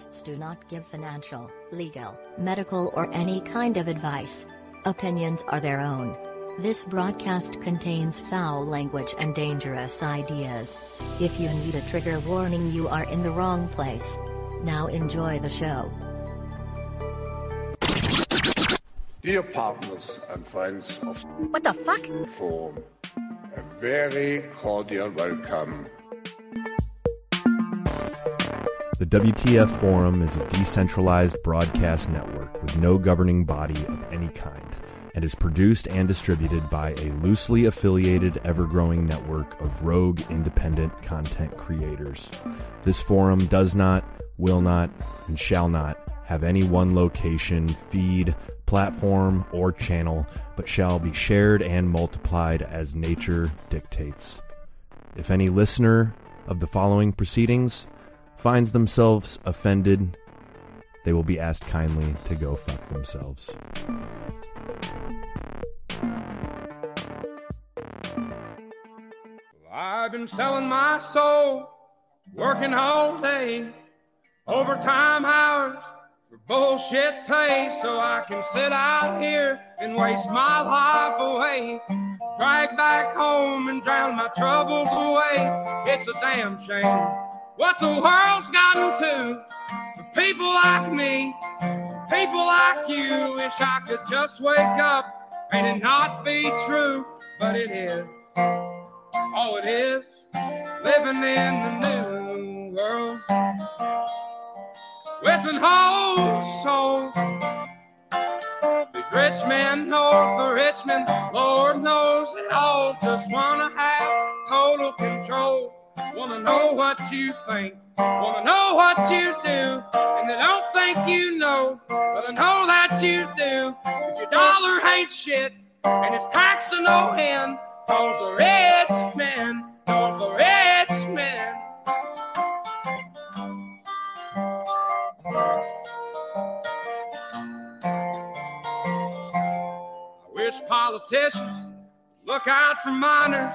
hosts do not give financial, legal, medical, or any kind of advice. Opinions are their own. This broadcast contains foul language and dangerous ideas. If you need a trigger warning, you are in the wrong place. Now enjoy the show. Dear partners and friends of What the fuck? Forum, a very cordial welcome. The WTF Forum is a decentralized broadcast network with no governing body of any kind and is produced and distributed by a loosely affiliated, ever growing network of rogue independent content creators. This forum does not, will not, and shall not have any one location, feed, platform, or channel, but shall be shared and multiplied as nature dictates. If any listener of the following proceedings finds themselves offended, they will be asked kindly to go fuck themselves. I've been selling my soul, working all day, overtime hours for bullshit pay, so I can sit out here and waste my life away. Drag back home and drown my troubles away. It's a damn shame what the world's gotten to for people like me, people like you. Wish I could just wake up and it not be true, but it is. Oh, it is living in the new world with an whole soul. These rich men north rich Richmond, Lord knows they all just wanna have total control. Wanna know what you think, wanna know what you do, and they don't think you know, but I know that you do. Cause your dollar ain't shit, and it's taxed to no end. Cause the rich men, cause the rich men. I wish politicians look out for minors,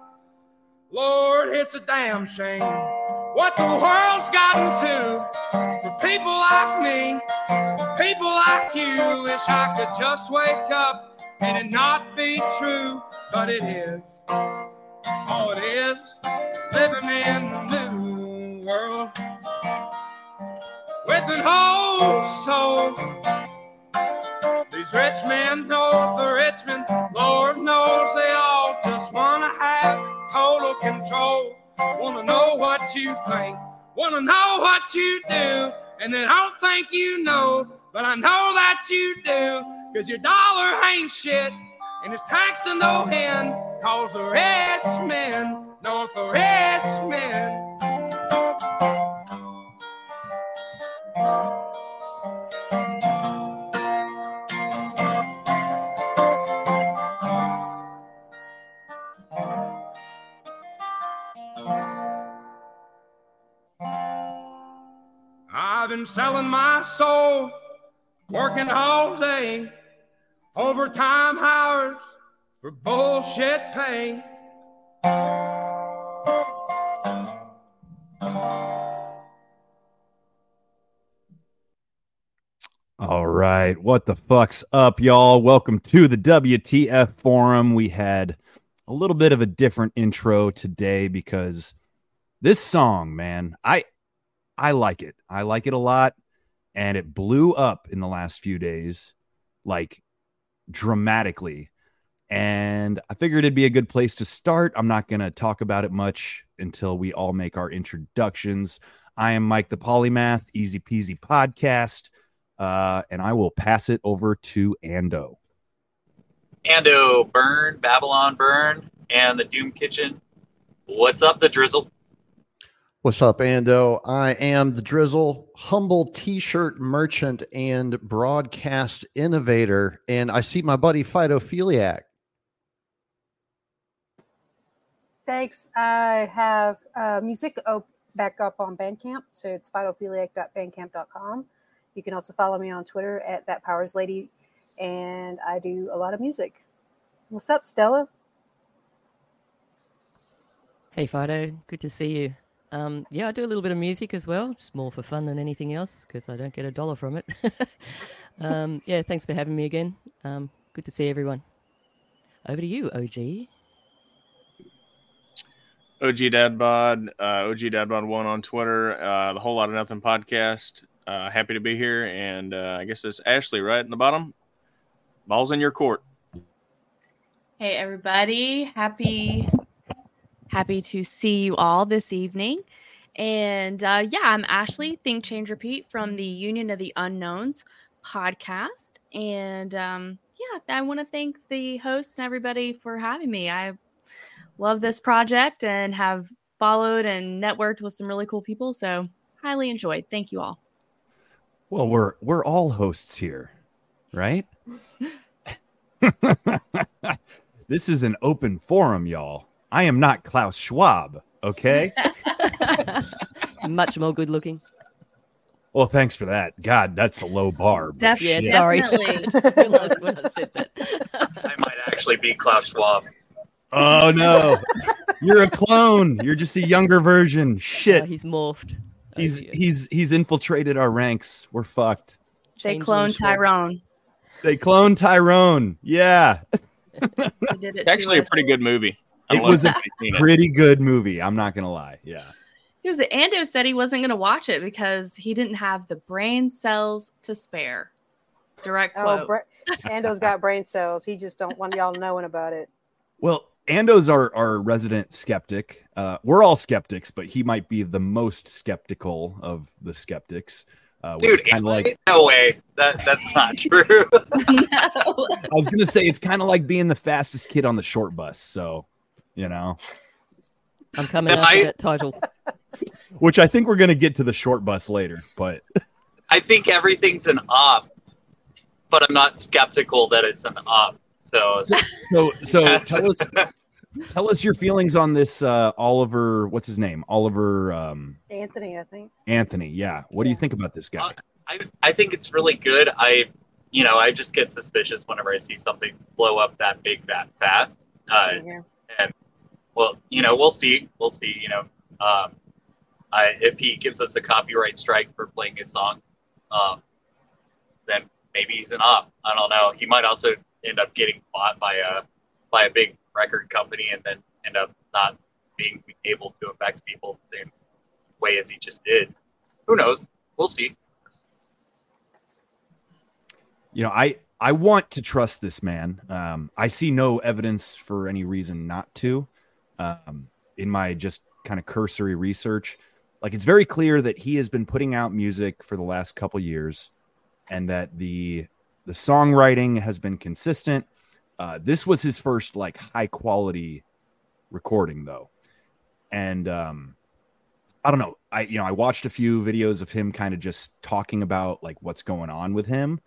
Lord, it's a damn shame what the world's gotten to for people like me, people like you. Wish I could just wake up and it not be true, but it is. Oh, it is living in the new world with an old soul. These rich men north Richmond, Lord knows they all just wanna have total control. Wanna know what you think, wanna know what you do, and they don't think you know, but I know that you do. Cause your dollar ain't shit, and it's taxed to no end. Cause the rich men, north of Richmond. Been selling my soul, working all day, overtime hours for bullshit pay. All right. What the fuck's up, y'all? Welcome to the WTF Forum. We had a little bit of a different intro today because this song, man, I I like it. I like it a lot and it blew up in the last few days like dramatically. And I figured it'd be a good place to start. I'm not going to talk about it much until we all make our introductions. I am Mike the Polymath, Easy Peasy Podcast, uh, and I will pass it over to Ando. Ando Burn, Babylon Burn, and the Doom Kitchen. What's up, the drizzle? What's up, Ando? I am the Drizzle, humble t shirt merchant and broadcast innovator. And I see my buddy Phytophiliac. Thanks. I have uh, music op- back up on Bandcamp. So it's phytophiliac.bandcamp.com. You can also follow me on Twitter at that powers lady. And I do a lot of music. What's up, Stella? Hey, Fido. Good to see you. Um, yeah, I do a little bit of music as well, just more for fun than anything else because I don't get a dollar from it. um, yeah, thanks for having me again. Um, good to see everyone. Over to you, OG. OG Dadbod, uh, OG Dadbod1 on Twitter, uh, the Whole Lot of Nothing podcast. Uh, happy to be here. And uh, I guess it's Ashley right in the bottom. Ball's in your court. Hey, everybody. Happy Happy to see you all this evening. And uh, yeah, I'm Ashley, Think Change Repeat from the Union of the Unknowns podcast. And um, yeah, I want to thank the host and everybody for having me. I love this project and have followed and networked with some really cool people. So highly enjoyed. Thank you all. Well, we're we're all hosts here, right? this is an open forum, y'all. I am not Klaus Schwab, okay? Much more good looking. Well, thanks for that. God, that's a low bar. Def- Yeah, shit. sorry. Definitely. I realized when I said that. I might actually be Klaus Schwab. Oh no. You're a clone. You're just a younger version. Oh, Shit. he's morphed. Oh, He's dear. he's he's infiltrated our ranks. We're fucked. They Changeling cloned Tyrone. They cloned Tyrone. Yeah. They did it It's actually a pretty good movie. I It was a you've it. pretty good movie. I'm not gonna lie. Yeah. He was Ando said he wasn't going to watch it because he didn't have the brain cells to spare. Direct Oh, quote. Bra- Ando's got brain cells. He just don't want y'all knowing about it. Well, Ando's our, our resident skeptic. Uh, we're all skeptics, but he might be the most skeptical of the skeptics. Uh, which is Dude, kind of like no way. That that's not true. no. I was gonna say it's kind of like being the fastest kid on the short bus. So, you know, I'm coming Am after I- that title. which I think we're gonna get to the short bus later. But I think everything's an op, but I'm not skeptical that it's an op. So so so tell us tell us your feelings on this uh, Oliver. What's his name? Oliver um, Anthony, I think. Anthony. Yeah. What do you think about this guy? Uh, I, I think it's really good. I, you know, I just get suspicious whenever I see something blow up that big that fast. Uh, Same here. Well, you know, we'll see. We'll see. You know, um, I, if he gives us a copyright strike for playing his song, um, then maybe he's an op. I don't know. He might also end up getting bought by a by a big record company and then end up not being able to affect people the same way as he just did. Who knows? We'll see. you know i i want to trust this man um i see no evidence for any reason not to um in my just kind of cursory research like it's very clear that he has been putting out music for the last couple years and that the the songwriting has been consistent uh this was his first like high quality recording though and um I don't know. I you know, I watched a few videos of him kind of just talking about like what's going on with him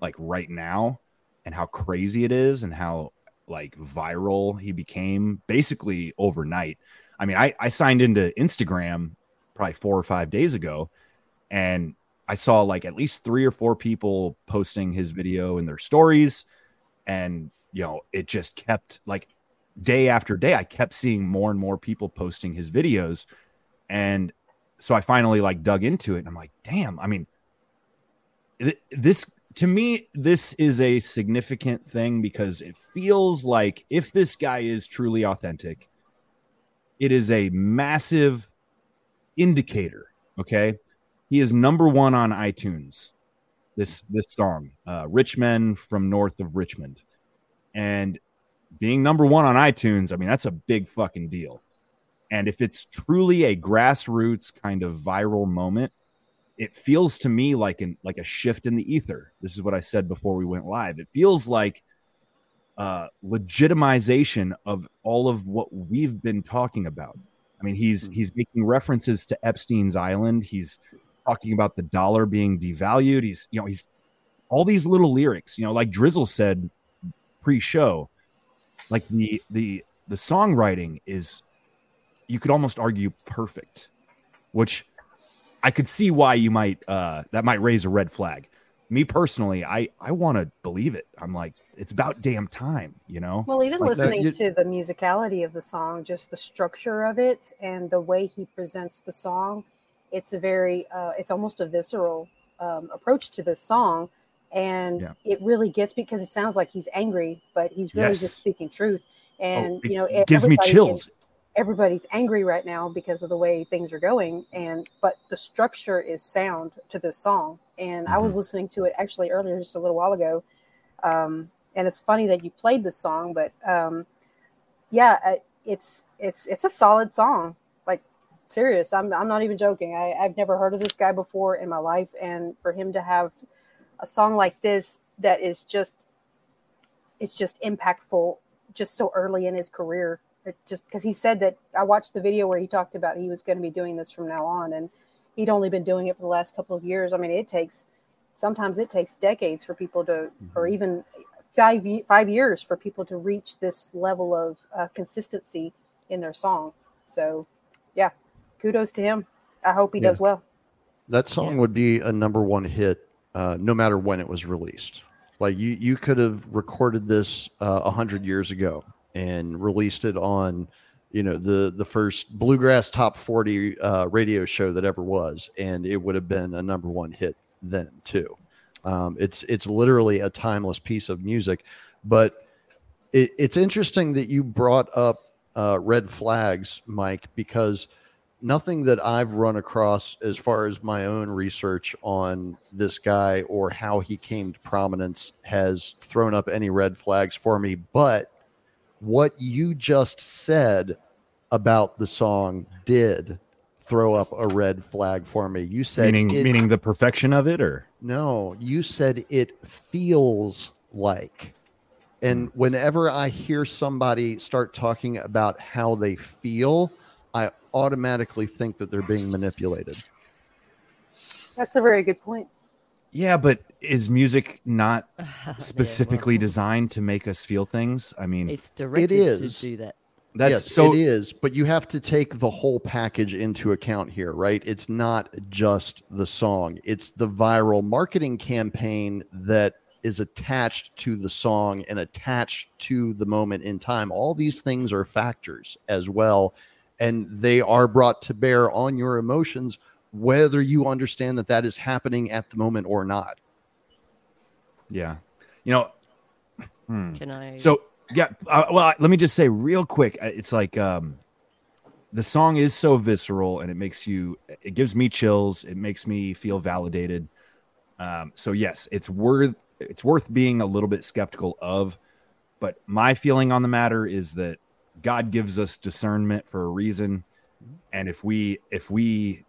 like right now and how crazy it is and how like viral he became basically overnight. I mean, I I signed into Instagram probably 4 or 5 days ago and I saw like at least 3 or 4 people posting his video in their stories and you know, it just kept like day after day I kept seeing more and more people posting his videos and so I finally like dug into it and I'm like, damn, I mean, th- this to me, this is a significant thing because it feels like if this guy is truly authentic, it is a massive indicator. Okay. He is number one on iTunes. This this song, uh, Rich Men from North of Richmond. And being number one on iTunes, I mean, that's a big fucking deal. And if it's truly a grassroots kind of viral moment, it feels to me like an like a shift in the ether. This is what I said before we went live. It feels like uh, legitimization of all of what we've been talking about. I mean, he's he's making references to Epstein's Island. He's talking about the dollar being devalued. He's you know he's all these little lyrics. You know, like Drizzle said pre-show, like the the the songwriting is you could almost argue perfect, which I could see why you might uh that might raise a red flag. Me personally, I I want to believe it. I'm like it's about damn time, you know. Well, even Like listening to the musicality of the song, just the structure of it and the way he presents the song, it's a very, uh, it's almost a visceral um, approach to this song. And Yeah. it really gets because it sounds like he's angry, but he's really Yes. just speaking truth. And, Oh, you know, it gives me chills. is- everybody's angry right now because of the way things are going. And, but the structure is sound to this song. And I Mm-hmm. was listening to it actually earlier, just a little while ago. Um, and it's funny that you played this song, but um, yeah, it's it's it's a solid song. Like serious, I'm I'm not even joking. I, I've never heard of this guy before in my life, and for him to have a song like this that is just it's just impactful, just so early in his career. It just because he said that I watched the video where he talked about he was going to be doing this from now on, and he'd only been doing it for the last couple of years. I mean, it takes sometimes it takes decades for people to, or even five five years for people to reach this level of uh, consistency in their song. So, yeah, kudos to him. I hope he Yeah. does well. That song would be a number one hit uh, no matter when it was released. Like you, you could have recorded this uh, a hundred years ago and released it on, you know, the the first bluegrass top forty uh, radio show that ever was, and it would have been a number one hit then too. Um, it's it's literally a timeless piece of music, but it, it's interesting that you brought up uh, red flags, Mike, because nothing that I've run across as far as my own research on this guy or how he came to prominence has thrown up any red flags for me. But what you just said about the song did throw up a red flag for me. You said meaning it- meaning the perfection of it, or no, you said it feels like. And whenever I hear somebody start talking about how they feel, I automatically think that they're being manipulated. That's a very good point. Yeah, but is music not oh, There, well, specifically designed to make us feel things? I mean, It's directed is. to do that. that's yes, so it is, but you have to take the whole package into account here, right? It's not just the song, it's the viral marketing campaign that is attached to the song and attached to the moment in time. All these things are factors as well, and they are brought to bear on your emotions, whether you understand that that is happening at the moment or not. yeah, you know. hmm. Can I? So yeah, uh, well, let me just say real quick. uh, It's like um, the song is so visceral, and it makes you. It gives me chills. It makes me feel validated. Um, so yes, it's worth it's worth being a little bit skeptical of. But my feeling on the matter is that God gives us discernment for a reason, and if we if we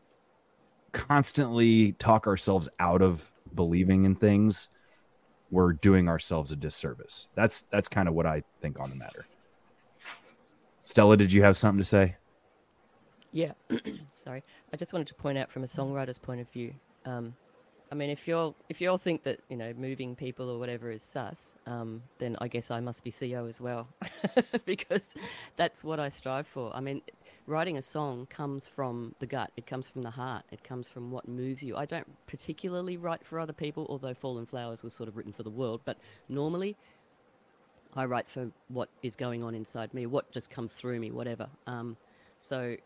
constantly talk ourselves out of believing in things, we're doing ourselves a disservice. That's that's kind of what I think on the matter. Stella, did you have something to say? Yeah, sorry. I just wanted to point out from a songwriter's point of view. Um, I mean, if you're if you all think that you know moving people or whatever is sus, um, then I guess I must be CEO as well, because that's what I strive for. I mean, writing a song comes from the gut. It comes from the heart. It comes from what moves you. I don't particularly write for other people, although Fallen Flowers was sort of written for the world. But normally, I write for what is going on inside me, what just comes through me, whatever. Um, so,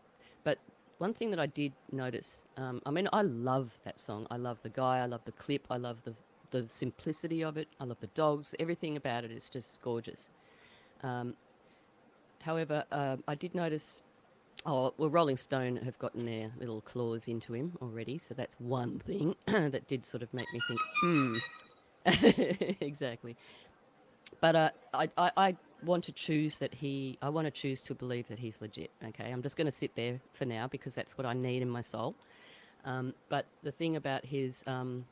but one thing that I did notice, um, I mean, I love that song. I love the guy. I love the clip. I love the the simplicity of it. I love the dogs. Everything about it is just gorgeous. Um, however, uh, I did notice. Oh well, Rolling Stone have gotten their little claws into him already, so that's one thing that did sort of make me think, hmm. exactly. But uh, I, I, I want to choose that he. I want to choose to believe that he's legit. Okay, I'm just going to sit there for now because that's what I need in my soul. Um, but the thing about his um,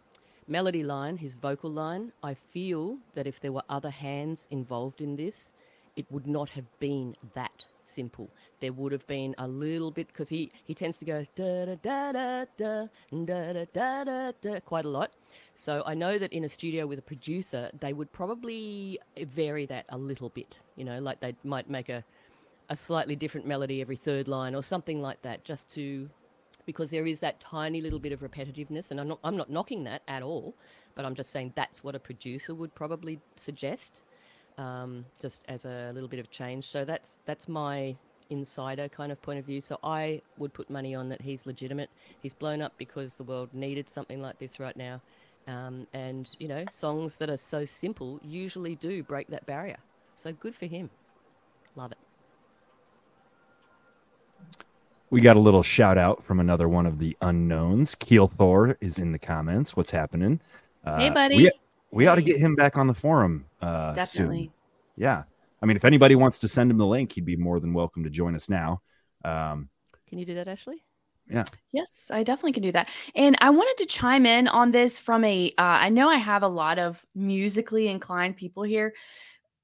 melody line, his vocal line, I feel that if there were other hands involved in this, it would not have been that simple. There would have been a little bit because he he tends to go da da da da da da da da da quite a lot. So I know that in a studio with a producer, they would probably vary that a little bit. You know, like they might make a a slightly different melody every third line or something like that, just to because there is that tiny little bit of repetitiveness, and I'm not I'm not knocking that at all, but I'm just saying that's what a producer would probably suggest, um, just as a little bit of change. So that's that's my insider kind of point of view. So I would put money on that he's legitimate. He's blown up because the world needed something like this right now. Um, and, you know, songs that are so simple usually do break that barrier. So good for him. Love it. We got a little shout out from another one of the unknowns. Keel Thor is in the comments. What's happening? Uh, Hey, buddy. We, we ought to get him back on the forum. Uh, Definitely. Soon. Yeah. I mean, if anybody wants to send him the link, he'd be more than welcome to join us now. Um, Can you do that, Ashley? yeah. Yes, I definitely can do that. And I wanted to chime in on this from a. Uh, I know I have a lot of musically inclined people here.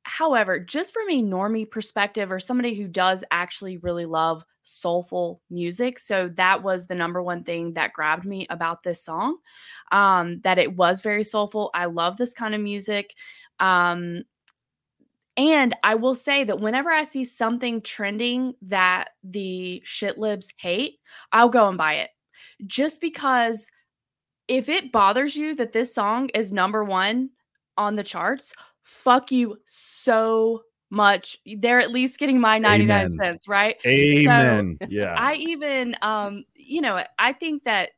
However, just from a normie perspective or somebody who does actually really love soulful music, so that was the number one thing that grabbed me about this song. Um, that it was very soulful. I love this kind of music. Um, and I will say that whenever I see something trending that the shit libs hate, I'll go and buy it. Just because if it bothers you that this song is number one on the charts, fuck you so much. They're at least getting my 99 Amen. cents, right? Amen. So yeah. I even um, you know, I think that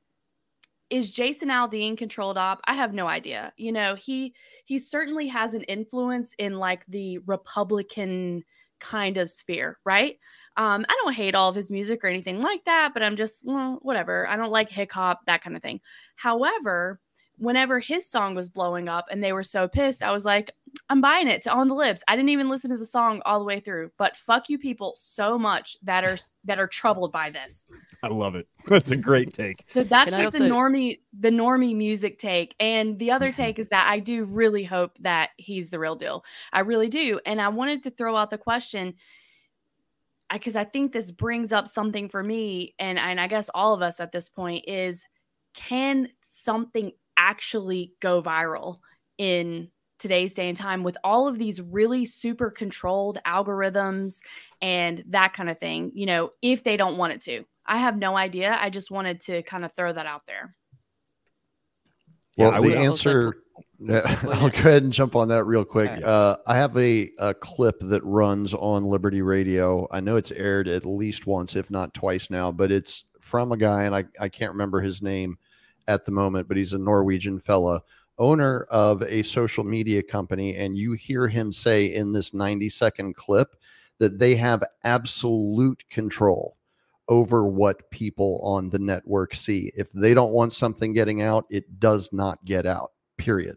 is Jason Aldean controlled op? I have no idea. You know, he he certainly has an influence in like the Republican kind of sphere, right? Um, I don't hate all of his music or anything like that, but I'm just well, whatever. I don't like hip hop, that kind of thing. However, whenever his song was blowing up and they were so pissed, I was like, I'm buying it to on the lips. I didn't even listen to the song all the way through, but fuck you people so much that are that are troubled by this. I love it. That's a great take. So that's Can I just the also- normie the normie music take. And the other Mm-hmm. take is that I do really hope that he's the real deal. I really do. And I wanted to throw out the question because I think this brings up something for me and, and I guess all of us at this point is can something actually go viral in today's day and time with all of these really super controlled algorithms and that kind of thing, you know, if they don't want it to. I have no idea. I just wanted to kind of throw that out there. Well, I the would- answer. Also I'll go ahead and jump on that real quick. Alright. Uh, I have a, a clip that runs on Liberty Radio. I know it's aired at least once, if not twice now, but it's from a guy, and I, I can't remember his name at the moment, but he's a Norwegian fella, owner of a social media company. And you hear him say in this 90 second clip that they have absolute control over what people on the network see. If they don't want something getting out, it does not get out, period.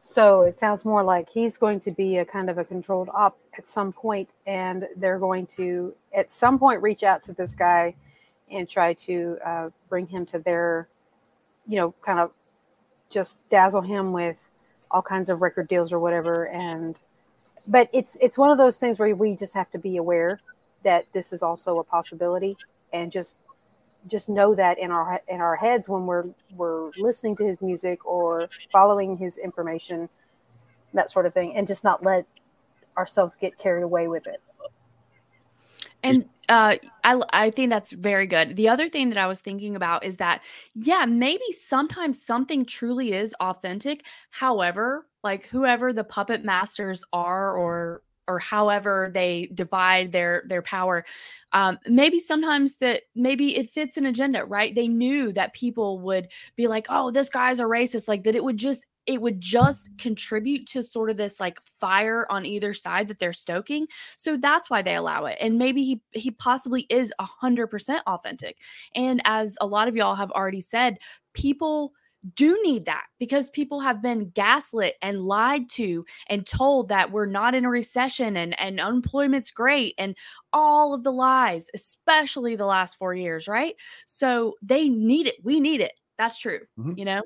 So it sounds more like he's going to be a kind of a controlled op at some point, and they're going to at some point reach out to this guy and try to uh, bring him to their, you know, kind of just dazzle him with all kinds of record deals or whatever. And but it's it's one of those things where we just have to be aware that this is also a possibility, and just just know that in our in our heads when we're we're listening to his music or following his information that sort of thing and just not let ourselves get carried away with it And uh, I I think that's very good. The other thing that I was thinking about is that yeah, maybe sometimes something truly is authentic. However, like whoever the puppet masters are, or or however they divide their their power, um, maybe sometimes that maybe it fits an agenda, right? They knew that people would be like, oh, this guy's a racist, like that. It would just it would just contribute to sort of this like fire on either side that they're stoking so that's why they allow it and maybe he he possibly is a hundred percent authentic and as a lot of y'all have already said people do need that because people have been gaslit and lied to and told that we're not in a recession and, and unemployment's great and all of the lies, especially the last four years, right? So they need it. We need it. That's true. Mhm. You know?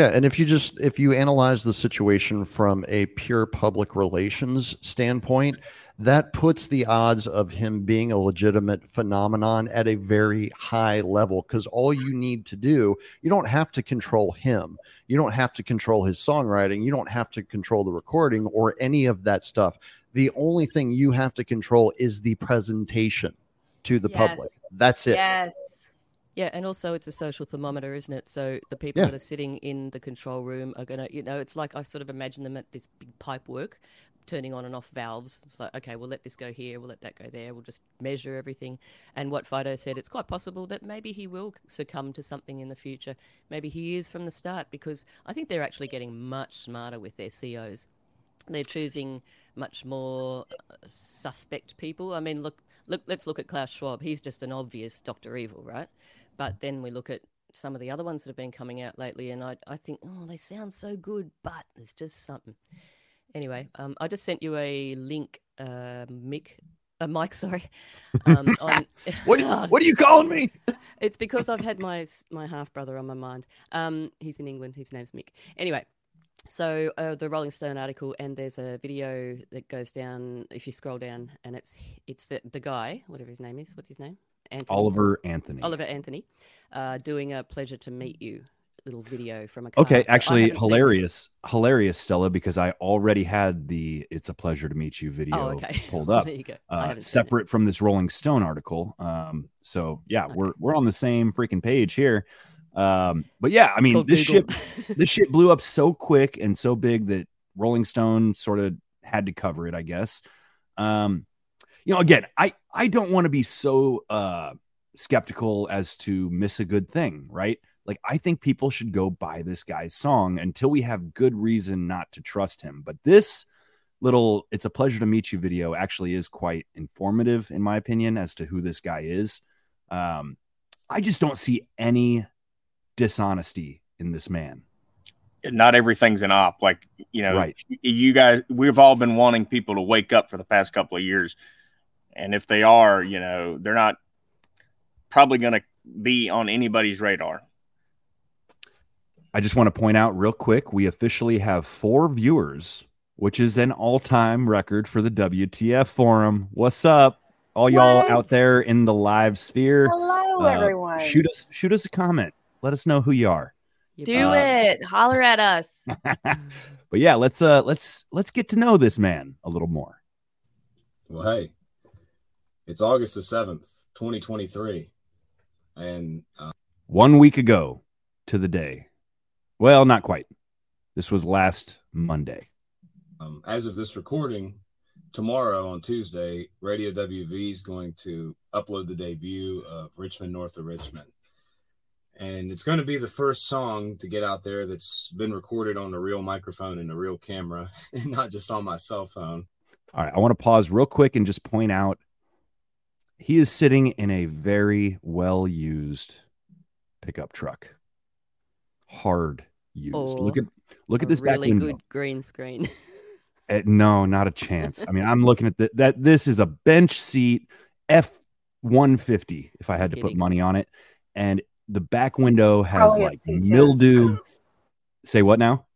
Yeah, and if you just if you analyze the situation from a pure public relations standpoint, that puts the odds of him being a legitimate phenomenon at a very high level because all you need to do, you don't have to control him. You don't have to control his songwriting. You don't have to control the recording or any of that stuff. The only thing you have to control is the presentation to the Yes. public. That's it. Yes. Yeah, and also it's a social thermometer, isn't it? So the people Yeah. that are sitting in the control room are gonna, you know, it's like I sort of imagine them at this big pipe work, turning on and off valves. It's like, okay, we'll let this go here, we'll let that go there, we'll just measure everything. And what Fido said, it's quite possible that maybe he will succumb to something in the future. Maybe he is from the start because I think they're actually getting much smarter with their COs. They're choosing much more uh, suspect people. I mean, look, look, let's look at Klaus Schwab. He's just an obvious Doctor Evil, right? But then we look at some of the other ones that have been coming out lately, and I, I think, oh, they sound so good, but there's just something. Anyway, um, I just sent you a link, uh, Mick, uh, Mike, sorry. Um, on, What you- what are you calling me? It's because I've had my my half brother on my mind. Um, he's in England. His name's Mick. Anyway, so uh, the Rolling Stone article, and there's a video that goes down. If you scroll down, and it's it's the the guy, whatever his name is. What's his name? Anthony. Oliver Anthony. Oliver Anthony, uh, doing a pleasure to meet you little video from a car. Okay, So actually haven't seen this. hilarious, hilarious, Stella, because I already had the "It's a pleasure to meet you" video Oh, okay. pulled up, There you go. Uh, haven't seen it. separate from this Rolling Stone article. Um, so yeah, we're we're on the same freaking page here. Um, but yeah, I mean, called this Google. shit, this shit blew up so quick and so big that Rolling Stone sort of had to cover it, I guess. Um, you know, again, I I don't want to be so uh skeptical as to miss a good thing, right? Like I think people should go buy this guy's song until we have good reason not to trust him. But this little it's a pleasure to meet you video actually is quite informative in my opinion as to who this guy is. Um I just don't see any dishonesty in this man. Not everything's an op. Like you know, Right. You guys, we've all been wanting people to wake up for the past couple of years, and if they are, you know, they're not probably going to be on anybody's radar. I just want to point out real quick we officially have four viewers, which is an all time record for the WTF forum. What's up, all y'all What? out there in the live sphere? Hello, Uh, everyone. Shoot us, shoot us a comment. Let us know who you are. Do Uh, it. Holler at us. But yeah, let's uh let's let's get to know this man a little more. Well, hey, it's August the 7th, 2023. And uh, One week ago to the day. Well, not quite. This was last Monday. um, as of this recording, tomorrow on Tuesday, Radio WV is going to upload the debut of Rich Men North of Richmond. And it's going to be the first song to get out there that's been recorded on a real microphone and a real camera, and not just on my cell phone. All right, I want to pause real quick and just point out he is sitting in a very well used pickup truck. Hard used. look at look at this back really window. good green screen. Eh, no, not a chance. I mean, I'm looking at the, that. This is a bench seat F 150 if I had to put money on it, and the back window has Probably like mildew. Say what now?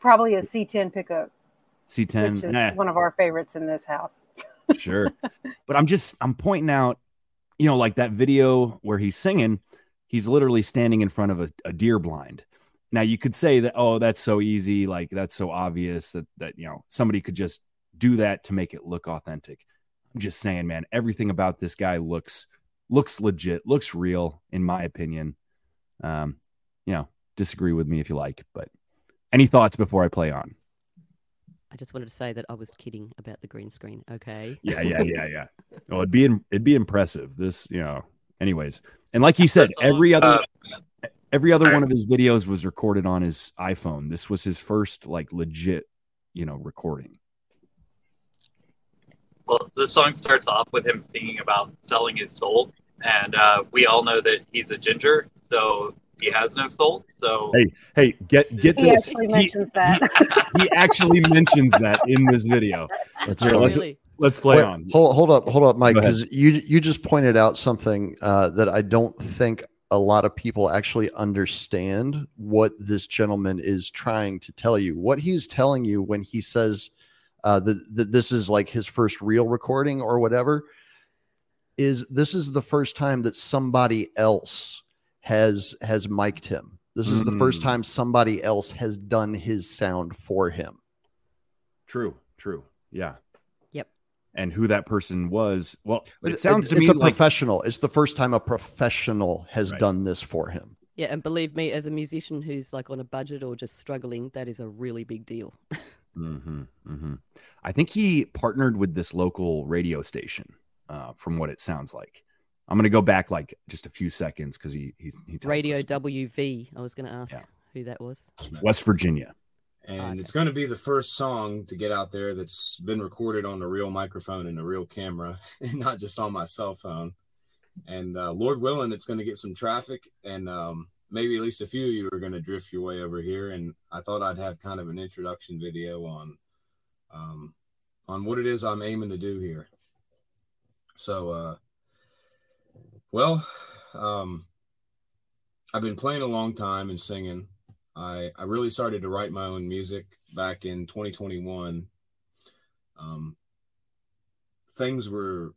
Probably a C10 pickup, C10. which is Eh. one of our favorites in this house. sure but i'm just i'm pointing out you know like that video where he's singing he's literally standing in front of a, a deer blind now you could say that oh that's so easy like that's so obvious that that you know somebody could just do that to make it look authentic i'm just saying man everything about this guy looks looks legit looks real in my opinion um you know disagree with me if you like but any thoughts before i play on I just wanted to say that I was kidding about the green screen. Okay. Yeah, yeah, yeah, yeah. Oh, it'd be it'd be impressive. This, you know. Anyways, and like he said, every other every other one of his videos was recorded on his iPhone. This was his first like legit, you know, recording. Well, the song starts off with him singing about selling his soul, and uh, we all know that he's a ginger, so he has no soul. So Hey, hey, get get He this. actually mentions that. He actually mentions that in this video. That's Here, right. let's Really? let's play Wait, on. Hold, hold up, hold up, Mike, because you you just pointed out something uh, that I don't think a lot of people actually understand what this gentleman is trying to tell you. What he's telling you when he says uh, that, that this is like his first real recording or whatever is this is the first time that somebody else has has mic'd him. This is the first Mm. time somebody else has done his sound for him. True, true. Yeah. Yep. And who that person was, well, But it sounds to it's me a like professional. It's the first time a professional has Right. done this for him. Yeah, and believe me, as a musician who's like on a budget or just struggling, that is a really big deal. hmm hmm I think he partnered with this local radio station, uh, from what it sounds like. I'm going to go back like just a few seconds because he, he, he tells Radio us. WV. I was going to ask Yeah. who that was. West Virginia. and it's going to be the first song to get out there that's been recorded on a real microphone and a real camera and not just on my cell phone and uh, lord willing it's going to get some traffic and um, maybe at least a few of you are going to drift your way over here and i thought i'd have kind of an introduction video on um, on what it is i'm aiming to do here so uh, well um, i've been playing a long time and singing I, I really started to write my own music back in 2021. Um, things were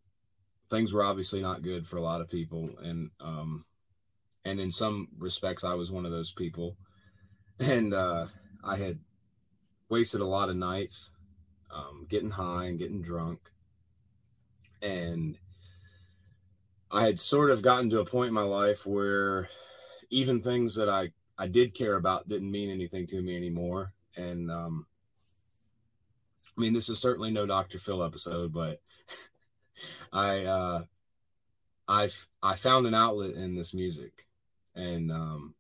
things were obviously not good for a lot of people, and um, and in some respects, I was one of those people. And uh, I had wasted a lot of nights um, getting high and getting drunk, and I had sort of gotten to a point in my life where even things that I I did care about didn't mean anything to me anymore. And um, I mean, this is certainly no Dr. Phil episode, but I uh, I I found an outlet in this music, and um,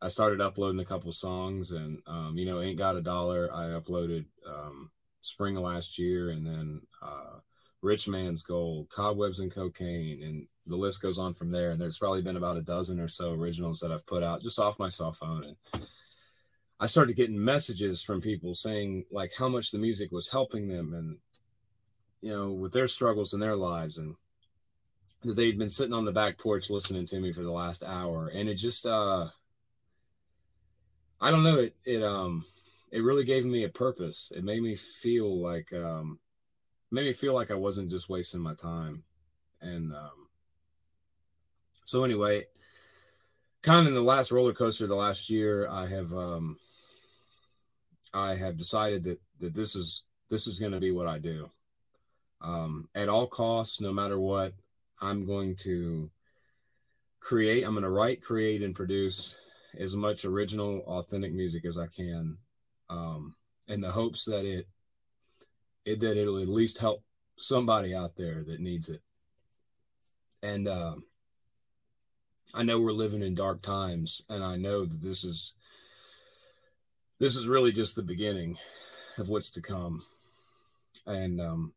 I started uploading a couple songs, and um, you know, ain't got a dollar. I uploaded um, spring of last year, and then uh, Rich Man's Gold, Cobwebs and Cocaine, and the list goes on from there. And there's probably been about a dozen or so originals that I've put out just off my cell phone. And I started getting messages from people saying like how much the music was helping them and, you know, with their struggles in their lives. And that they'd been sitting on the back porch listening to me for the last hour. And it just, uh, I don't know. It, it, um, it really gave me a purpose. It made me feel like, um, made me feel like I wasn't just wasting my time. And, um, so anyway, kind of in the last roller coaster of the last year, I have um I have decided that that this is this is going to be what I do. Um at all costs, no matter what, I'm going to create, I'm going to write, create and produce as much original authentic music as I can um in the hopes that it it that it'll at least help somebody out there that needs it. And um I know we're living in dark times, and I know that this is this is really just the beginning of what's to come. And um,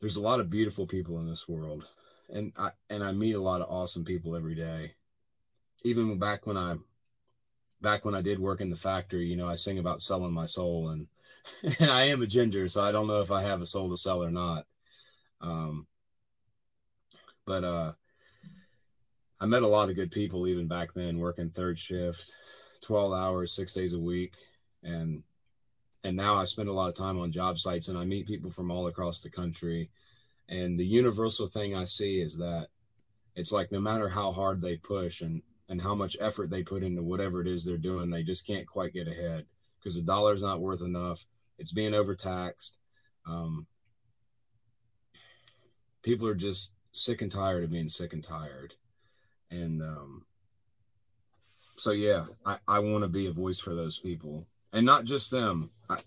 there's a lot of beautiful people in this world, and I and I meet a lot of awesome people every day. Even back when I back when I did work in the factory, you know, I sing about selling my soul, and and I am a ginger, so I don't know if I have a soul to sell or not. Um, but uh I met a lot of good people even back then working third shift, 12 hours, 6 days a week and and now I spend a lot of time on job sites and I meet people from all across the country and the universal thing I see is that it's like no matter how hard they push and and how much effort they put into whatever it is they're doing, they just can't quite get ahead because the dollar's not worth enough. It's being overtaxed. Um, people are just sick and tired of being sick and tired and um so yeah i i want to be a voice for those people and not just them I,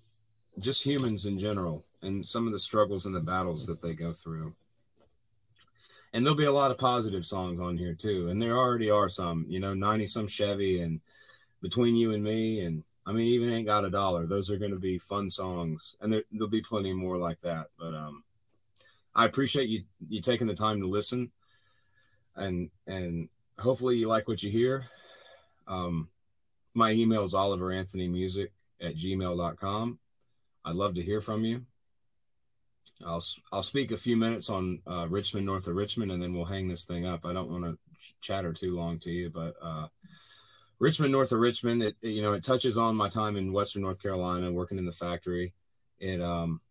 just humans in general and some of the struggles and the battles that they go through and there'll be a lot of positive songs on here too and there already are some you know 90 some chevy and between you and me and i mean even ain't got a dollar those are going to be fun songs and there, there'll be plenty more like that but um I appreciate you you taking the time to listen, and and hopefully you like what you hear. Um, my email is oliveranthonymusic at gmail.com. I'd love to hear from you. I'll I'll speak a few minutes on uh, Richmond, north of Richmond, and then we'll hang this thing up. I don't want to ch- chatter too long to you, but uh, Richmond, north of Richmond, it, it, you know it touches on my time in Western North Carolina, working in the factory. It um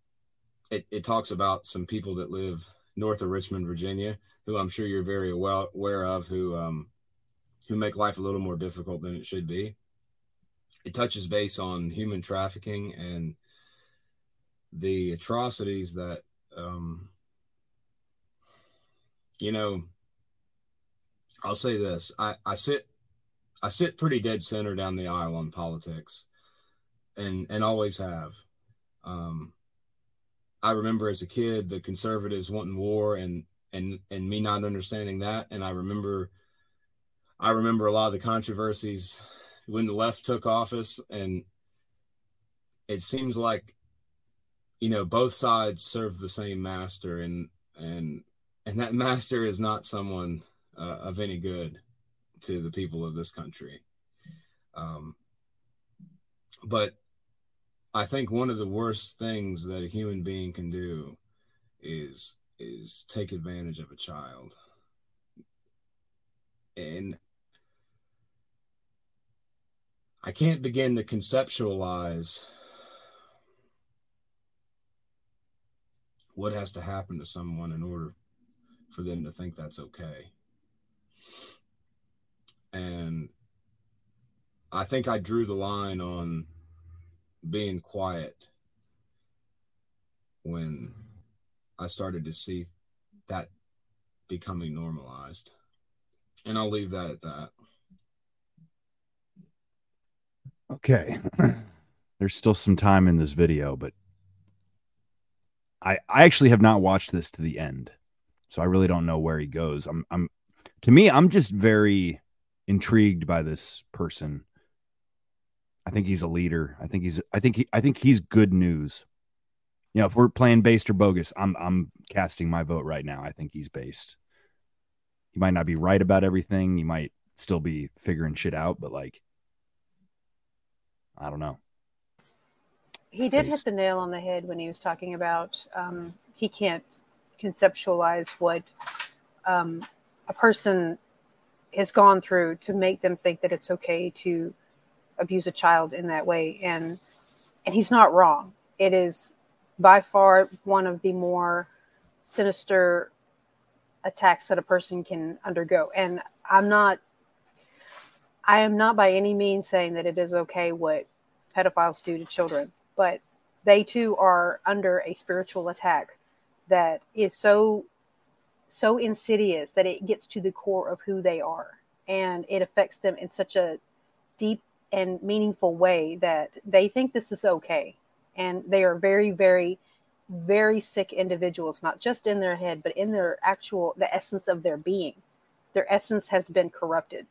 it, it talks about some people that live north of Richmond, Virginia, who I'm sure you're very well aware of, who um who make life a little more difficult than it should be. It touches base on human trafficking and the atrocities that um you know i'll say this. I i sit i sit pretty dead center down the aisle on politics and and always have. Um i remember as a kid the conservatives wanting war and and and me not understanding that. And i remember i remember a lot of the controversies when the left took office. And it seems like you know both sides serve the same master and and and that master is not someone uh, of any good to the people of this country. Um, but i think one of the worst things that a human being can do is is take advantage of a child. And i can't begin to conceptualize what has to happen to someone in order for them to think that's okay. And I think I drew the line on being quiet when I started to see that becoming normalized. And I'll leave that at that. Okay. There's still some time in this video, but I I actually have not watched this to the end, so I really don't know where he goes. I'm I'm to me I'm just very intrigued by this person. I think he's a leader. I think he's I think he I think he's good news. You know, if we're playing based or bogus, I'm I'm casting my vote right now. I think he's based. He might not be right about everything. He might still be figuring shit out, but like I don't know he did hit the nail on the head when he was talking about um, he can't conceptualize what um, a person has gone through to make them think that it's okay to abuse a child in that way. And and he's not wrong. It is by far one of the more sinister attacks that a person can undergo. And i'm not i am not by any means saying that it is okay what pedophiles do to children but they too are under a spiritual attack that is so so insidious that it gets to the core of who they are. And it affects them in such a deep and meaningful way that they think this is okay. And they are very very very sick individuals not just in their head but in their actual the essence of their being. Their essence has been corrupted.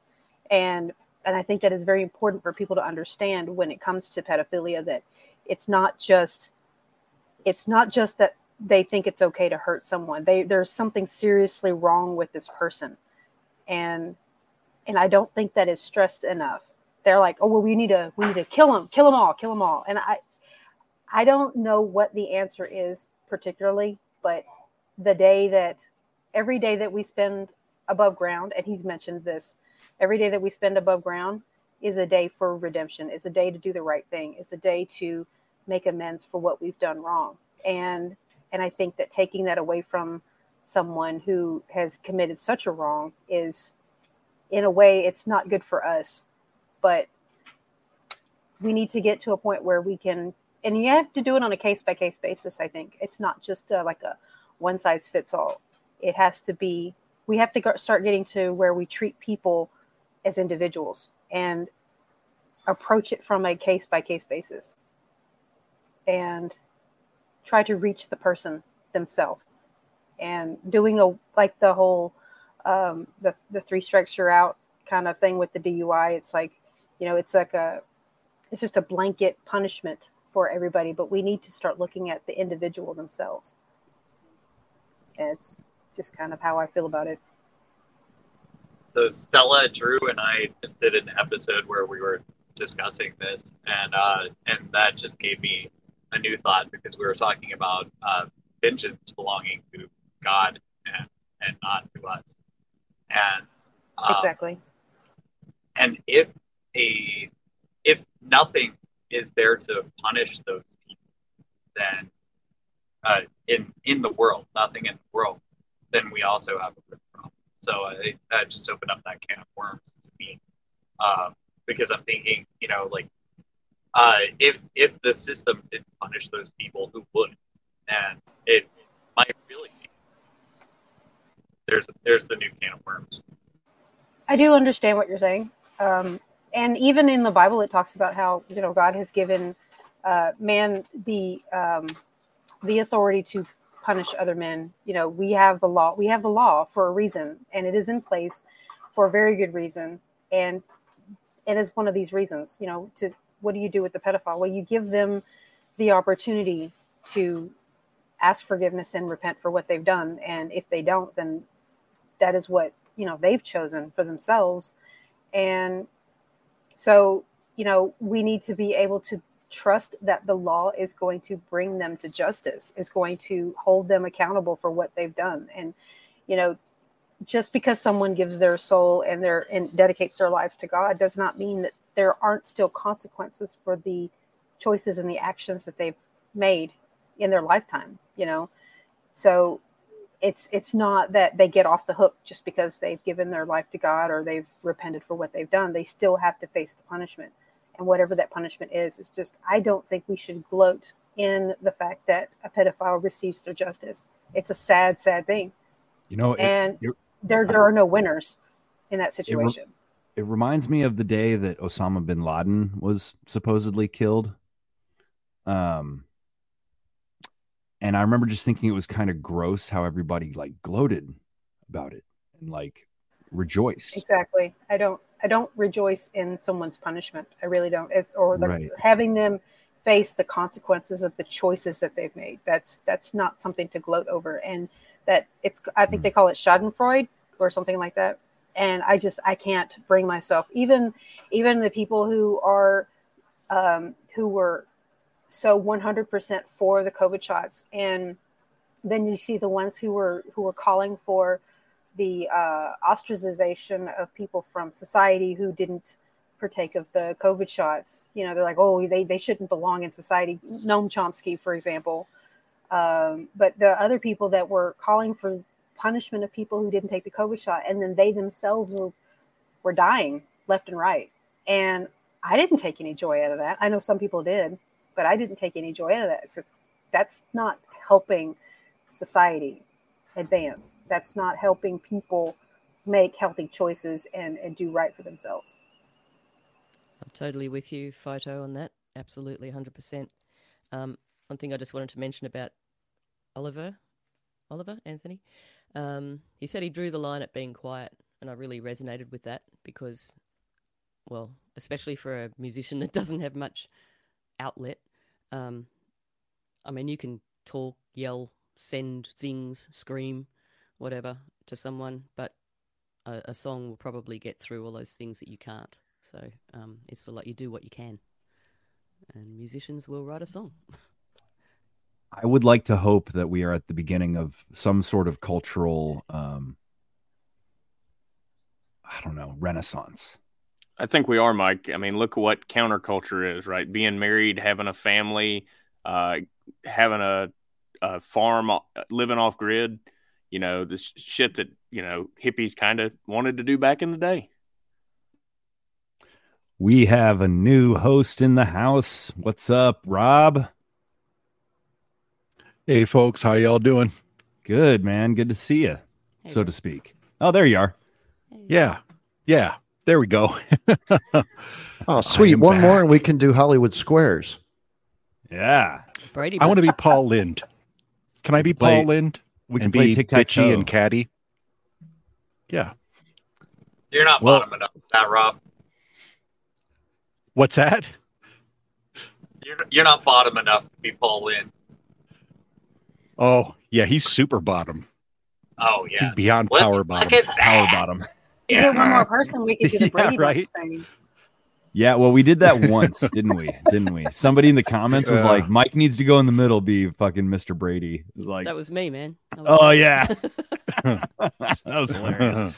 And and i think that is very important for people to understand when it comes to pedophilia that it's not just it's not just that they think it's okay to hurt someone. They there's something seriously wrong with this person. And and i don't think that is stressed enough. They're like oh well we need to we need to kill them kill them all kill them all. And i i don't know what the answer is particularly but the day that every day that we spend above ground and he's mentioned this every day that we spend above ground is a day for redemption. Is a day to do the right thing. Is a day to make amends for what we've done wrong. And and i think that taking that away from someone who has committed such a wrong is in a way it's not good for us. But we need to get to a point where we can and you have to do it on a case by case basis i think. It's not just uh, like a one size fits all it has to be we have to start getting to where we treat people as individuals and approach it from a case by case basis and try to reach the person themselves and doing a like the whole um, the the three strikes you're out kind of thing with the DUI. It's like you know it's like a it's just a blanket punishment for everybody, but we need to start looking at the individual themselves. And it's just kind of how I feel about it. So Stella, Drew, and I just did an episode where we were discussing this, and uh, and that just gave me a new thought because we were talking about uh, vengeance belonging to God and and not to us. And um, exactly. and if a if nothing is there to punish those people, then uh, in in the world, nothing in the world, then we also have a problem. So I, that just opened up that can of worms to me, um, because I'm thinking, you know, like uh, if if the system didn't punish those people, who would? And it might really be. There's there's the new can of worms. I do understand what you're saying. Um, and even in the Bible, it talks about how you know God has given uh, man the um, the authority to punish other men. You know, we have the law. We have the law for a reason, and it is in place for a very good reason. And it is one of these reasons. You know, to what do you do with the pedophile? Well, you give them the opportunity to ask forgiveness and repent for what they've done. And if they don't, then that is what you know they've chosen for themselves. And so, you know, we need to be able to trust that the law is going to bring them to justice, is going to hold them accountable for what they've done. And, you know, just because someone gives their soul and their and dedicates their lives to God does not mean that there aren't still consequences for the choices and the actions that they've made in their lifetime, you know. So it's it's not that they get off the hook just because they've given their life to God or they've repented for what they've done. They still have to face the punishment. And whatever that punishment is, it's just I don't think we should gloat in the fact that a pedophile receives their justice. It's a sad, sad thing. You know, and it- there there are no winners in that It, situation. It reminds me of the day that Osama bin Laden was supposedly killed. Um, and I remember just thinking it was kind of gross how everybody like gloated about it and like rejoiced. Exactly. I don't I don't rejoice in someone's punishment. I really don't. Or the, Right. having them face the consequences of the choices that they've made. That's that's not something to gloat over. And that it's I think they call it Schadenfreude or something like that. And I just I can't bring myself even even the people who are um, who were so 100% for the COVID shots and then you see the ones who were who were calling for the uh, ostracization of people from society who didn't partake of the COVID shots. You know, they're like, oh, they, they shouldn't belong in society. Noam Chomsky, for example. Um, but the other people that were calling for punishment of people who didn't take the COVID shot, and then they themselves were were dying left and right. And I didn't take any joy out of that. I know some people did, but I didn't take any joy out of that. So that's not helping society advance. That's not helping people make healthy choices and, and do right for themselves. I'm totally with you, Phyto, on that. Absolutely, 100%. Um, one thing I just wanted to mention about Oliver, Oliver, Anthony, um, he said he drew the line at being quiet, and I really resonated with that because, well, especially for a musician that doesn't have much outlet, um, I mean, you can talk, yell, send things, scream, whatever to someone, but a, a song will probably get through all those things that you can't. So um, it's like you do what you can, and musicians will write a song. I would like to hope that we are at the beginning of some sort of cultural, um, I don't know, renaissance. I think we are, Mike. I mean, look what counterculture is, right? Being married, having a family, uh, having a, a farm, uh, living off grid. You know, this shit that you know hippies kind of wanted to do back in the day. We have a new host in the house. What's up, Rob? Hey, folks, how y'all doing? Good, man. Good to see you, so to speak. Oh, there you are. Yeah, yeah. There we go. Oh, sweet. am One more and we can do Hollywood Squares. Yeah. Brady, I want to be Paul Lind. Can I be play- Paul Lind? we can play be tic-tac-toe. bitchy and catty. Yeah. You're not Well- bottom enough for that, Rob. What's that? You're, you're not bottom enough to be Paul Lynn. Oh, yeah, he's super bottom. Oh yeah. He's beyond Look- power bottom. Power bottom. You get one more person, we could do the Yeah, Brady Bunch right. thing. Yeah, well, we did that once, didn't we? Didn't we? Somebody in the comments was Yeah. like, "Mike needs to go in the middle, be fucking Mr. Brady." Like, that was me, man. Was oh me. yeah, that was hilarious.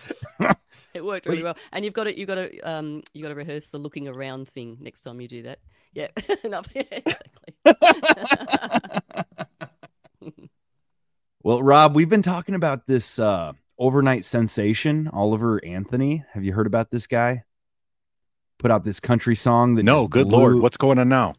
it worked really well. And you've got to you got to um you got to rehearse the looking around thing next time you do that. Yeah, no, yeah, exactly. Well, Rob, we've been talking about this uh, overnight sensation, Oliver Anthony. Have you heard about this guy? Put out this country song that No, good blew- lord, what's going on now?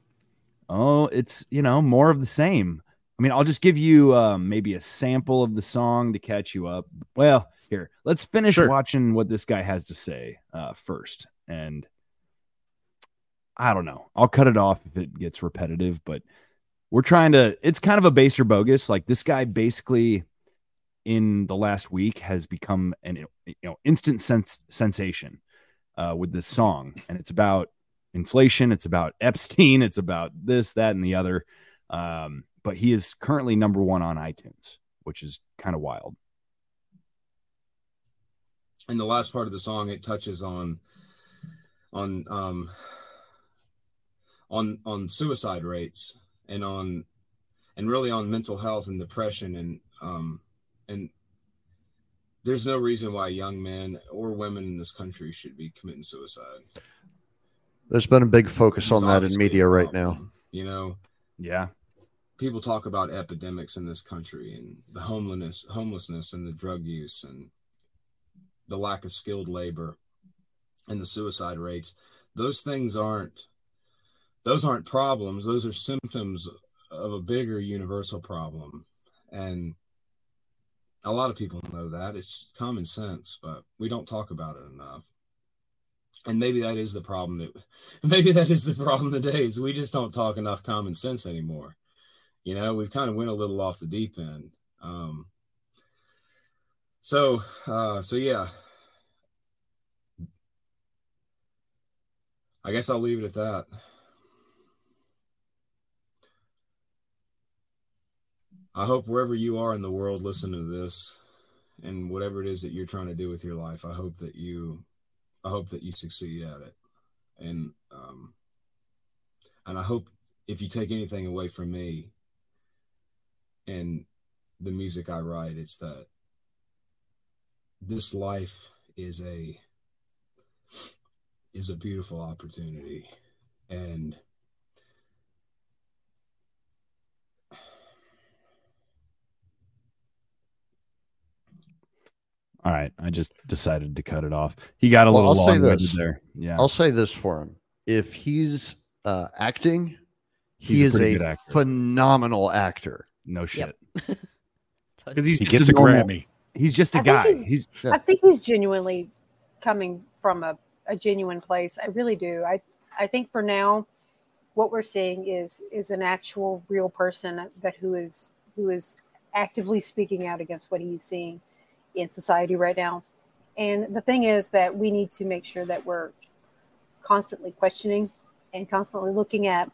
Oh, it's you know more of the same. I mean, I'll just give you um, maybe a sample of the song to catch you up. Well, here, let's finish Sure. watching what this guy has to say uh, first. And I don't know. I'll cut it off if it gets repetitive, but we're trying to. It's kind of a base or bogus. Like this guy basically in the last week has become an you know instant sens- sensation uh, with this song, and it's about inflation. It's about Epstein. It's about this, that, and the other. Um, but he is currently number one on iTunes, which is kind of wild. in the last part of the song it touches on on um on on suicide rates and on and really on mental health and depression and um and there's no reason why young men or women in this country should be committing suicide There's been a big focus on that in media right now. you know Yeah. people talk about epidemics in this country and the homelessness homelessness and the drug use and the lack of skilled labor and the suicide rates those things aren't those aren't problems. Those are symptoms of a bigger universal problem. And a lot of people know that. It's common sense but we don't talk about it enough. And maybe that is the problem that maybe that is the problem today is we just don't talk enough common sense anymore. You know we've kind of went a little off the deep end. Um so uh so yeah. I guess i'll leave it at that i hope wherever you are in the world listening to this and whatever it is that you're trying to do with your life i hope that you i hope that you succeed at it. And um and i hope if you take anything away from me and the music I write, it's that this life is a is a beautiful opportunity. And All right. I just decided to cut it off. He got a Well, little I'll say long this. there. Yeah. I'll say this for him. If he's uh, acting, He's he a is a actor. phenomenal actor. no shit. Because he's He just gets a a normal- Grammy. He's just a I guy. he's- He's I think he's genuinely coming from a, a genuine place. I really do. I I think for now, what we're seeing is is an actual real person that who is who is actively speaking out against what he's seeing in society right now. And the thing is that we need to make sure that we're constantly questioning and constantly looking at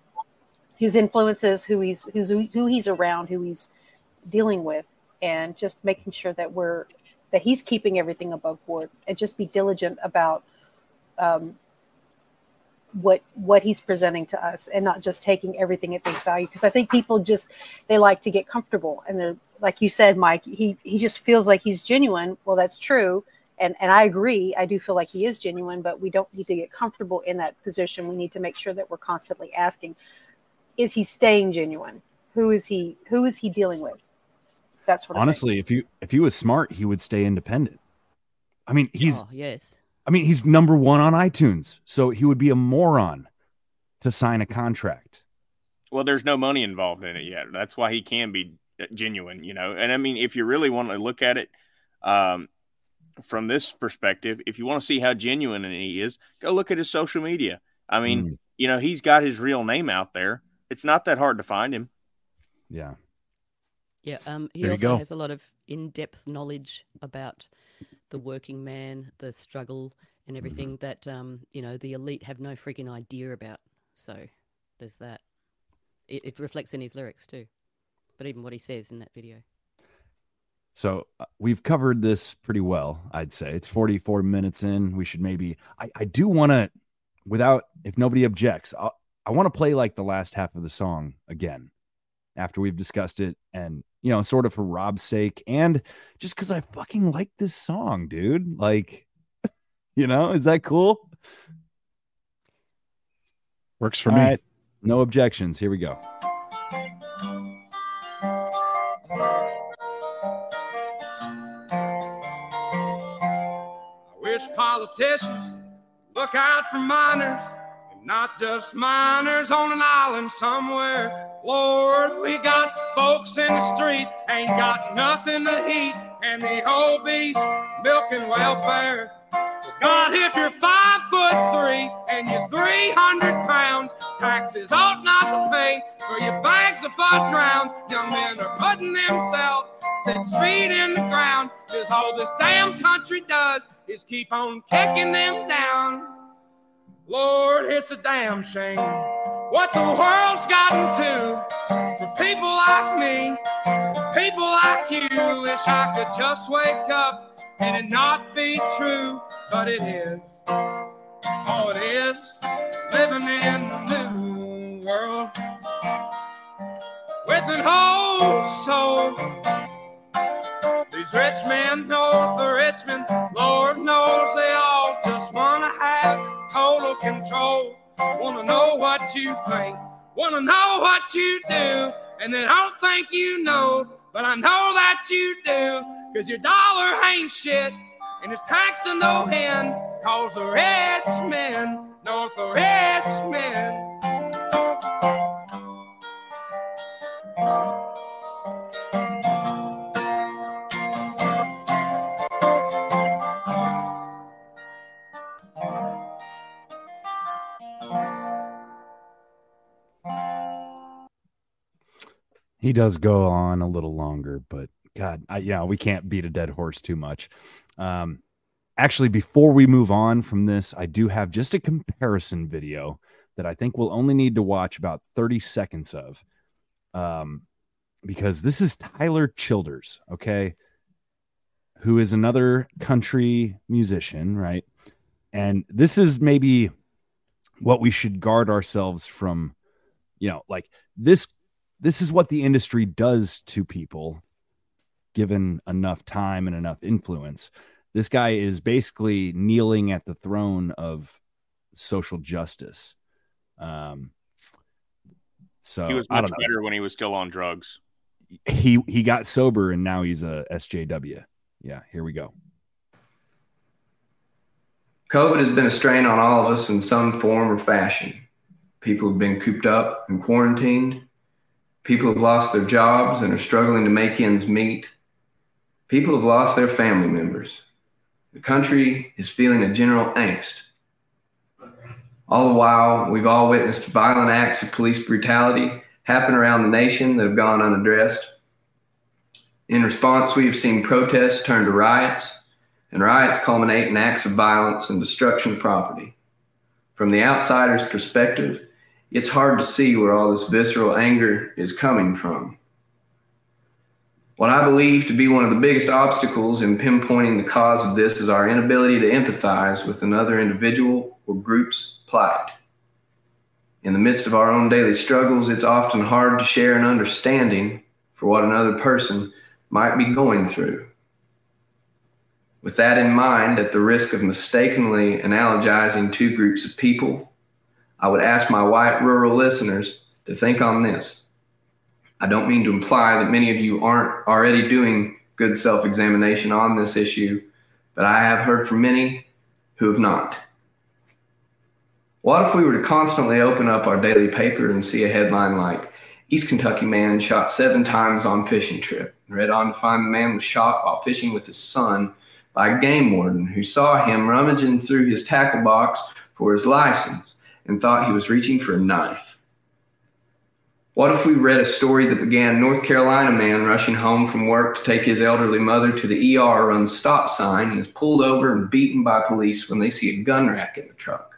his influences, who he's who's who he's around, who he's dealing with, and just making sure that we're that he's keeping everything above board and just be diligent about um, what what he's presenting to us and not just taking everything at face value because i think people just they like to get comfortable and they're like you said mike he he just feels like he's genuine well that's true and and i agree i do feel like he is genuine but we don't need to get comfortable in that position we need to make sure that we're constantly asking is he staying genuine who is he who is he dealing with that's what I think. honestly, if you if he was smart, he would stay independent. I mean, he's oh, yes. I mean, he's number one on iTunes, so he would be a moron to sign a contract. Well, there's no money involved in it yet. That's why he can be genuine, you know. And I mean, if you really want to look at it um, from this perspective, if you want to see how genuine he is, go look at his social media. I mean, Mm. you know, he's got his real name out there. It's not that hard to find him. Yeah. Yeah, um, he There you also go. has a lot of in-depth knowledge about the working man, the struggle, and everything that um, you know the elite have no freaking idea about. So there's that. It, it reflects in his lyrics too, but even what he says in that video. So uh, we've covered this pretty well, I'd say. It's 44 minutes in. We should maybe I, I do want to without if nobody objects, I'll, I want to play like the last half of the song again after we've discussed it and you know sort of for Rob's sake and just cuz I fucking like this song, dude. Like you know, is that cool? Works for All me. right. No objections. Here we go. Politicians look out for miners, and not just miners on an island somewhere. Lord, we got folks in the street ain't got nothing to eat, and the obese milking welfare. God, if you're five foot three and you're 300 pounds, taxes ought not to pay for your bags of fudge rounds. Young men are putting themselves six feet in the ground. Cause all this damn country does is keep on kicking them down. Lord, it's a damn shame what the world's gotten to for people like me, people like you. Wish I could just wake up and it not be true, but it is. Oh, it is living in the new world with an old soul. Rich men know the rich men, Lord knows they all just want to have total control. Want to know what you think, want to know what you do, and then I don't think you know, but I know that you do, cause your dollar ain't shit, and it's taxed to no end, cause the rich men know the He does go on a little longer, but God, I, yeah, we can't beat a dead horse too much. Um, actually, before we move on from this, I do have just a comparison video that I think we'll only need to watch about 30 seconds of. Um, because this is Tyler Childers, okay, who is another country musician, right? And this is maybe what we should guard ourselves from, you know, like this this is what the industry does to people given enough time and enough influence. This guy is basically kneeling at the throne of social justice. Um, so he was I much don't know. better when he was still on drugs. He he got sober and now he's a SJW. Yeah, here we go. COVID has been a strain on all of us in some form or fashion. People have been cooped up and quarantined. People have lost their jobs and are struggling to make ends meet. People have lost their family members. The country is feeling a general angst. All the while, we've all witnessed violent acts of police brutality happen around the nation that have gone unaddressed. In response, we have seen protests turn to riots, and riots culminate in acts of violence and destruction of property. From the outsider's perspective, it's hard to see where all this visceral anger is coming from. What I believe to be one of the biggest obstacles in pinpointing the cause of this is our inability to empathize with another individual or group's plight. In the midst of our own daily struggles, it's often hard to share an understanding for what another person might be going through. With that in mind, at the risk of mistakenly analogizing two groups of people, I would ask my white rural listeners to think on this. I don't mean to imply that many of you aren't already doing good self examination on this issue, but I have heard from many who have not. What if we were to constantly open up our daily paper and see a headline like, East Kentucky man shot seven times on fishing trip, read on to find the man was shot while fishing with his son by a game warden who saw him rummaging through his tackle box for his license and thought he was reaching for a knife? What if we read a story that began North Carolina man rushing home from work to take his elderly mother to the ER runs stop sign and is pulled over and beaten by police when they see a gun rack in the truck?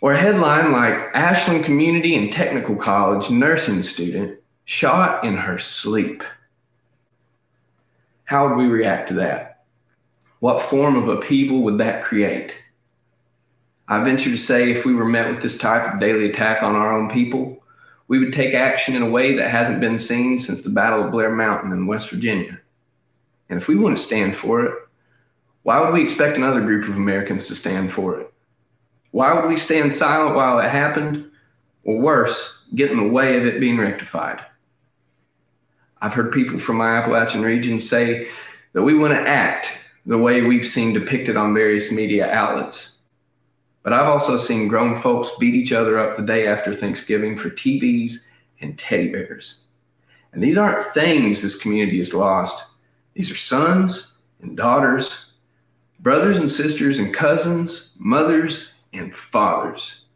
Or a headline like Ashland Community and Technical College nursing student shot in her sleep. How would we react to that? What form of upheaval would that create? I venture to say if we were met with this type of daily attack on our own people, we would take action in a way that hasn't been seen since the Battle of Blair Mountain in West Virginia. And if we want to stand for it, why would we expect another group of Americans to stand for it? Why would we stand silent while it happened? Or worse, get in the way of it being rectified? I've heard people from my Appalachian region say that we want to act the way we've seen depicted on various media outlets. But I've also seen grown folks beat each other up the day after Thanksgiving for TVs and teddy bears. And these aren't things this community has lost. These are sons and daughters, brothers and sisters and cousins, mothers and fathers.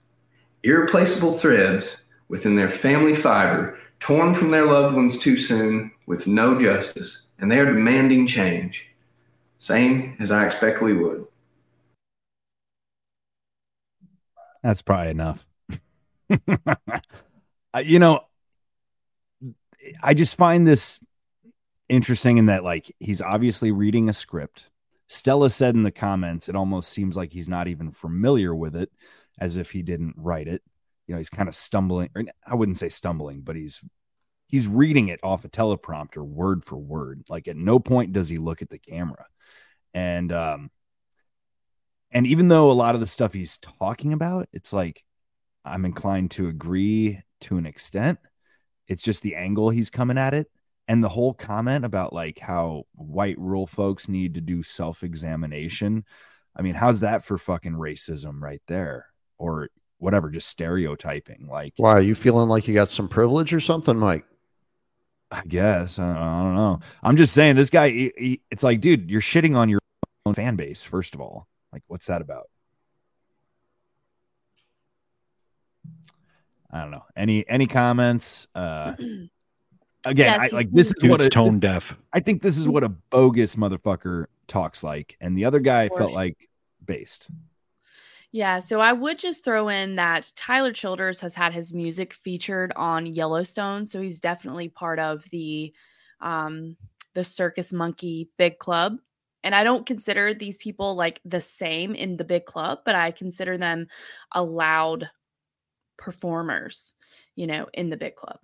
Irreplaceable threads within their family fiber, torn from their loved ones too soon with no justice, and they are demanding change. Same as I expect we would. That's probably enough. Uh, you know, I just find this interesting in that, like, he's obviously reading a script. Stella said in the comments, it almost seems like he's not even familiar with it, as if he didn't write it. You know, he's kind of stumbling, or I wouldn't say stumbling, but he's he's reading it off a teleprompter word for word. Like at no point does he look at the camera. And um and even though a lot of the stuff he's talking about, it's like I'm inclined to agree to an extent. It's just the angle he's coming at it. And the whole comment about like how white rural folks need to do self examination. I mean, how's that for fucking racism right there? Or whatever, just stereotyping. Like, Why are you feeling like you got some privilege or something, Mike? I guess I don't, I don't know. I'm just saying this guy. He, he, it's like, dude, you're shitting on your own fan base. First of all, like, what's that about? I don't know. Any any comments? Uh again, Yes, I like this is what a, tone deaf. I think this is what a bogus motherfucker talks like, and the other guy felt like based. Yeah, so I would just throw in that Tyler Childers has had his music featured on Yellowstone, so he's definitely part of the um the Circus Monkey Big Club. And I don't consider these people like the same in the big club, but I consider them allowed performers, you know, in the big club.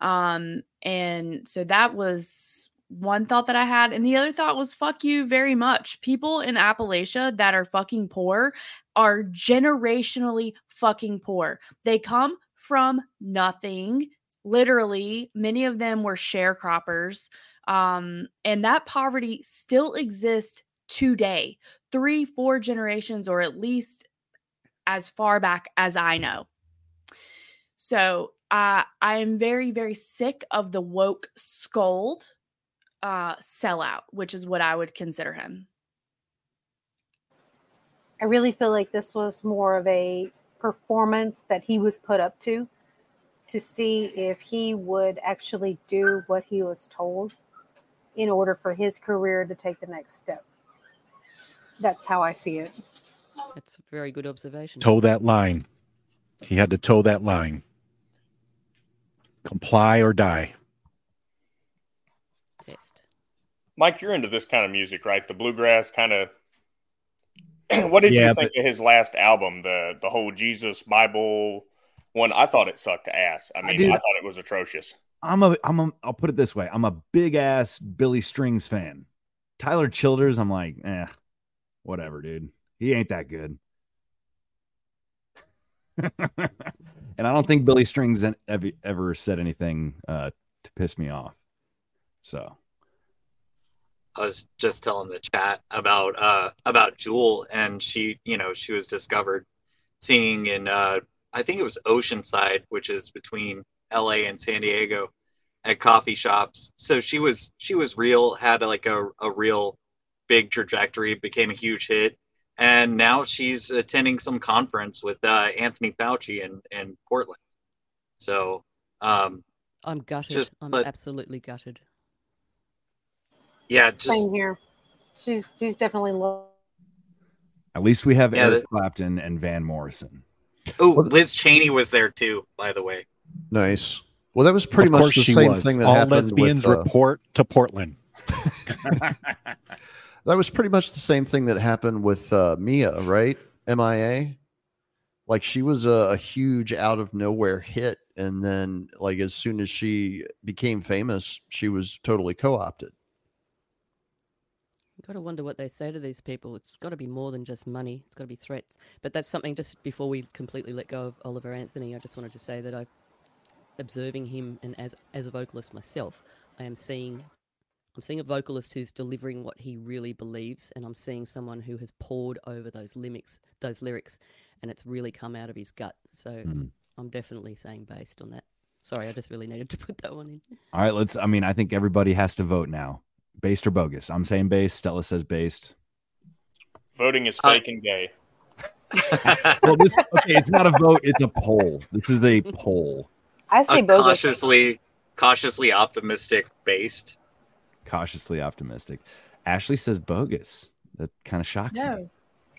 Um and so that was one thought that I had. And the other thought was fuck you very much. People in Appalachia that are fucking poor are generationally fucking poor. They come from nothing. Literally, many of them were sharecroppers. Um, and that poverty still exists today, three, four generations, or at least as far back as I know. So uh, I am very, very sick of the woke scold uh, sellout, which is what I would consider him. I really feel like this was more of a performance that he was put up to to see if he would actually do what he was told in order for his career to take the next step. That's how I see it. That's a very good observation. Toe that line. He had to toe that line. Comply or die. Test. Mike, you're into this kind of music, right? The bluegrass kind of. what did Yeah, you think of his last album, the the whole Jesus Bible one? I thought it sucked ass. I mean, did. I thought it was atrocious. I'm a I'm a I'll put it this way. I'm a big ass Billy Strings fan. Tyler Childers, I'm like, eh, whatever, dude. He ain't that good. and I don't think Billy Strings ever, ever said anything uh, to piss me off. So I was just telling the chat about uh about Jewel and she you know she was discovered singing in uh I think it was Oceanside which is between LA and San Diego at coffee shops so she was she was real had like a, a real big trajectory became a huge hit and now she's attending some conference with uh Anthony Fauci in in Portland so um I'm gutted. Just I'm let- absolutely gutted. yeah just Same here. She's she's definitely low. at least we have Yeah, Eric that- Clapton and Van Morrison. oh Liz Cheney was there too by the way Nice. Well, that was pretty of much the same was. thing that All happened lesbians with, uh, report to Portland. That was pretty much the same thing that happened with uh, Mia, right? MIA. Like she was a, a huge out of nowhere hit, and then like as soon as she became famous, she was totally co opted. Got to wonder what they say to these people. It's got to be more than just money. It's got to be threats. But that's something. Just before we completely let go of Oliver Anthony, I just wanted to say that I, observing him and as as a vocalist myself, I am seeing, I'm seeing a vocalist who's delivering what he really believes, and I'm seeing someone who has poured over those lyrics, those lyrics, and it's really come out of his gut. So Mhm. I'm definitely saying based on that. Sorry, I just really needed to put that one in. All right, let's. I mean, I think everybody has to vote now. Based or bogus? I'm saying based. Stella says based. Voting is Uh, fake and gay. Well, this okay. It's not a vote. It's a poll. This is a poll. I say A bogus. cautiously, cautiously optimistic based. Cautiously optimistic. Ashley says bogus. That kind of shocks me.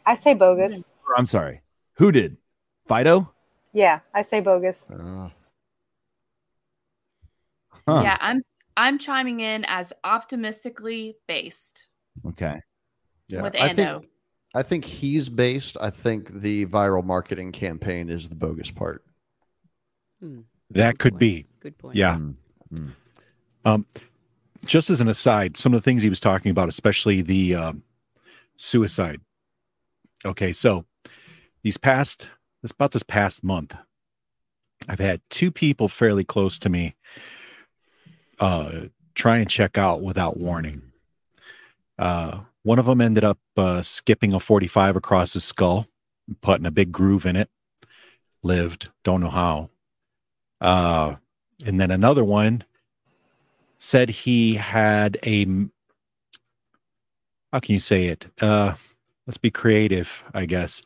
I say bogus. I'm sorry. Who did? Fido? Yeah, I say bogus. Uh, huh. Yeah, I'm I'm chiming in as optimistically based. Okay. Yeah, With I Ando. think I think he's based. I think the viral marketing campaign is the bogus part. Hmm. That could be. Good point. Yeah. Mm, Um, just as an aside, some of the things he was talking about, especially the um, suicide. Okay, so these past, this about this past month, I've had two people fairly close to me uh, try and check out without warning. Uh, one of them ended up uh, skipping a 45 across his skull, putting a big groove in it. Lived, don't know how. Uh, and then another one said he had a how can you say it? Uh let's be creative i guess.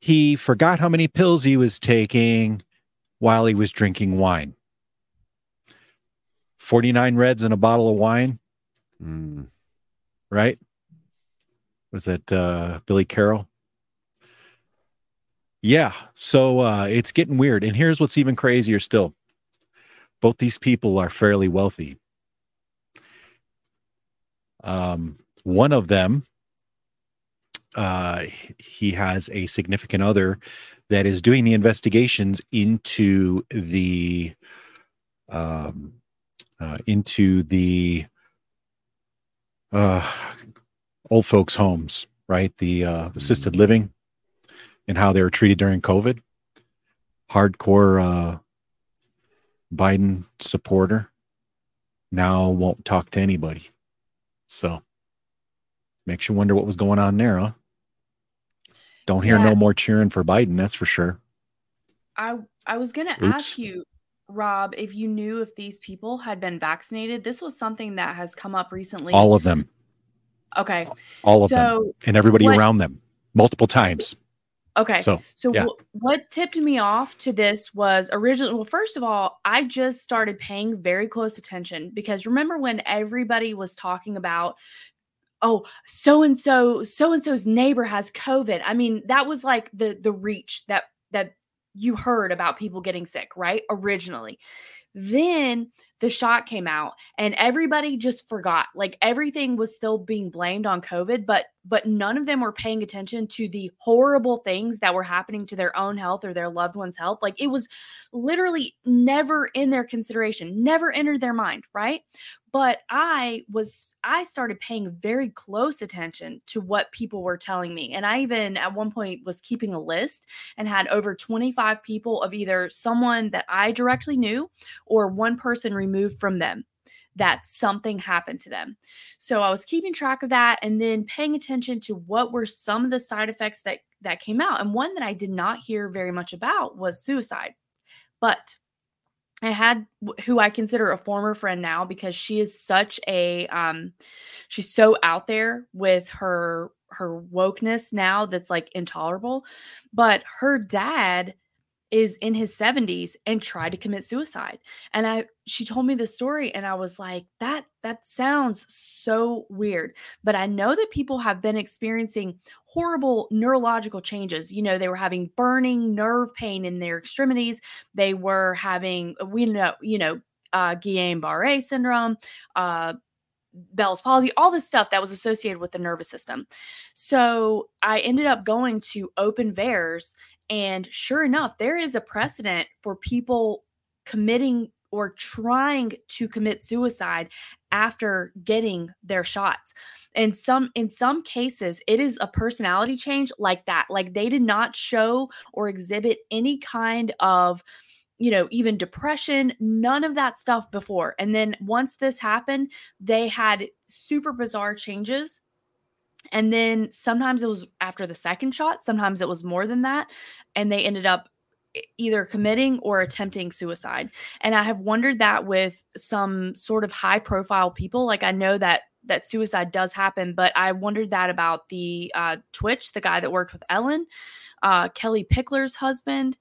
He forgot how many pills he was taking while he was drinking wine. 49 reds and a bottle of wine. Mm. right? Was that uh billy carroll yeah so uh it's getting weird and here's what's even crazier still. Both these people are fairly wealthy. Um one of them uh he has a significant other that is doing the investigations into the um uh, into the uh old folks homes right? The uh assisted living and how they were treated during covid hardcore uh biden supporter now won't talk to anybody so makes you wonder what was going on there huh don't hear Yeah. no more cheering for biden that's for sure I I was gonna Oops. ask you, Rob, if you knew if these people had been vaccinated. This was something that has come up recently. all of them Okay. all of so them and everybody what- around them multiple times Okay. So, so yeah. wh- what tipped me off to this was originally, well, first of all, I just started paying very close attention because remember when everybody was talking about, oh, so and so, so and so's neighbor has COVID. I mean, that was like the the reach that that you heard about people getting sick, right? Originally. Then the shot came out and everybody just forgot. Like everything was still being blamed on COVID, but but none of them were paying attention to the horrible things that were happening to their own health or their loved one's health. Like it was literally never in their consideration, never entered their mind, right? But I was I started paying very close attention to what people were telling me. And I even at one point was keeping a list and had over 25 people of either someone that I directly knew or one person removed from them that something happened to them. So I was keeping track of that and then paying attention to what were some of the side effects that that came out. And one that I did not hear very much about was suicide. But I had who I consider a former friend now because she is such a um she's so out there with her her wokeness now that's like intolerable. But her dad is in his 70s and tried to commit suicide. And I she told me this story and I was like that that sounds so weird. But I know that people have been experiencing horrible neurological changes. You know, they were having burning nerve pain in their extremities. They were having we know, you know, uh Guillain-Barré syndrome, uh Bell's palsy, all this stuff that was associated with the nervous system. So I ended up going to open VAERS, and sure enough, there is a precedent for people committing or trying to commit suicide after getting their shots. And some in some cases it is a personality change like that. Like they did not show or exhibit any kind of you know, even depression, none of that stuff before. And then once this happened, they had super bizarre changes. And then sometimes it was after the second shot, sometimes it was more than that. And they ended up either committing or attempting suicide. And I have wondered that with some sort of high profile people. Like I know that that suicide does happen, but I wondered that about the uh, Twitch, the guy that worked with Ellen, uh, Kellie Pickler's husband.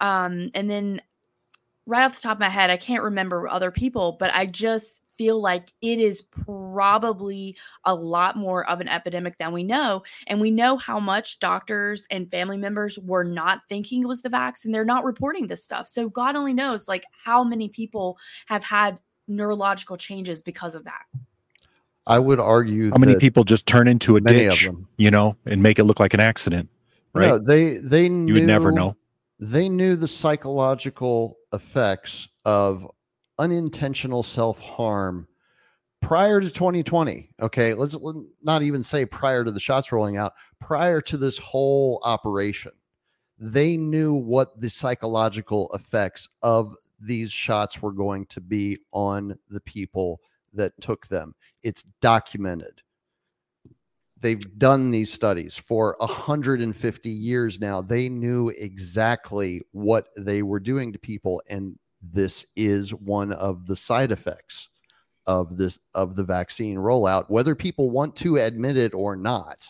Um, and then right off the top of my head, I can't remember other people, but I just feel like it is probably a lot more of an epidemic than we know. And we know how much doctors and family members were not thinking it was the vaccine. They're not reporting this stuff. So God only knows like how many people have had neurological changes because of that. I would argue How many that people just turn into a many of ditch, them. you know, and make it look like an accident, right? No, they they knew, you would never know. They knew the psychological effects of unintentional self harm prior to 2020. Okay, let's not even say prior to the shots rolling out, prior to this whole operation. They knew what the psychological effects of these shots were going to be on the people that took them. It's documented they've done these studies for 150 years now they knew exactly what they were doing to people and this is one of the side effects of this of the vaccine rollout whether people want to admit it or not.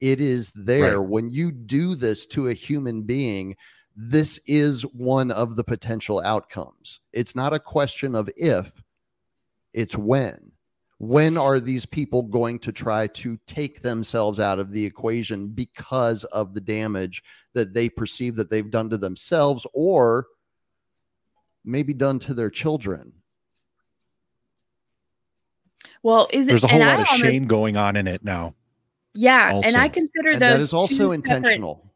It is there. Right. when you do this to a human being this is one of the potential outcomes. It's not a question of if it's when. When are these people going to try to take themselves out of the equation because of the damage that they perceive that they've done to themselves or maybe done to their children Well, is it There's a whole and lot I of almost- shame going on in it now. Yeah, and I consider and those that is also two intentional Separate,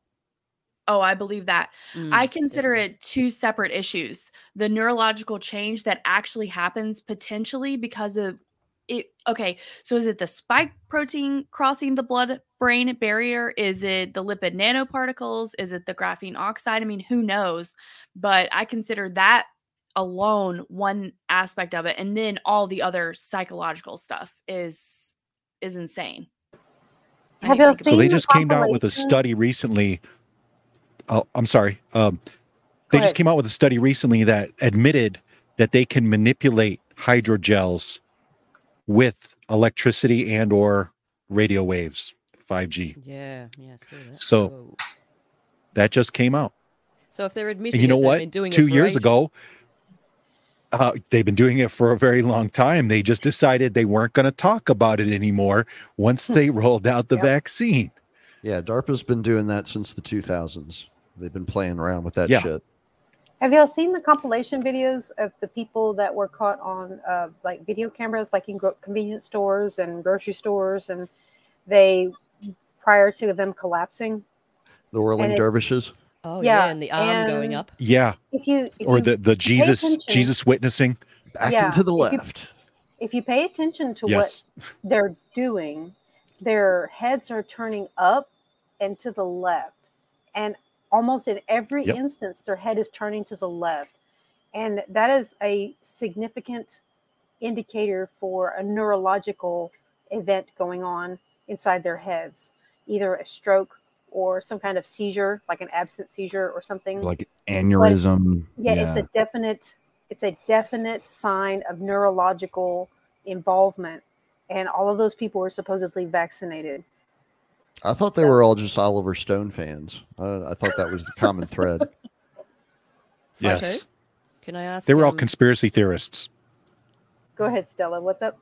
oh, I believe that. Mm, I consider it two separate issues. The neurological change that actually happens potentially because of it. Okay, so is it the spike protein crossing the blood brain barrier? Is it the lipid nanoparticles? Is it the graphene oxide? I mean, who knows? But I consider that alone one aspect of it, and then all the other psychological stuff is is insane. Have y'all think So they seen the just came out with a study recently. Oh, I'm sorry. Um, they just came out with a study recently that admitted that they can manipulate hydrogels with electricity and or radio waves, 5G. Yeah, yeah, I saw that. So Whoa. that just came out. So if they're admitting And you know what? doing Two years ages. ago, uh, they've been doing it for a very long time. They just decided they weren't going to talk about it anymore once they rolled out the Yep. vaccine. yeah darpa's been doing that since the 2000s they've been playing around with that Yeah. shit Have y'all seen the compilation videos of the people that were caught on uh, like video cameras, like in gro- convenience stores and grocery stores, and they prior to them collapsing? the whirling And it's- dervishes Oh yeah, Yeah, and the arm going up. Yeah. If you if Or you the, the Jesus Jesus witnessing. back Yeah, and to the if you- left if you pay attention to Yes. what they're doing, their heads are turning up and to the left. And almost in every Yep. instance, their head is turning to the left. And that is a significant indicator for a neurological event going on inside their heads, either a stroke or some kind of seizure, like an absent seizure or something. Like aneurysm. Yeah, it's a definite it's a definite sign of neurological involvement and all of those people were supposedly vaccinated. i thought they were all just oliver stone fans i, I thought that was the common thread Yes. Photo? Can I ask? They were all um, conspiracy theorists. Go ahead, Stella. What's up?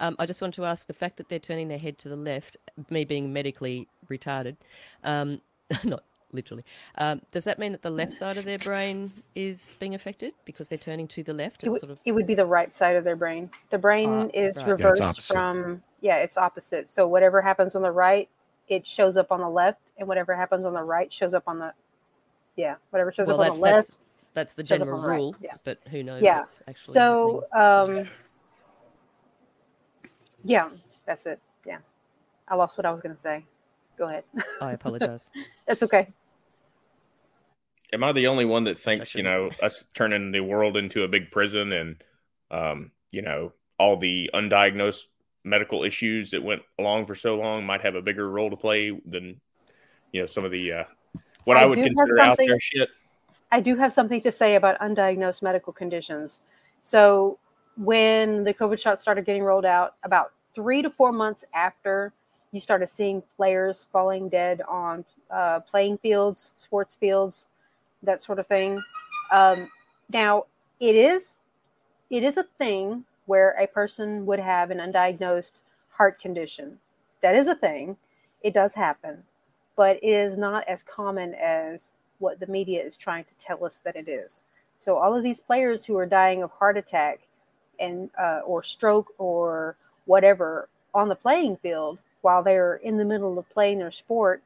Um, I just want to ask the fact that they're turning their head to the left, me being medically retarded, um, not literally. Um, does that mean that the left side of their brain is being affected because they're turning to the left? It, It's would- sort of it would be the right side of their brain. The brain Ah, is right. Reversed opposite. from yeah, it's opposite. So whatever happens on the right, it shows up on the left, and whatever happens on the right shows up on the yeah, whatever shows well, up on the left. that's that's the general on the right, rule, yeah. but who knows Yeah. what's actually happening. So um, yeah, that's it. Yeah, I lost what I was going to say. Go ahead. I apologize. That's okay. Am I the only one that thinks, you know, us turning the world into a big prison and, um, you know, all the undiagnosed medical issues that went along for so long might have a bigger role to play than, you know, some of the, uh, what I, I would consider out there shit. I do have something to say about undiagnosed medical conditions. So, when the COVID shot started getting rolled out, about three to four months after you started seeing players falling dead on uh, playing fields, sports fields, that sort of thing. Um, now, it is it is a thing where a person would have an undiagnosed heart condition. That is a thing. It does happen, but it is not as common as what the media is trying to tell us that it is. So all of these players who are dying of heart attack and uh, or stroke or whatever on the playing field while they're in the middle of playing their sport,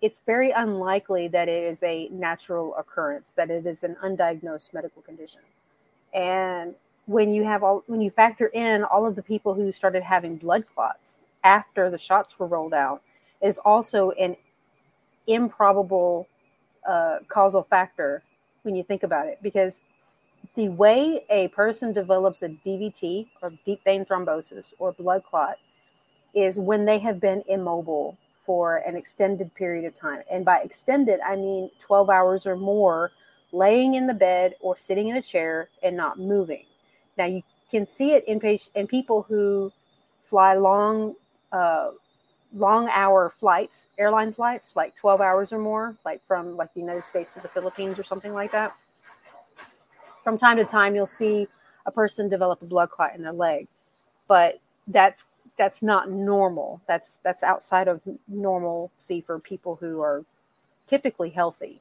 it's very unlikely that it is a natural occurrence, that it is an undiagnosed medical condition. And when you have all when you factor in all of the people who started having blood clots after the shots were rolled out, is also an improbable uh, causal factor when you think about it because the way a person develops a DVT or deep vein thrombosis or blood clot is when they have been immobile for an extended period of time. And by extended, I mean 12 hours or more laying in the bed or sitting in a chair and not moving. Now, you can see it in, patient, in people who fly long, uh, long hour flights, airline flights, like 12 hours or more, like from like the United States to the Philippines or something like that. From time to time, you'll see a person develop a blood clot in their leg, but that's that's not normal. That's that's outside of normalcy for people who are typically healthy.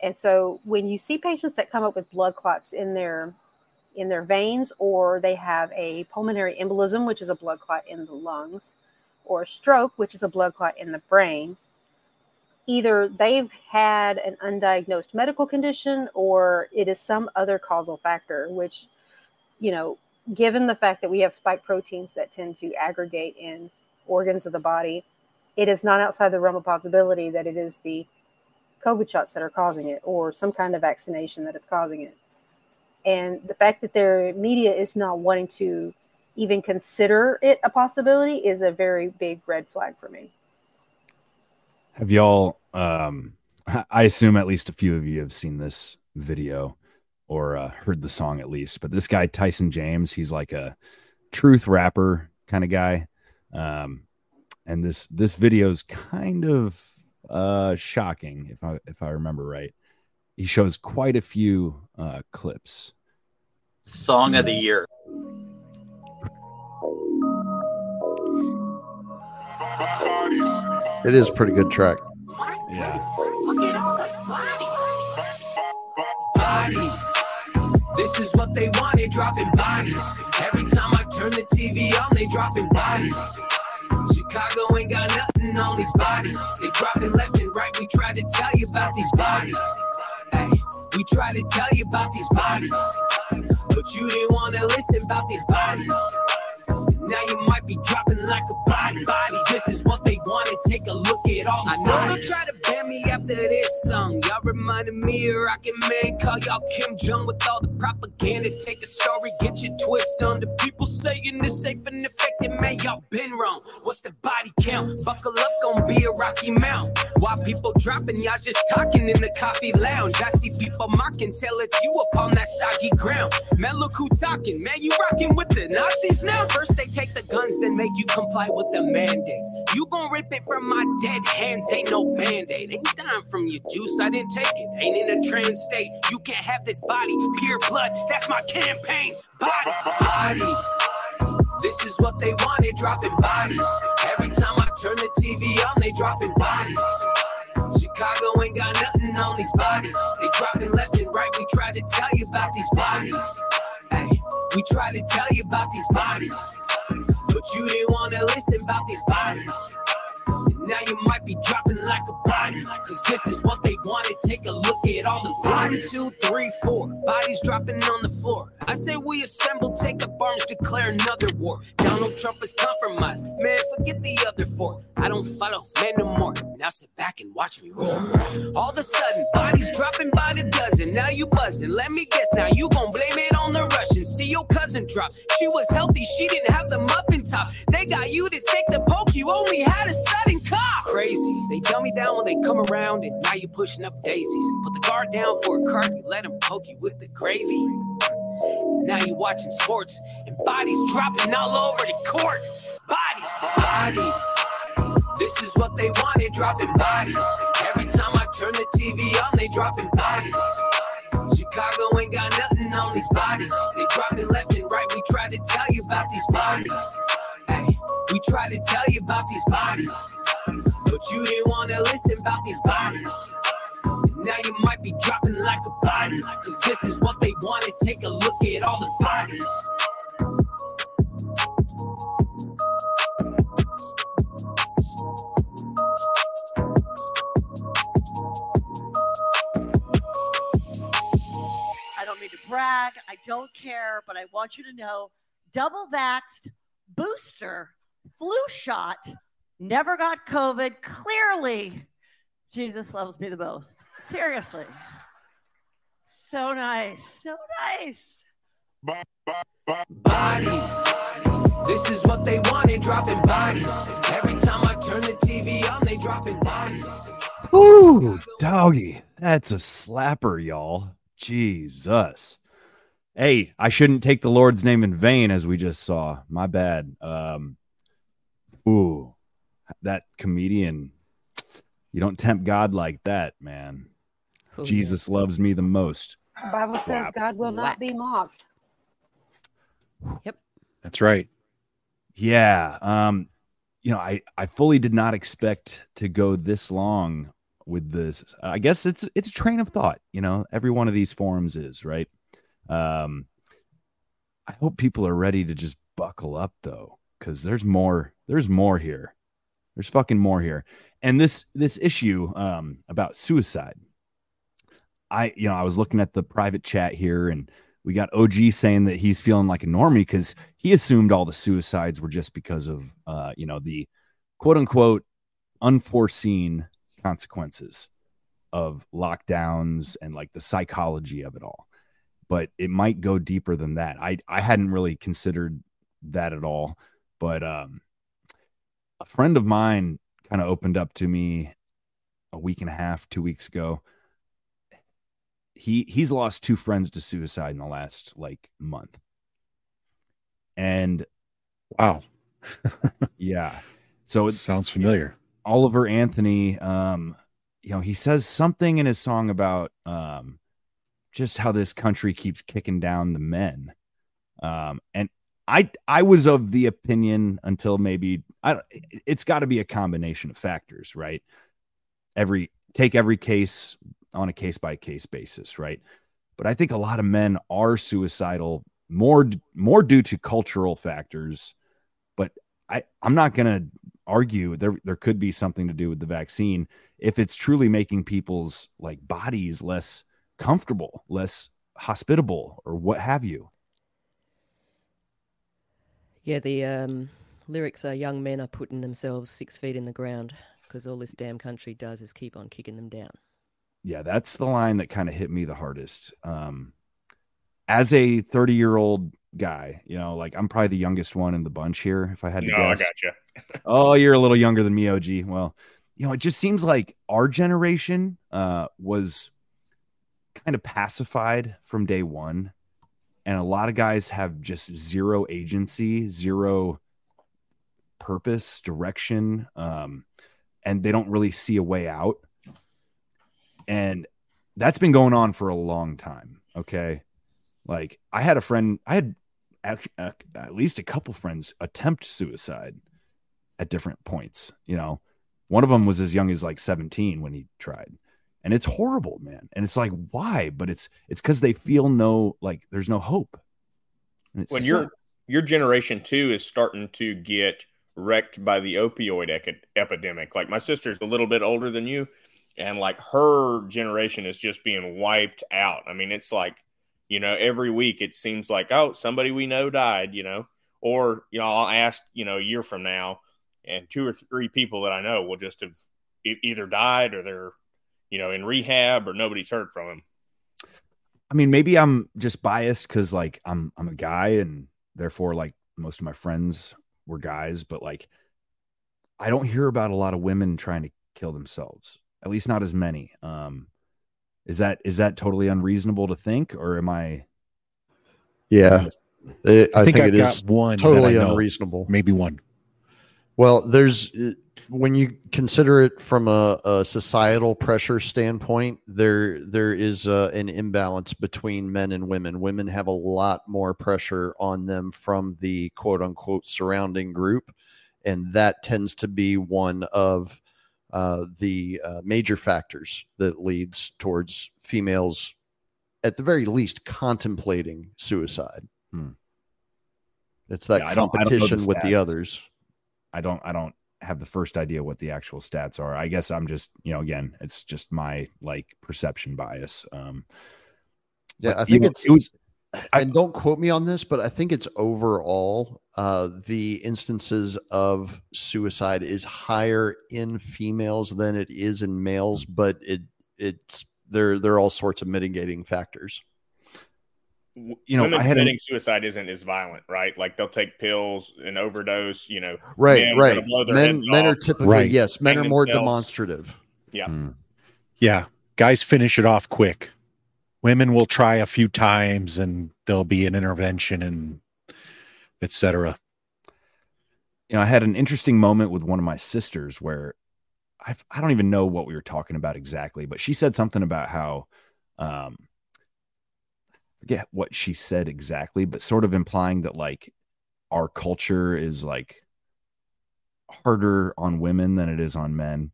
And so when you see patients that come up with blood clots in their in their veins or they have a pulmonary embolism, which is a blood clot in the lungs, or a stroke, which is a blood clot in the brain, either they've had an undiagnosed medical condition or it is some other causal factor, which, you know, given the fact that we have spike proteins that tend to aggregate in organs of the body, it is not outside the realm of possibility that it is the COVID shots that are causing it or some kind of vaccination that is causing it. And the fact that their media is not wanting to even consider it a possibility is a very big red flag for me. Have y'all? Um, I assume at least a few of you have seen this video or uh, heard the song at least. But this guy Tyson James, he's like a truth rapper kind of guy, um, and this this video is kind of uh, shocking if I if I remember right. He shows quite a few uh, clips. Song of the year. It is pretty good track. Yeah. This is what they wanted, dropping bodies. Every time I turn the TV on, they dropping bodies. Chicago ain't got nothing on these bodies. They dropping left and right. We try to tell you about these bodies. Hey, we try to tell you about these bodies. But you didn't want to listen about these bodies. Now you might be dropping like a body. Body, this is they wanted. Take a look at all. I know they'll try to ban me after this song. Y'all reminded me of Rocket Man. Call y'all Kim Jong with all the propaganda. Take a story, get your twist on. The people saying this safe and effective. Man, y'all been wrong. What's the body count? Buckle up, gonna be a rocky mount. While people dropping, y'all just talking in the coffee lounge. I see people mocking, tell it's you up on that soggy ground. Man, look who talking. Man, you rocking with the Nazis now? First they take the guns, then make you comply with the mandates. You gon' rip it from my dead hands, ain't no band-aid. Ain't dying from your juice, I didn't take it. Ain't in a trans state. You can't have this body, pure blood. That's my campaign. Bodies, bodies. This is what they wanted, dropping bodies. Every time I turn the TV on, they dropping bodies. Chicago ain't got nothing on these bodies. They dropping left and right. We try to tell you about these bodies. Hey, we try to tell you about these bodies. But you didn't want to listen about these bodies. Now you might be dropping like a body. Cause this is what they wanted. A look at all the bodies. One, two, three, four. Bodies dropping on the floor. I say we assemble, take up arms, declare another war. Donald Trump is compromised. Man, forget the other four. I don't follow man no more. Now sit back and watch me roar. All of a sudden, bodies dropping by the dozen. Now you buzzing. Let me guess. Now you gon' blame it on the Russians. See your cousin drop. She was healthy. She didn't have the muffin top. They got you to take the poke. You only had a sudden cough. Crazy. They dumb me down when they come around, and now you pushing up daisies. Put the guard down for a cart. You let them poke you with the gravy. Now you watching sports and bodies dropping all over the court. Bodies, bodies. This is what they wanted, dropping bodies. Every time I turn the TV on, they dropping bodies. Chicago ain't got nothing on these bodies. They dropping left and right. We try to tell you about these bodies. Hey, we try to tell you about these bodies. But you didn't want to listen about these bodies. Now you might be dropping like a body. Cause this is what they wanted. Take a look at all the bodies. I don't mean to brag. I don't care, but I want you to know double vaxxed, booster, flu shot, never got COVID. Clearly, Jesus loves me the most. Seriously. So nice. So nice. Bodies. This is what they wanted, dropping bodies. Every time I turn the TV on, they dropping bodies. Ooh, doggy. That's a slapper, y'all. Jesus. Hey, I shouldn't take the Lord's name in vain, as we just saw. My bad. Um, ooh, that comedian. You don't tempt God like that, man. Ooh. Jesus loves me the most. The Bible says God will not be mocked. Yep. That's right. Yeah. Um, you know, I I fully did not expect to go this long with this. I guess it's it's a train of thought, you know. Every one of these forums is, right? Um I hope people are ready to just buckle up though cuz there's more there's more here. There's fucking more here. And this this issue um about suicide. I you know, I was looking at the private chat here and we got OG saying that he's feeling like a normie because he assumed all the suicides were just because of uh, you know, the quote unquote unforeseen consequences of lockdowns and like the psychology of it all. But it might go deeper than that. I I hadn't really considered that at all. But um a friend of mine kind of opened up to me a week and a half, two weeks ago. He he's lost two friends to suicide in the last like month. And wow. Yeah. So it sounds familiar. Oliver anthony um you know he says something in his song about um just how this country keeps kicking down the men. Um and i i was of the opinion until maybe i it's got to be a combination of factors right every take every case on a case by case basis, right? But I think a lot of men are suicidal more more due to cultural factors. But I I'm not going to argue there there could be something to do with the vaccine if it's truly making people's like bodies less comfortable, less hospitable or what have you. Yeah, the um, lyrics are young men are putting themselves six feet in the ground because all this damn country does is keep on kicking them down. yeah, that's the line that kind of hit me the hardest. Um, as a 30 year old guy, you know, like I'm probably the youngest one in the bunch here. If I had to No, I guess, gotcha. oh, you're a little younger than me, OG. Well, you know, it just seems like our generation uh, was kind of pacified from day one, and a lot of guys have just zero agency, zero purpose, direction, um, and they don't really see a way out. And that's been going on for a long time okay? Like i had a friend i had act- at least a couple friends attempt suicide at different points you know? One of them was as young as like 17 when he tried. And it's horrible, man. And it's like, why? But it's it's because they feel no like there's no hope. When sucks. your your generation too is starting to get wrecked by the opioid ec- epidemic. Like my sister's a little bit older than you, and like her generation is just being wiped out. I mean, it's like you know every week it seems like oh somebody we know died, you know, or you know I'll ask you know a year from now, and two or three people that I know will just have e- either died or they're you know in rehab or nobody's heard from him. I mean, maybe I'm just biased because like I'm I'm a guy and therefore like most of my friends were guys, but like I don't hear about a lot of women trying to kill themselves. At least not as many. Um is that is that totally unreasonable to think or am I Yeah, It- I, I think think, I've it got is one totally unreasonable. Maybe one. Well, there's when you consider it from a, a societal pressure standpoint, there there is uh an imbalance between men and women. Women have a lot more pressure on them from the quote unquote surrounding group, and that tends to be one of uh, the uh, major factors that leads towards females, at the very least, contemplating suicide. Hmm. It's that Yeah, I don't- I don't competition with the others. I don't I don't have the first idea what the actual stats are. I guess I'm just, you know, again, it's just my like perception bias. Um Yeah, I think it's it was and don't quote me on this, but I think it's overall uh, the instances of suicide is higher in females than it is in males, but it it's there there are all sorts of mitigating factors. W- You know, women I had an- committing suicide isn't as violent, right? Like they'll take pills and overdose. You know, Right, men right. blow their Men heads men are off, typically Right. yes, men hang are more themselves. demonstrative. Yeah, Hmm. Yeah. Guys finish it off quick. Women will try a few times and there'll be an intervention and etc. you know, I had an interesting moment with one of my sisters where I I don't even know what we were talking about exactly, but she said something about how um I forget what she said exactly, but sort of implying that like our culture is like harder on women than it is on men.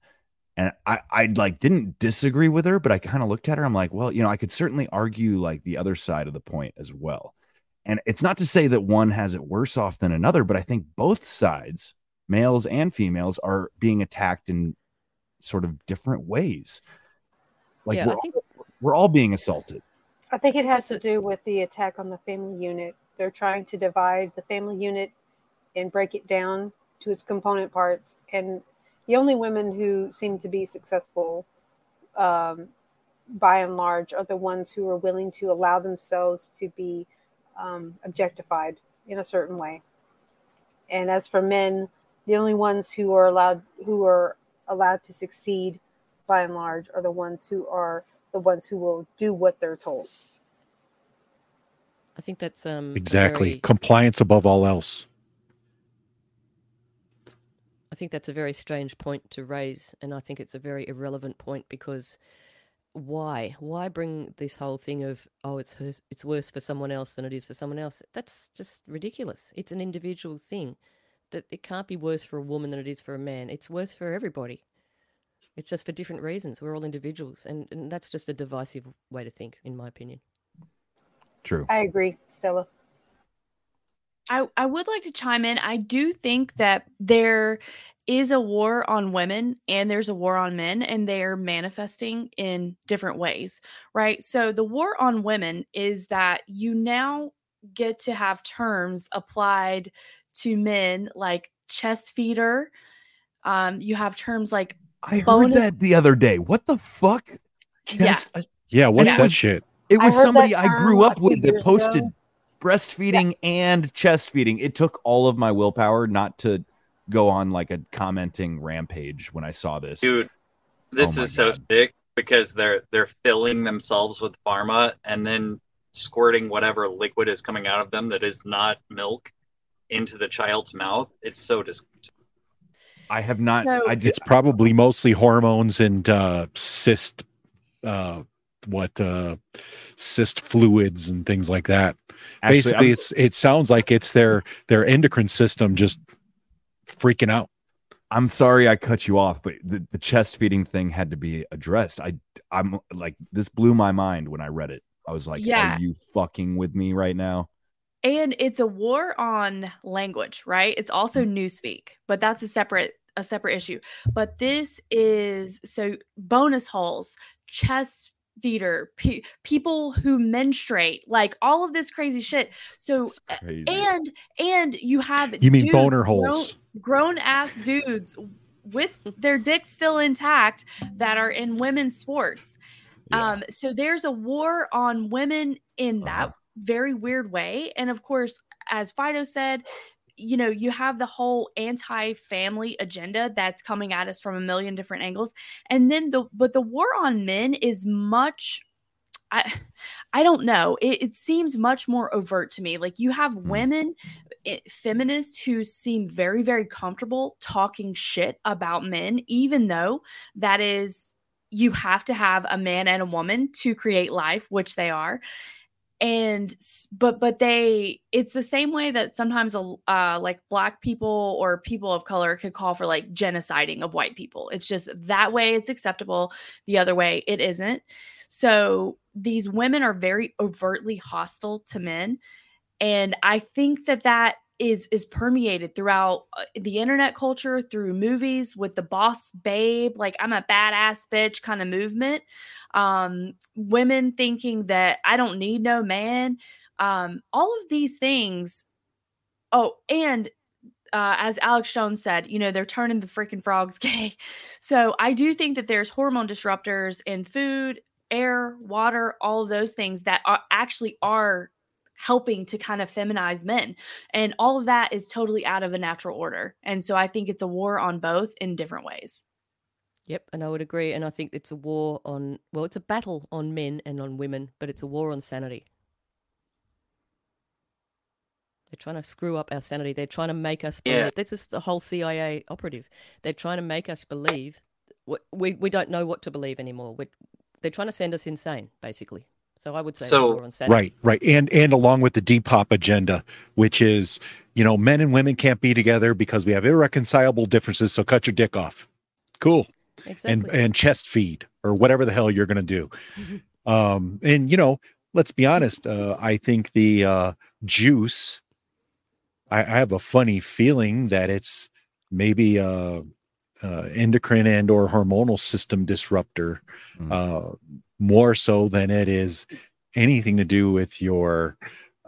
And I, I like didn't disagree with her, but I kind of looked at her. I'm like, well, you know, I could certainly argue like the other side of the point as well. And it's not to say that one has it worse off than another, but I think both sides, males and females, are being attacked in sort of different ways. Like Yeah, we're, think- we're all being assaulted. I think it has to do with the attack on the family unit. They're trying to divide the family unit and break it down to its component parts. And the only women who seem to be successful, um, by and large, are the ones who are willing to allow themselves to be um, objectified in a certain way. And as for men, the only ones who are allowed who are allowed to succeed, by and large, are the ones who are the ones who will do what they're told. I think that's um Exactly. very- Compliance above all else. I think that's a very strange point to raise, and I think it's a very irrelevant point because why? Why bring this whole thing of oh, it's hers, it's worse for someone else than it is for someone else? That's just ridiculous. It's an individual thing. That it can't be worse for a woman than it is for a man. It's worse for everybody. It's just for different reasons. We're all individuals, and, and that's just a divisive way to think, in my opinion. True. I agree, Stella. I, I would like to chime in. I do think that there is a war on women and there's a war on men, and they're manifesting in different ways, right? So, the war on women is that you now get to have terms applied to men like chest feeder. Um, you have terms like I heard bonus- that the other day. What the fuck? Yeah. Chest- Yeah, what's it that was- shit? It was heard somebody I grew up with that posted ago. breastfeeding and chest feeding. It took all of my willpower not to go on like a commenting rampage when I saw this. Dude, this Oh my is so sick because they're they're filling themselves with pharma and then squirting whatever liquid is coming out of them that is not milk into the child's mouth. It's so disgusting. I have not. So- I did. It's probably mostly hormones and uh, cyst, uh, what uh, cyst fluids and things like that. Actually, Basically, I'm- it's it sounds like it's their their endocrine system just freaking out. I'm sorry I cut you off, but the, the chest feeding thing had to be addressed. I I'm like this blew my mind when I read it. I was like, Yeah. are you fucking with me right now? And it's a war on language right? It's also newspeak but that's a separate a separate issue. But this is so bonus holes chest feeder pe- people who menstruate like all of this crazy shit. So crazy. and and you have You mean dudes, boner holes. grown ass dudes with their dicks still intact that are in women's sports. Um, so there's a war on women in that very weird way. And of course, as Fido said, you know, you have the whole anti-family agenda that's coming at us from a million different angles. And then the but the war on men is much I I don't know. It, it seems much more overt to me. Like you have women, eh, feminists who seem very, very comfortable talking shit about men, even though that is you have to have a man and a woman to create life, which they are. And but but they it's the same way that sometimes a uh, like black people or people of color could call for like genociding of white people. It's just that way it's acceptable. The other way it isn't. So these women are very overtly hostile to men and i think that that is is permeated throughout uh, the internet culture through movies with the boss babe like i'm a badass bitch kind of movement um women thinking that i don't need no man um all of these things oh and uh, as Alex Jones said, you know, they're turning the freaking frogs gay. So I do think that there's hormone disruptors in food, air, water, all those things that are actually are helping to kind of feminize men. And all of that is totally out of a natural order. And so I think it's a war on both in different ways. Yep, and I would agree. And I think it's a war on, well, it's a battle on men and on women, but it's a war on sanity. They're trying to screw up our sanity. They're trying to make us believe. Yeah. This is the whole CIA operative. They're trying to make us believe. We, we, we don't know what to believe anymore. we they're trying to send us insane, basically. So I would say So- war on sanity. Right, right, and and along with the Depop agenda, which is you know men and women can't be together because we have irreconcilable differences. So cut your dick off. Cool. And Exactly. and chest feed or whatever the hell you're gonna do. Um, and you know, let's be honest. Uh, I think the uh, juice. I, I have a funny feeling that it's maybe a, uh endocrine and or hormonal system disruptor, uh, more so than it is anything to do with your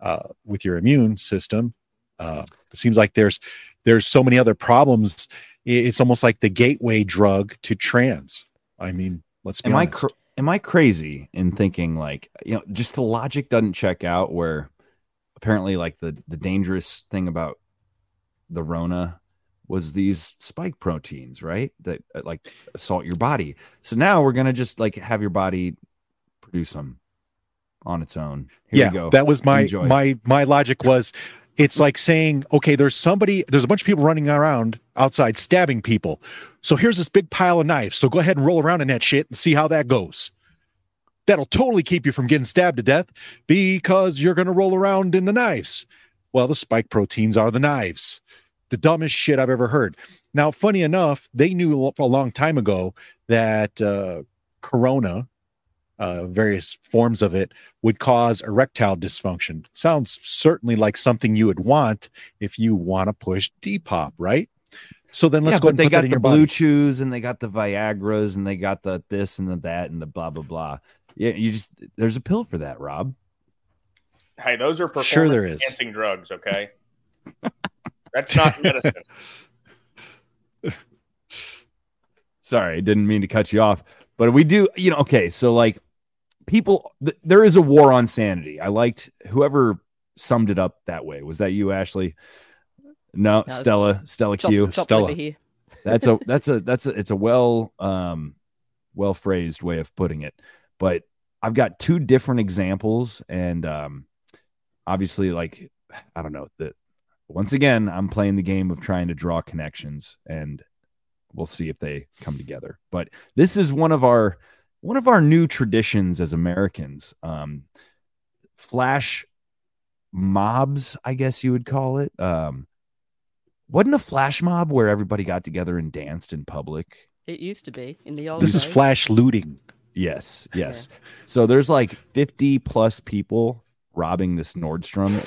uh, with your immune system. Uh, it seems like there's there's so many other problems. It's almost like the gateway drug to trans. I mean, let's be am I cr- am I crazy in thinking like you know just the logic doesn't check out where apparently like the the dangerous thing about the Rona was these spike proteins, right? That uh, like assault your body. So now we're gonna just like have your body produce them on its own. Here yeah, you go. that was my Enjoy. my my logic was it's like saying, okay, there's somebody, there's a bunch of people running around outside stabbing people. So here's this big pile of knives. So go ahead and roll around in that shit and see how that goes. That'll totally keep you from getting stabbed to death because you're going to roll around in the knives. Well, the spike proteins are the knives. The dumbest shit I've ever heard. Now, funny enough, they knew a long time ago that uh, Corona, uh, various forms of it, would cause erectile dysfunction. Sounds certainly like something you would want if you want to push Depop, right? So then let's yeah, go but they got the BlueChews and they got the Viagra's and they got the this and the that and the blah blah blah. Yeah, you just there's a pill for that, Rob. Hey, those are performance Sure there is. enhancing drugs. Okay, that's not medicine. Sorry, didn't mean to cut you off, but we do, you know, okay, so like people th- there is a war on sanity. I liked whoever summed it up that way. Was that you, Ashley? No, was Stella, Stella Chop- Q. chop Stella. that's a that's a that's a it's a well um well phrased way of putting it. But I've got two different examples and um obviously like I don't know that once again I'm playing the game of trying to draw connections and we'll see if they come together. But this is one of our one of our new traditions as Americans. Um flash mobs, I guess you would call it. Um wasn't a flash mob where everybody got together and danced in public. It used to be in the old. This is flash looting. Yes, yes. So there's like 50 plus people robbing this Nordstrom.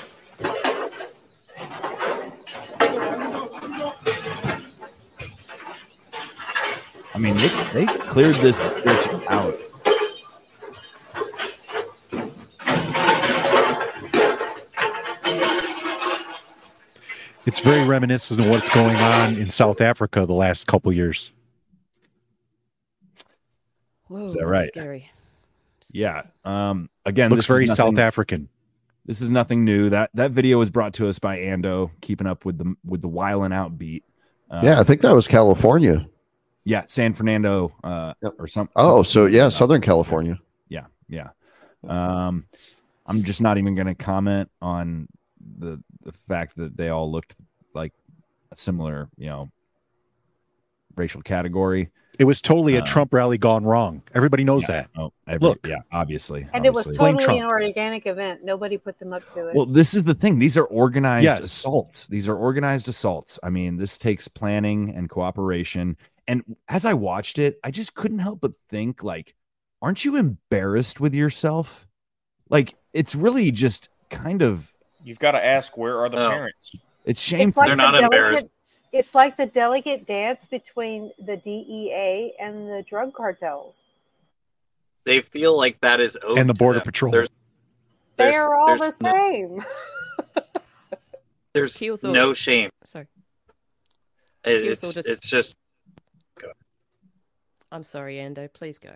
I mean, they, they cleared this bitch out. It's very reminiscent of what's going on in South Africa the last couple years. Whoa, Is that that's right? Scary. Yeah. Um. Again, Looks this is very South African. This is nothing new. That that video was brought to us by Ando, keeping up with the with the wiling out beat. Um, yeah, I think that was California. Yeah, San Fernando, uh, or some. Oh, so yeah, Southern California. yeah, yeah. Um, I'm just not even going to comment on the the fact that they all looked like a similar, you know, racial category. It was totally a Uh, Trump rally gone wrong. Everybody knows yeah, that. Oh, every, Look. yeah, obviously, And it was totally an organic event. Nobody put them up to it. Well, this is the thing. These are organized Yes. assaults. These are organized assaults. I mean, this takes planning and cooperation. And as I watched it, I just couldn't help but think, like, aren't you embarrassed with yourself? Like, it's really just kind of You've got to ask where are the No. parents? it's It's shameful. like They're the not delicate- embarrassed. It's like the delicate dance between the DEA and the drug cartels. They feel like that is owed And the Border them. Patrol. There's, They there's- are all the there's no- same. there's also- no shame. Sorry, It- it's, just... it's just I'm sorry, Ando. Please go.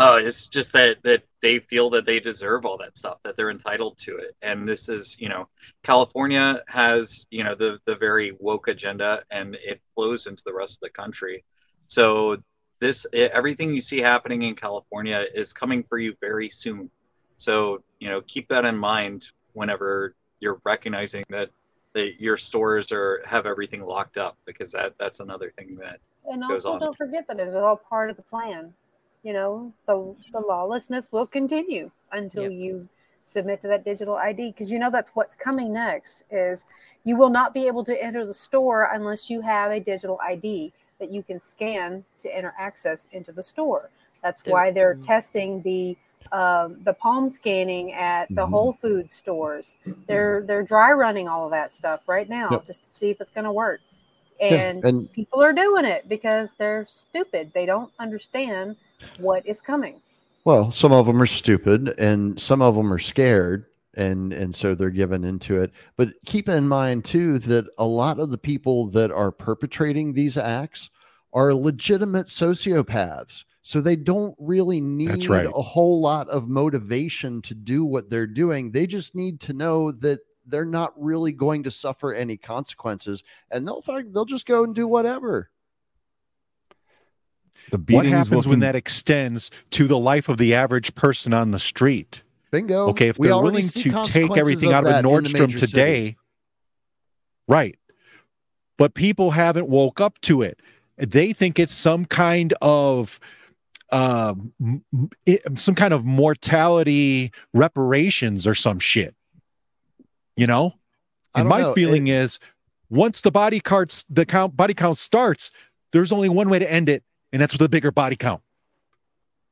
Oh, it's just that that they feel that they deserve all that stuff, that they're entitled to it. And this is, you know, California has, you know, the the very woke agenda, and it flows into the rest of the country. So this everything you see happening in California is coming for you very soon. So you know, keep that in mind whenever you're recognizing that that your stores are have everything locked up, because that that's another thing that And also, on. don't forget that it's all part of the plan. You know, the the lawlessness will continue until Yep. you submit to that digital ID because you know that's what's coming next. Is you will not be able to enter the store unless you have a digital ID that you can scan to enter access into the store. That's why they're mm. testing the um, the palm scanning at the Mhm. Whole Food stores. They're they're dry running all of that stuff right now Yep. just to see if it's going to work. Yeah, And and people are doing it because they're stupid. They don't understand what is coming. Well, some of them are stupid and some of them are scared and and so they're given into it. But keep in mind too that a lot of the people that are perpetrating these acts are legitimate sociopaths. So they don't really need right. a whole lot of motivation to do what they're doing. They just need to know that they're not really going to suffer any consequences and they'll fuck- they'll just go and do whatever. The What beatings will happens when that extends to the life of the average person on the street? Bingo. Okay, if We they're willing to take consequences everything out of a that in the Nordstrom today, cities. right? But people haven't woke up to it. They think it's some kind of uh, m- m- some kind of mortality reparations or some shit. You know, and my know. feeling is once the body carts the count body count starts, there's only one way to end it, and that's with a bigger body count.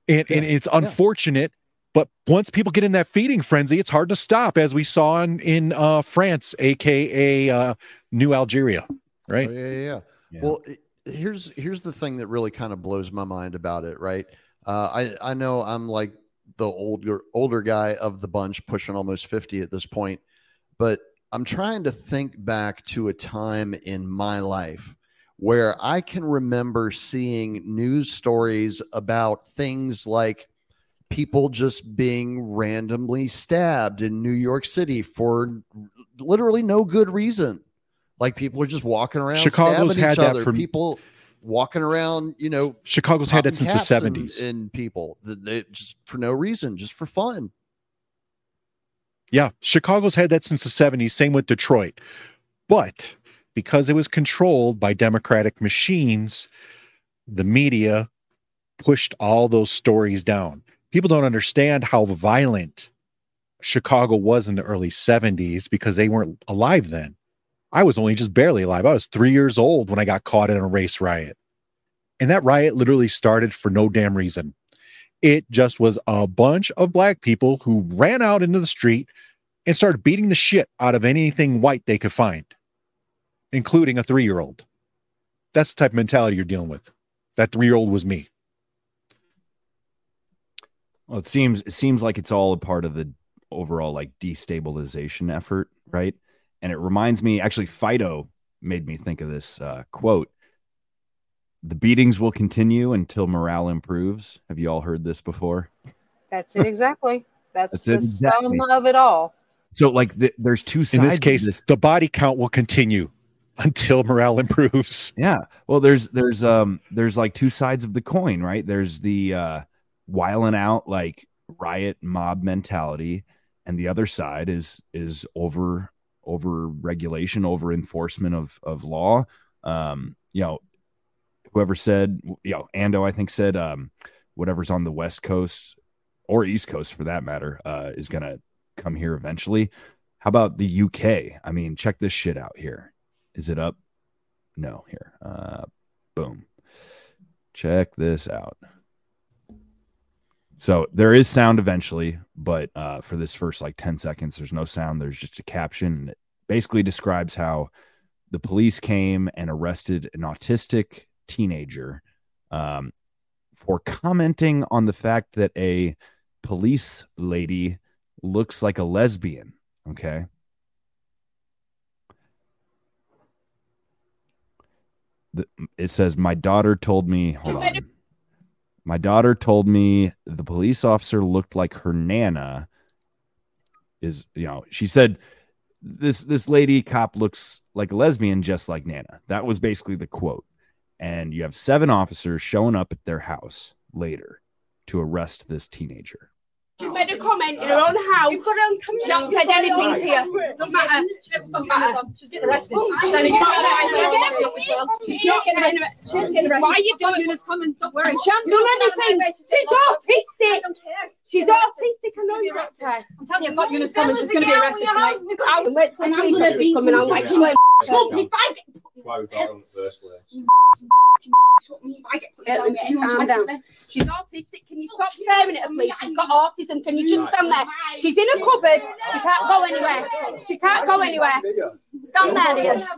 And and it's unfortunate, but once people get in that feeding frenzy, it's hard to stop, as we saw in in uh, France, aka uh, New Algeria, right? Oh, yeah, yeah, yeah. Yeah. Well, here's here's the thing that really kind of blows my mind about it, right? Uh, I I know I'm like the older older guy of the bunch, pushing almost fifty at this point, but I'm trying to think back to a time in my life where I can remember seeing news stories about things like people just being randomly stabbed in New York City for literally no good reason. Like people are just walking around Chicago's stabbing had each that other. for- people walking around, you know, Chicago's had that since the caps in- 70s. in people that they just for no reason, just for fun. Yeah, Chicago's had that since the 70s, same with Detroit. But because it was controlled by democratic machines, the media pushed all those stories down. People don't understand how violent Chicago was in the early 70s because they weren't alive then. I was only just barely alive. I was three years old when I got caught in a race riot. And that riot literally started for no damn reason. It just was a bunch of black people who ran out into the street and started beating the shit out of anything white they could find, including a three year old. That's the type of mentality you're dealing with. That three year old was me. Well, it seems it seems like it's all a part of the overall like destabilization effort, right? And it reminds me actually Fido made me think of this uh, quote. The beatings will continue until morale improves. Have you all heard this before? That's it exactly. That's, That's the it exactly. sum of it all. So like the, there's two sides. In this of case, the body count will continue until morale improves. Yeah. Well, there's there's um there's like two sides of the coin, right? There's the uh wiling out like riot mob mentality, and the other side is is over over regulation, over enforcement of of law. Um, you know, whoever said, you know, Ando, I think said um whatever's on the west coast or east coast for that matter, uh, is gonna come here eventually. How about the UK? I mean, check this shit out here. Is it up? No, here. Uh, boom. Check this out. So there is sound eventually, but uh, for this first like 10 seconds, there's no sound. There's just a caption. And it basically describes how the police came and arrested an autistic teenager um, for commenting on the fact that a police lady looks like a lesbian. Okay. The, it says, My daughter told me, hold on. My daughter told me the police officer looked like her nana. Is, you know, she said, this this lady cop looks like a lesbian just like nana that was basically the quote and you have seven officers showing up at their house later to arrest this teenager She's made a comment in her own house. You've got her own camera. She hasn't said anything to you. Don't matter. She never got cameras. She's getting arrested. She's getting arrested. She's getting arrested. Why are you doing this? Coming. Don't worry. She hasn't done anything. She's autistic. I don't care. She's autistic. I know you're arrested. I'm telling you, I've got Eunice coming. She's going to be arrested tonight. I'll wait till the police officer's coming. I'm like, you ain't if I get why we got her in the first place. Calm down. She's autistic. Can you stop staring at her, please? She's got autism. Can you just stand there? She's in a cupboard. She can't go anywhere. She can't go anywhere. Stand there, dear. They're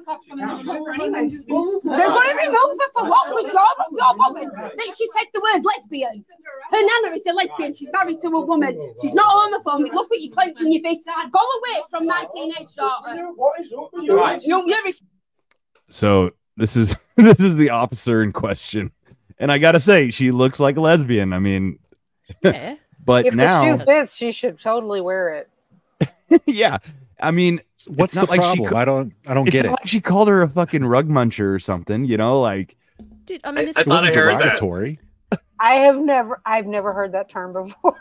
going to remove her for what? With your, your woman. That she said the word lesbian. Her nana is a lesbian. She's married to a woman. She's not homophobic. Look what you're clenching your fist. Go away from my teenage daughter. What is Right. You, you're so this is this is the officer in question and i gotta say she looks like a lesbian i mean Yeah. but if now the shoe fits, she should totally wear it. yeah i mean What's it's not the like problem? she I don't I don't it's get not it. like she called her a fucking rug muncher or something you know like Did, I mean, this I thought I heard that. Derogatory. I have never, I've never heard that term before.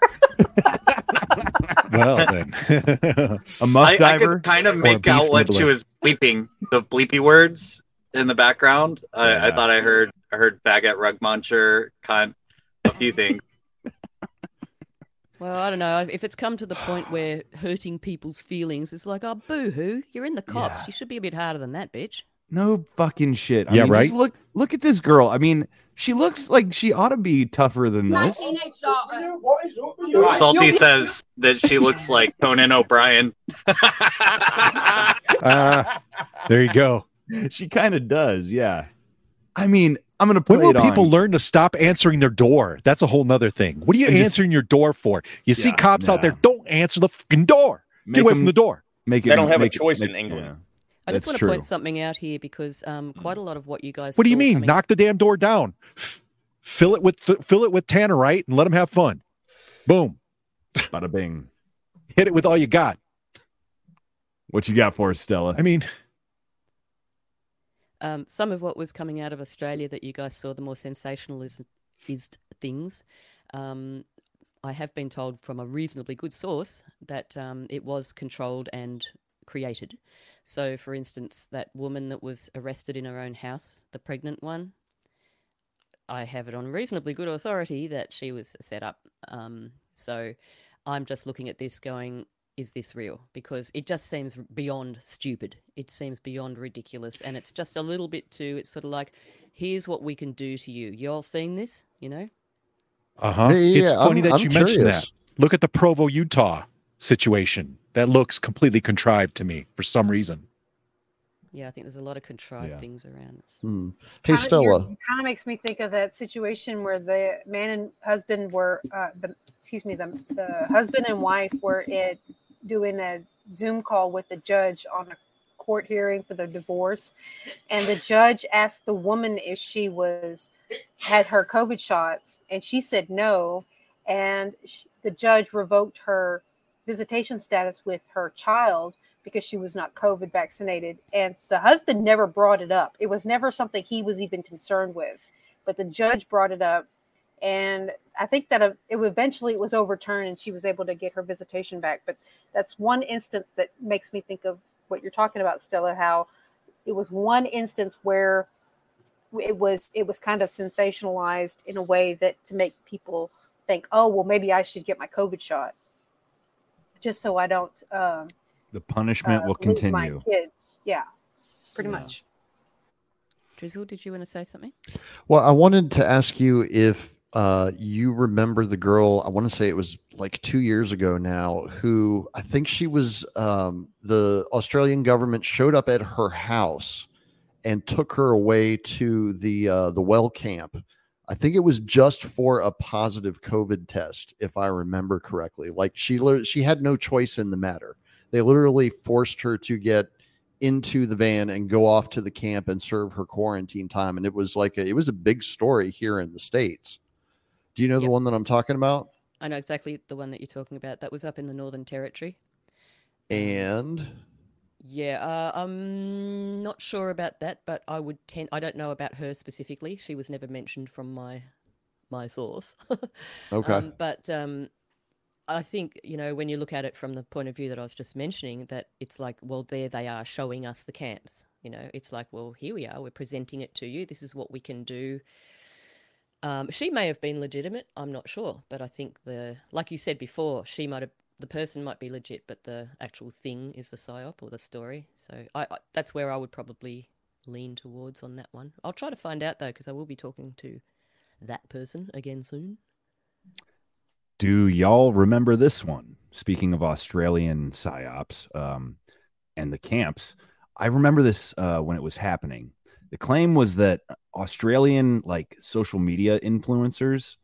Well then, a muff I, I could kind of make out what she was bleeping, the bleepy words in the background. I, I thought I heard I heard faggot, rug muncher, cunt, a few things. Well, I don't know. If it's come to the point where hurting people's feelings is like, oh, boo hoo, you're in the cops. Yeah. You should be a bit harder than that, bitch. No fucking shit I Yeah, mean, just right? look look at this girl i mean she looks like she ought to be tougher than my this. Salty says that she looks like Conan O'Brien. uh, there you go. she kind of does yeah i mean i'm gonna play When will it people on. learn to stop answering their door? That's a whole nother thing. What are you And just- answering your door for? You see Yeah, cops out there, don't answer the fucking door. Make Get away 'em- from the door. make it They don't have a make it- choice make- in England. yeah. I just That's want to true. point something out here because um, quite a lot of what you guys What do you mean? coming- Knock the damn door down. Fill it with fill it with tannerite and let them have fun. Boom. bada bing Hit it with all you got. what you got for us stella I mean, um, some of what was coming out of Australia that you guys saw, the more sensationalist things. Um, I have been told from a reasonably good source that um, it was controlled and created. So, for instance, that woman that was arrested in her own house, the pregnant one, I have it on reasonably good authority that she was set up. Um, so, I'm just looking at this going, is this real? Because it just seems beyond stupid. It seems beyond ridiculous. And it's just a little bit too, it's sort of like, here's what we can do to you. You all seeing this, you know? Uh huh. Yeah, yeah, it's yeah, funny I'm- that I'm you mentioned that. Look at the Provo, Utah situation. That looks completely contrived to me for some reason. Yeah, I think there's a lot of contrived Yeah. things around. this. Hmm. Hey, Kinda- Stella. you're- Kind of makes me think of that situation where the man and husband were, uh, the excuse me, the the husband and wife were it doing a Zoom call with the judge on a court hearing for their divorce, and the judge asked the woman if she was had her COVID shots, and she said no, and sh- the judge revoked her visitation status with her child because she was not COVID vaccinated. And the husband never brought it up. It was never something he was even concerned with. But the judge brought it up. And I think that uh, it eventually it was overturned and she was able to get her visitation back. But that's one instance that makes me think of what you're talking about, Stella, how it was one instance where it was it was kind of sensationalized in a way that to make people think, oh well maybe I should get my COVID shot. Just so I don't um The punishment uh, will lose my continue. Yeah, pretty Yeah. much. Drizzle, did you want to say something? Well, I wanted to ask you if uh, you remember the girl. I want to say it was like two years ago now. Who I think she was um, the Australian government showed up at her house and took her away to the uh, the well camp. I think it was just for a positive COVID test, if I remember correctly. Like she she had no choice in the matter. They literally forced her to get into the van and go off to the camp and serve her quarantine time and it was like a, it was a big story here in the states do you know the one that i'm talking about I know exactly the one that you're talking about. That was up in the Northern Territory. Um, and Yeah, uh, I'm not sure about that, but I would tend. I don't know about her specifically. She was never mentioned from my my source. Okay. Um, but um, I think you know when you look at it from the point of view that I was just mentioning, that it's like, well, there they are showing us the camps. You know, it's like, well, here we are. We're presenting it to you. This is what we can do. Um, she may have been legitimate. I'm not sure, but I think the like you said before, she might have the person might be legit, but the actual thing is the psyop or the story. So I, I that's where I would probably lean towards on that one. I'll try to find out though, because I will be talking to that person again soon. Do y'all remember this one? Speaking of Australian psyops um, and the camps, I remember this uh, when it was happening. The claim was that Australian like social media influencers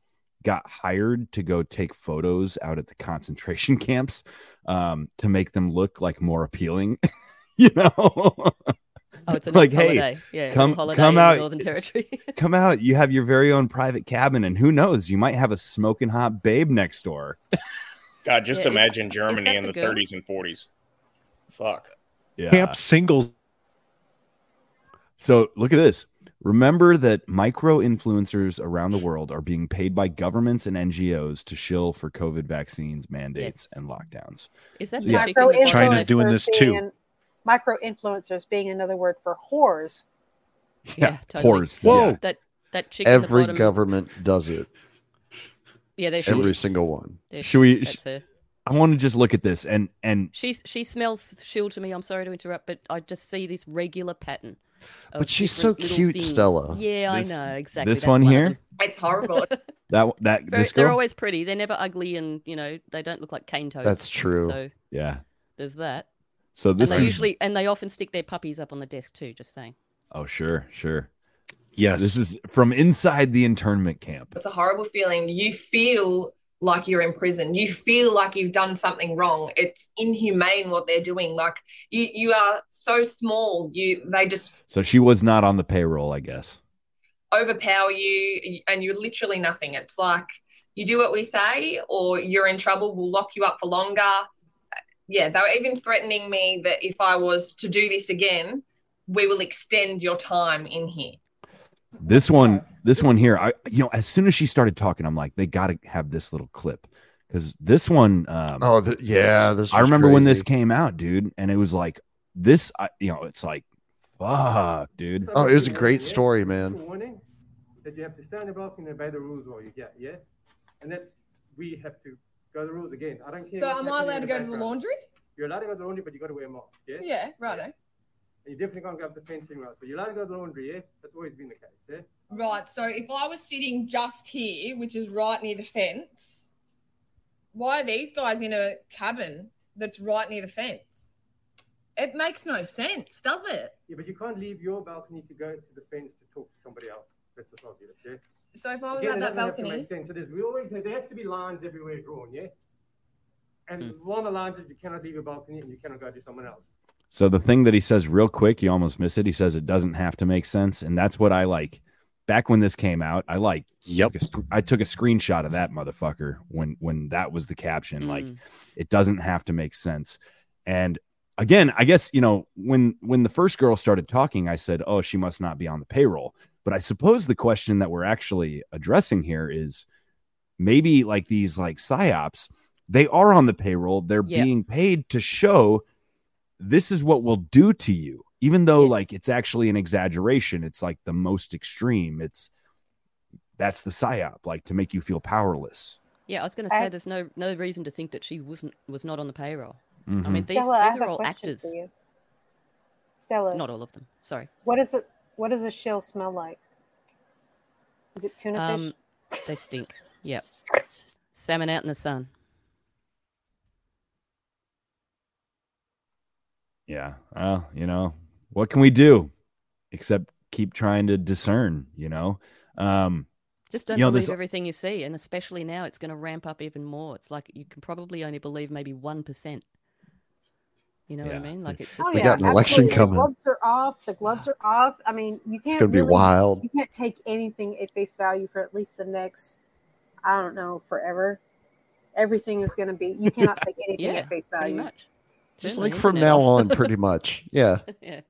got hired to go take photos out at the concentration camps um, to make them look like more appealing. you know, Oh, it's a nice hey, holiday. Yeah, come holiday come in out, Northern Territory. come out. You have your very own private cabin, and who knows, you might have a smoking hot babe next door. God, just Yeah, imagine is Germany that in the the 30s and 40s. Fuck. Yeah. Camp singles. So look at this. Remember that micro influencers around the world are being paid by governments and NGOs to shill for COVID vaccines, mandates, and lockdowns. Is that So, the yeah. chick China's doing this Influencers too. Micro influencers being another word for whores. Yeah, totally. whores. Whoa. That that chick in the every government does it Yeah, they she every single one There Should we? is, That's her. I want to just look at this and and She's she smells shield to me. I'm sorry to interrupt, but I just see this regular pattern. Of But she's so cute, things. Stella. Yeah, This- I know exactly. this that's one here? them. It's horrible. that that Very- this they're always pretty. They're never ugly, and you know they don't look like cane toads. That's true. So yeah. there's that. So this and they is usually and they often stick their puppies up on the desk too. Just saying. oh sure sure yes. This is from inside the internment camp. It's a horrible feeling. You feel like you're in prison. You feel like you've done something wrong. It's inhumane what they're doing. Like you, you are so small. You they just So she was not on the payroll, I guess. overpower you, and you're literally nothing. It's like you do what we say, or you're in trouble. We'll lock you up for longer. Yeah, they were even threatening me that if I was to do this again, we will extend your time in here. This one, this one here, I you know, as soon as she started talking, I'm like, they got to have this little clip because this one, um, Oh, th- yeah, this I was remember when this came out, dude, and it was like this, I, you know, it's like, fuck, dude. oh it was a great story man warning that you have to stand above and obey the rules while you get, yes? And that's we have to Go the rules again. I don't care. So am I allowed to go to the background. laundry? You're allowed to go to the laundry, but you got to wear a mask. Yeah. Yeah, righto. And you definitely can't go up the fencing rods, but you're allowed to go to the laundry. Yeah. That's always been the case. Yeah. Right. So if I was sitting just here, which is right near the fence, why are these guys in a cabin that's right near the fence? It makes no sense, does it? Yeah, but you can't leave your balcony to go to the fence to talk to somebody else. That's just obvious. Yeah. So if I was Again, at it that doesn't have to balcony, make sense. So there's we always there has to be lines everywhere drawn. Yeah. And Hmm. one of the lines is you cannot leave your balcony and you cannot go to someone else. So the thing that he says real quick, you almost miss it. He says it doesn't have to make sense, and that's what I like. Back when this came out, I like. Yep. I took a screenshot of that motherfucker when when that was the caption. Like, Mm. it doesn't have to make sense. And again, I guess you know when when the first girl started talking, I said, "Oh, she must not be on the payroll." But I suppose the question that we're actually addressing here is maybe like these like psyops. They are on the payroll. They're Yeah. being paid to show this is what we'll do to you even though like it's actually an exaggeration it's like the most extreme it's that's the psyop like to make you feel powerless Yeah, I was going to I- say there's no no reason to think that she wasn't was not on the payroll. I Mhm. mean, these, Stella, these are all actors. Stella, Not all of them. Sorry. what is it? What does a shell smell like? Is it tuna Um, fish? they stink. Yep. Salmon out in the sun. Yeah well you know what can we do except keep trying to discern you know um Just don't you know, believe there's- everything you see, and especially now, it's going to ramp up even more. It's like you can probably only believe maybe one percent. You know what I mean? Like it's just Oh We yeah, got an election absolutely. coming. The gloves are off. The gloves are off. I mean, you can't. It's gonna be wild. You can't take anything at face value for at least the next, I don't know, forever. Everything is going to be. You cannot take anything Yeah, at face pretty value. much. Just Turn the like from now on, pretty much. Yeah. yeah.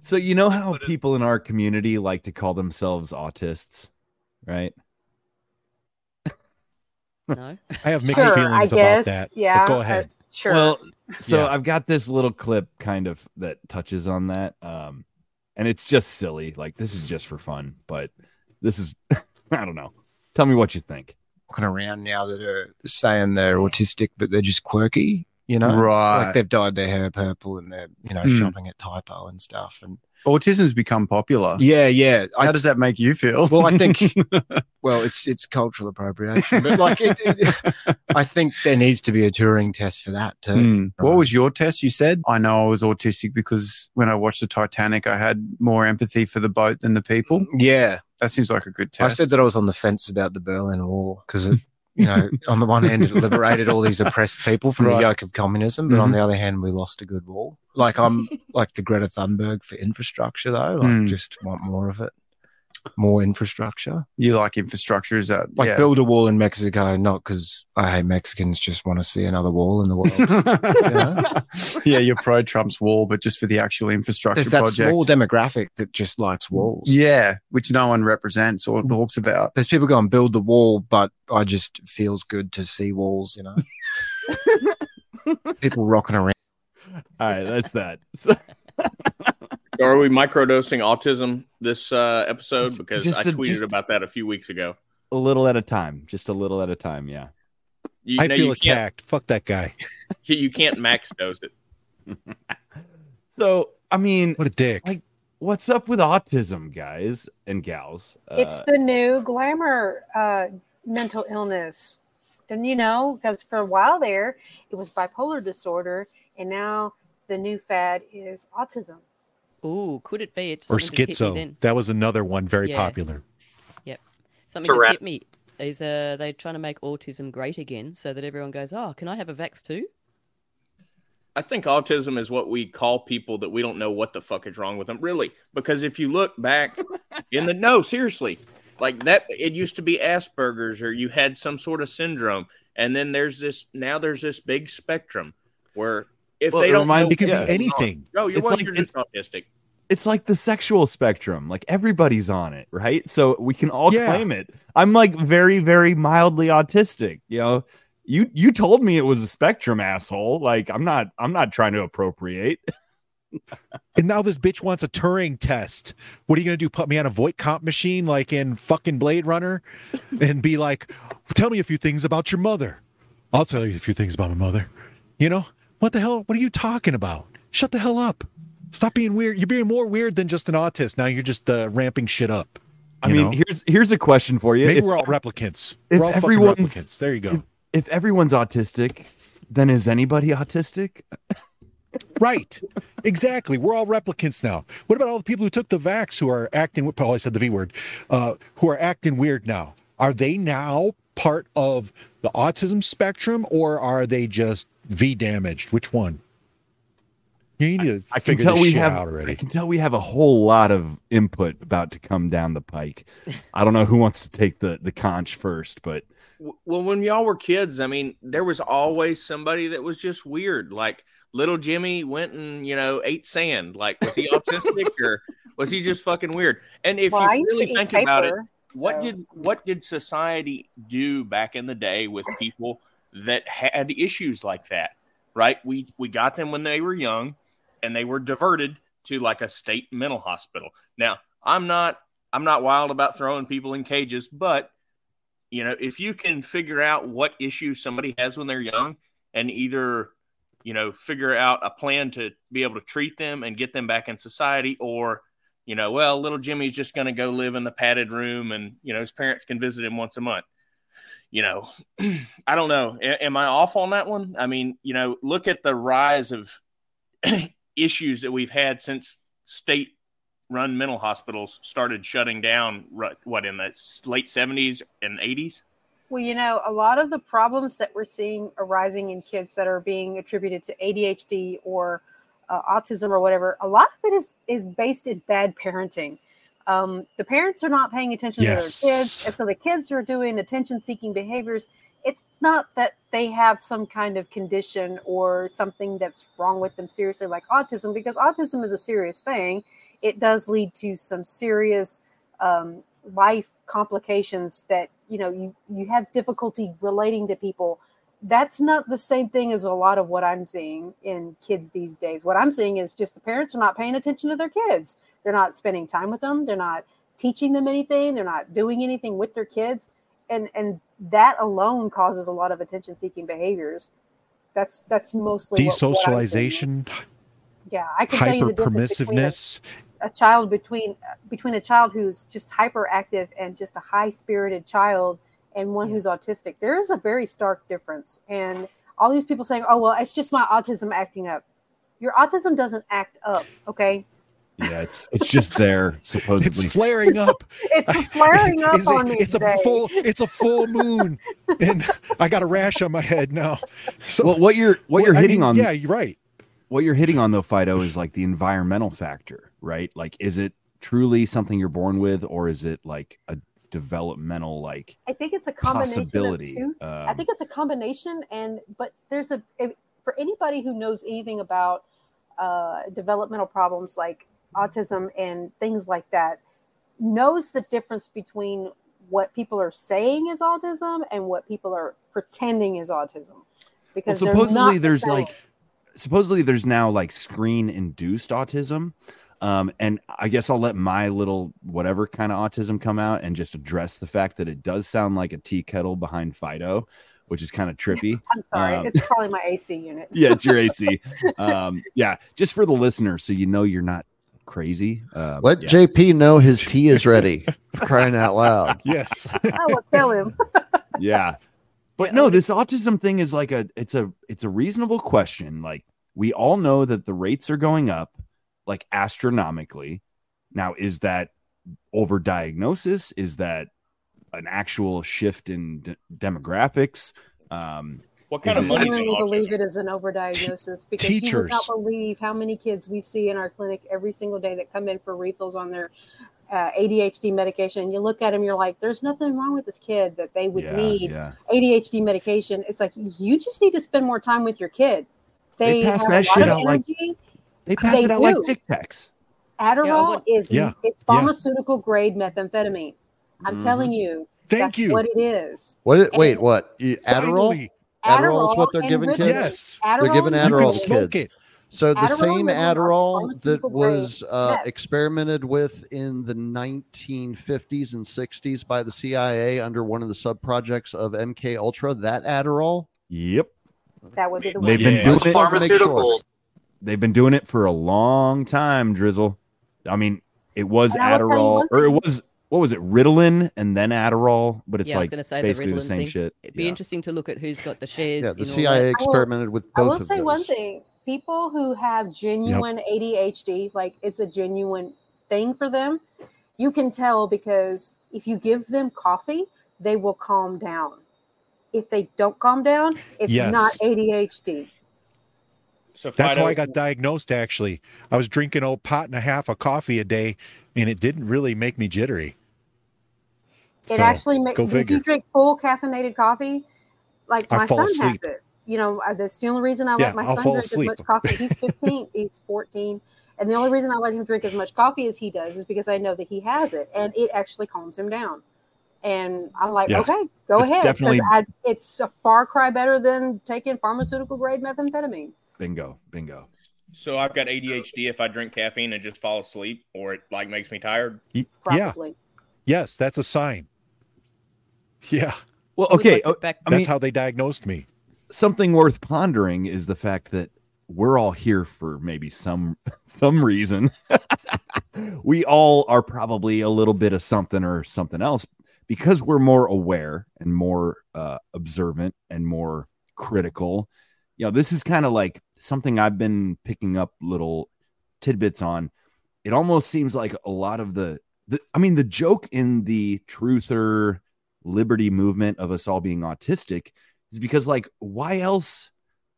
so you know how people in our community like to call themselves autists right No. I have mixed Sure, feelings I guess. about that. but Yeah, go uh, ahead. sure. Well, so Yeah. I've got this little clip kind of that touches on that. Um, and it's just silly. Like this is just for fun, but this is I don't know. Tell me what you think. walking around now that are saying they're autistic, but they're just quirky. You know, Right. Like they've dyed their hair purple and they're you know Mm. shopping at Typo and stuff. And Autism's become popular. yeah, yeah. How does that make you feel? Well, I think well, it's it's cultural appropriation, but like it, it, I think there needs to be a Turing test for that too. Mm. What was your test? You said I know I was autistic because when I watched the Titanic, I had more empathy for the boat than the people. Yeah, that seems like a good test. I said that I was on the fence about the Berlin Wall because you know, on the one hand, it liberated all these oppressed people from Right. the yoke of communism, but on Mhm. the other hand, we lost a good wall. Like I'm like the Greta Thunberg for infrastructure, though. Like, Mm. just want more of it, more infrastructure. you like infrastructure? Is that Like yeah. build a wall in Mexico, not because I hate Mexicans, just want to see another wall in the world. yeah, you're pro Trump's wall, but just for the actual infrastructure There's that project. small demographic that just likes walls. yeah, which no one represents or Mm. talks about. There's people going build the wall, but I just feels good to see walls, you know. people rocking around. All right, that's that. So are we microdosing autism this uh, episode? Because Just I a- tweeted just- about that a few weeks ago. a little at a time, just a little at a time. Yeah. You, I no, feel you attacked. Fuck that guy. You can't max dose it. So I mean, what a dick. Like, what's up with autism, guys and gals? It's Uh, the new glamour uh, mental illness. Didn't you know? Because for a while there, it was bipolar disorder, and now the new fad is autism. Ooh, could it be? It Or something hit me schizo. That was another one very Yeah. popular. Yep. Something just hit me. Is uh they're trying to make autism great again so that everyone goes, Oh, can I have a vax too? I think autism is what we call people that we don't know what the fuck is wrong with them, really. Because if you look back in the no, seriously, like that, it used to be Asperger's or you had some sort of syndrome, and then there's this now there's this big spectrum where if Well, they it don't, reminds- know it could be what's going on- anything. Oh, you're, It's well, like- you're just autistic. it's like the sexual spectrum. Like everybody's on it, right? So we can all Yeah. claim it. I'm like very, very mildly autistic. You know, you you told me it was a spectrum, asshole. Like I'm not I'm not trying to appropriate. And now this bitch wants a Turing test. What are you gonna do? Put me on a Voight-Kampff machine like in fucking Blade Runner, and be like, "Tell me a few things about your mother." I'll tell you a few things about my mother. You know, what the hell? What are you talking about? Shut the hell up. Stop being weird. You're being more weird than just an autist. Now you're just uh, ramping shit up. I mean, know? here's here's a question for you. maybe If- we're all replicants. if We're all fucking everyone's- replicants. There you go. If, if everyone's autistic, then is anybody autistic? Right. Exactly. We're all replicants now. What about all the people who took the vax who are acting? Paul, I said the V word. Uh, who are acting weird now? Are they now part of the autism spectrum, or are they just V damaged? Which one? You need to I can tell this we have. out already. I can tell we have a whole lot of input about to come down the pike. I don't know who wants to take the the conch first, but Well, when y'all were kids, I mean, there was always somebody that was just weird. Like little Jimmy went and you know ate sand. Like was he autistic or was he just fucking weird? And if Well, you used really eat think about it, what did what did society do back in the day with people that had issues like that? Right? We we got them when they were young, and they were diverted to like a state mental hospital. Now, I'm not I'm not wild about throwing people in cages, but you know, if you can figure out what issues somebody has when they're young and either, you know, figure out a plan to be able to treat them and get them back in society, or, you know, well, little Jimmy's just going to go live in the padded room and, you know, his parents can visit him once a month. You know, I don't know. A- am I off on that one? I mean, you know, look at the rise of issues that we've had since state run mental hospitals started shutting down what in the late 70s and 80s Well, you know, a lot of the problems that we're seeing arising in kids that are being attributed to ADHD or uh, autism or whatever, a lot of it is is based in bad parenting. Um, the parents are not paying attention Yes. to their kids, and so the kids are doing attention-seeking behaviors. It's not that they have some kind of condition or something that's wrong with them seriously, like autism, because autism is a serious thing. It does lead to some serious um, life complications that you know you you have difficulty relating to people that's not the same thing as a lot of what i'm seeing in kids these days. What i'm seeing is just the parents are not paying attention to their kids. They're not spending time with them. They're not teaching them anything. They're not doing anything with their kids. And and that alone causes a lot of attention seeking behaviors. That's that's mostly what- what. Desocialization, yeah i can tell you the difference between a- permissiveness. a child between between a child who's just hyperactive and just a high spirited child and one who's autistic there is a very stark difference and all these people saying oh well it's just my autism acting up your autism doesn't act up okay yeah, it's it's just there supposedly. It's flaring up. it's flaring up Is it- on me it's today. a full it's a full moon and i got a rash on my head now so well, what you're what Well, you're I hitting mean, on, yeah you're right What you're hitting on though, Fido, is like the environmental factor, right? Like, is it truly something you're born with, or is it like a developmental like? I think it's a combination of two. I um, think it's a combination, and but there's a for anybody who knows anything about uh, developmental problems like autism and things like that, knows the difference between what people are saying is autism and what people are pretending is autism. Because they're supposedly not the there's like supposedly there's now like screen induced autism. Um, and I guess I'll let my little whatever kind of autism come out and just address the fact that it does sound like a tea kettle behind Fido, which is kind of trippy. I'm sorry, Um, it's probably my AC unit. yeah, it's your AC. Um, yeah, just for the listener, so you know you're not crazy. Um, Let yeah. JP know his tea is ready. for crying out loud. Yes. I will tell him. yeah but no this autism thing is like a it's a it's a reasonable question like we all know that the rates are going up like astronomically now is that overdiagnosis is that an actual shift in d- demographics um kind of it- genuinely believe it is an overdiagnosis because you would not believe how many kids we see in our clinic every single day that come in for refills on their uh, ADHD medication. And you look at them, you're like, "There's nothing wrong with this kid that they would Yeah, need yeah. ADHD medication." It's like you just need to spend more time with your kid. They They, pass have that a lot shit of out like- energy. They pass They it out like tic tacs Adderall what- is Yeah, it's yeah. pharmaceutical grade methamphetamine. I'm Mhm. telling you, Thank that's you. what it is. What? It, wait, what? You, Adderall? Finally. Adderall is what they're giving Ritalin. kids. Yes. they're giving Adderall to kids. it. So the Adderall same and Ritalin are Adderall that was uh, meth. experimented with in the 1950s and 60s by the CIA under one of the sub projects of MK Ultra, that Adderall Yep. That would be the one. They've been Yeah. doing it. Pharmaceuticals. They've been doing it for a long time, Drizzle. I mean, it was And I will tell you Adderall, or it was what was it, Ritalin, and then Adderall, but it's yeah, I was like going to say basically the, the, same thing. shit. It'd be Yeah. interesting to look at who's got the shares. Yeah, the in all CIA that. experimented with both. I will of say those. one thing: people who have genuine ADHD, like it's a genuine thing for them, you can tell because if you give them coffee, they will calm down. If they don't calm down, it's Yes. not ADHD. So That's Fido, how I got diagnosed. Actually, I was drinking old pot and a half of coffee a day, and it didn't really make me jittery. It So, actually makes go if figure. you drink full caffeinated coffee, like my son asleep. has it. You know, uh, that's the only reason I Yeah, let my I'll son drink asleep. as much coffee. He's 15, he's 14. And the only reason I let him drink as much coffee as he does is because I know that he has it and it actually calms him down. And I'm like, Yeah. okay, go It's ahead. Definitely- I, it's a far cry better than taking pharmaceutical grade methamphetamine. Bingo, bingo. so I've got ADHD if I drink caffeine and just fall asleep, or it like makes me tired. Y- Yeah. Yes, that's a sign. Yeah. Well, We'd okay. like to oh, back- I That's mean, how they diagnosed me. something worth pondering is the fact that we're all here for maybe some some reason. we all are probably a little bit of something or something else because we're more aware and more uh, observant and more critical. You know, this is kind of like something I've been picking up little tidbits on. It almost seems like a lot of the, the I mean, the joke in the truther liberty movement of us all being autistic is because like why else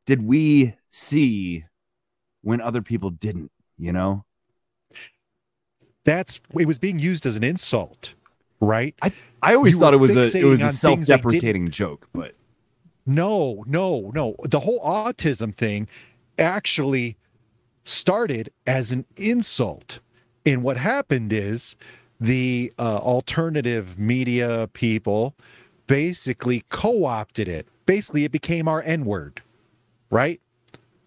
did we see when other people didn't you know That's it was being used as an insult, right? i i always You thought it was a it was a on things they didn't- self-deprecating joke but No, no, no. The whole autism thing actually started as an insult. And what happened is the uh, alternative media people basically co opted it. Basically, it became our N word, right?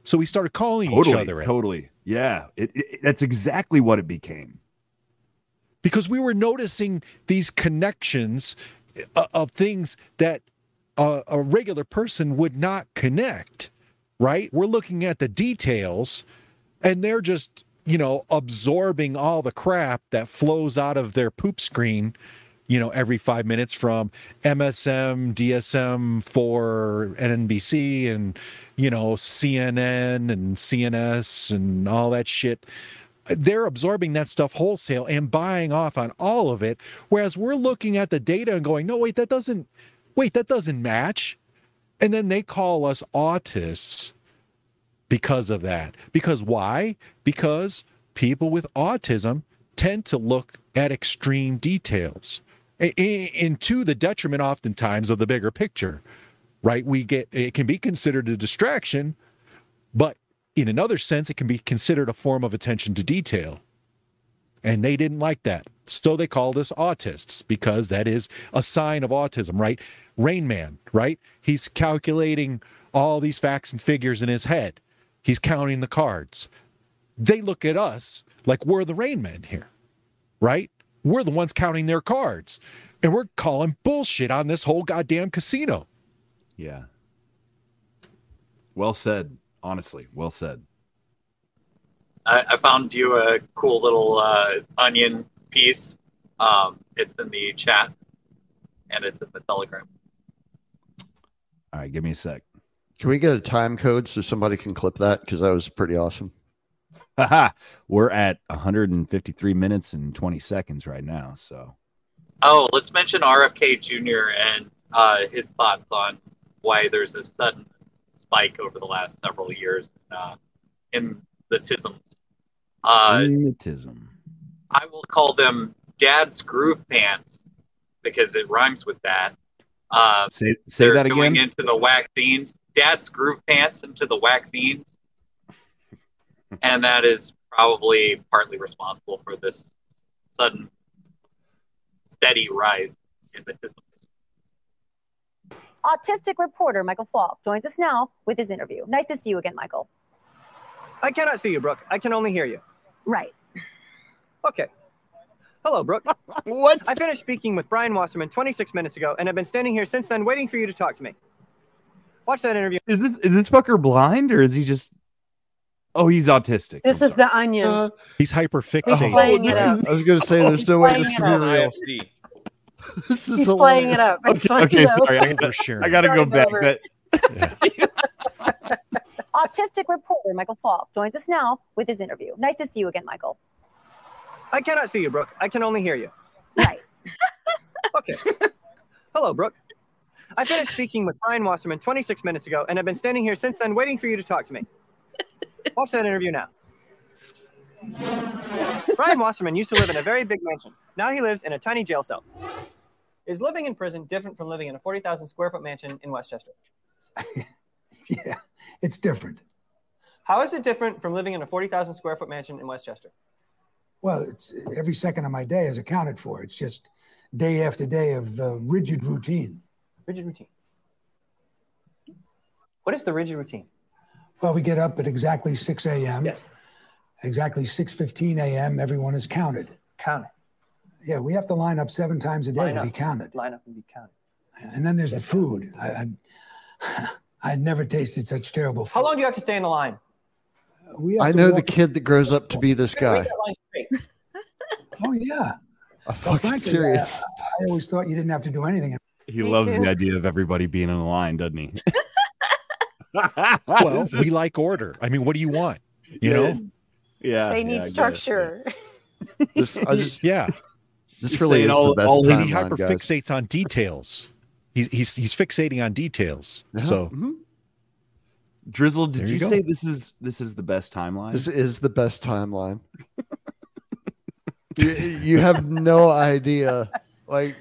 So we started calling each totally other it totally yeah it, it, that's exactly what it became because we were noticing these connections uh, of things that a, a regular person would not connect right? We're looking at the details and they're just you know absorbing all the crap that flows out of their poop screen you know every five minutes from msm dsm for NBC and you know cnn and cns and all that shit. They're absorbing that stuff wholesale and buying off on all of it whereas we're looking at the data and going no wait that doesn't wait that doesn't match and then they call us autists because of that because why because people with autism tend to look at extreme details and to the detriment oftentimes of the bigger picture right we get it can be considered a distraction but in another sense, it can be considered a form of attention to detail. And they didn't like that. So they called us autists because that is a sign of autism, right? Rain Man, right? He's calculating all these facts and figures in his head, he's counting the cards. They look at us like we're the Rain Men here, right? We're the ones counting their cards. And we're calling bullshit on this whole goddamn casino. yeah well said honestly well said I, I found you a cool little uh, onion piece. Um, it's in the chat, and it's in the Telegram. All right give me a sec Can we get a time code so somebody can clip that? Because that was pretty awesome. Haha, we're at 153 minutes and 20 seconds right now so Oh, let's mention RFK Jr. and uh, his thoughts on why there's a sudden spike over the last several years uh, in the tisms. Uh, Hypnotism. I will call them dad's groove pants because it rhymes with that. Uh, say say they're that going again into the vaccines. Dad's groove pants into the vaccines, and that is probably partly responsible for this sudden, steady rise in the. Autistic reporter Michael Falk joins us now with his interview. Nice to see you again, Michael. I cannot see you, Brooke. I can only hear you. Right. Okay. Hello, Brooke. what? I finished speaking with Ryan Wasserman 26 minutes ago and I've been standing here since then waiting for you to talk to me. Watch that interview. Is this is this fucker blind or is he just? Oh, he's autistic. This is the onion. Uh, he's hyper He's fixated. playing it. I was going to say there's no way this Playing can it be real. This is He's playing it up. It's Okay, okay, sorry. I gotta, I gotta go back. over. That Autistic reporter Michael Falk joins us now with his interview. Nice to see you again, Michael. I cannot see you, Brooke. I can only hear you. Right. okay. Hello, Brooke. I finished speaking with Ryan Wasserman 26 minutes ago and I've been standing here since then waiting for you to talk to me. Watch that interview now. Ryan Wasserman used to live in a very big mansion. Now he lives in a tiny jail cell. Is living in prison different from living in a 40,000 square foot mansion in Westchester? Yeah, it's different. How is it different from living in a 40,000 square foot mansion in Westchester? Well, it's every second of my day is accounted for. It's just day after day of uh, rigid routine. Rigid routine. What is the rigid routine? Well, we get up at exactly 6 a.m. Yes. Exactly 6:15 a.m. Everyone is counted. Counted. Yeah, we have to line up seven times a day Line to up. be counted. Line up and be counted. And then there's the food. I, I, I'd never tasted such terrible food. How long do you have to stay in the line? We have I know the kid that grows up to be this guy. Read that line straight. Oh yeah. I'm Well, fucking frankly, uh, serious. I, I always thought you didn't have to do anything. he Me loves too. the idea of everybody being in a line, doesn't he? Well, is- we like order. I mean, what do you want? You Yeah. know? Yeah. They need get it. structure. This, I just, yeah. this really is all- the best all- he timeline, hyper guys. fixates on details. He's he's he's fixating on details. Yeah. So mm-hmm. Drizzle, did There you, you say this is this is the best timeline? This is the best timeline. you, you have no idea. Like,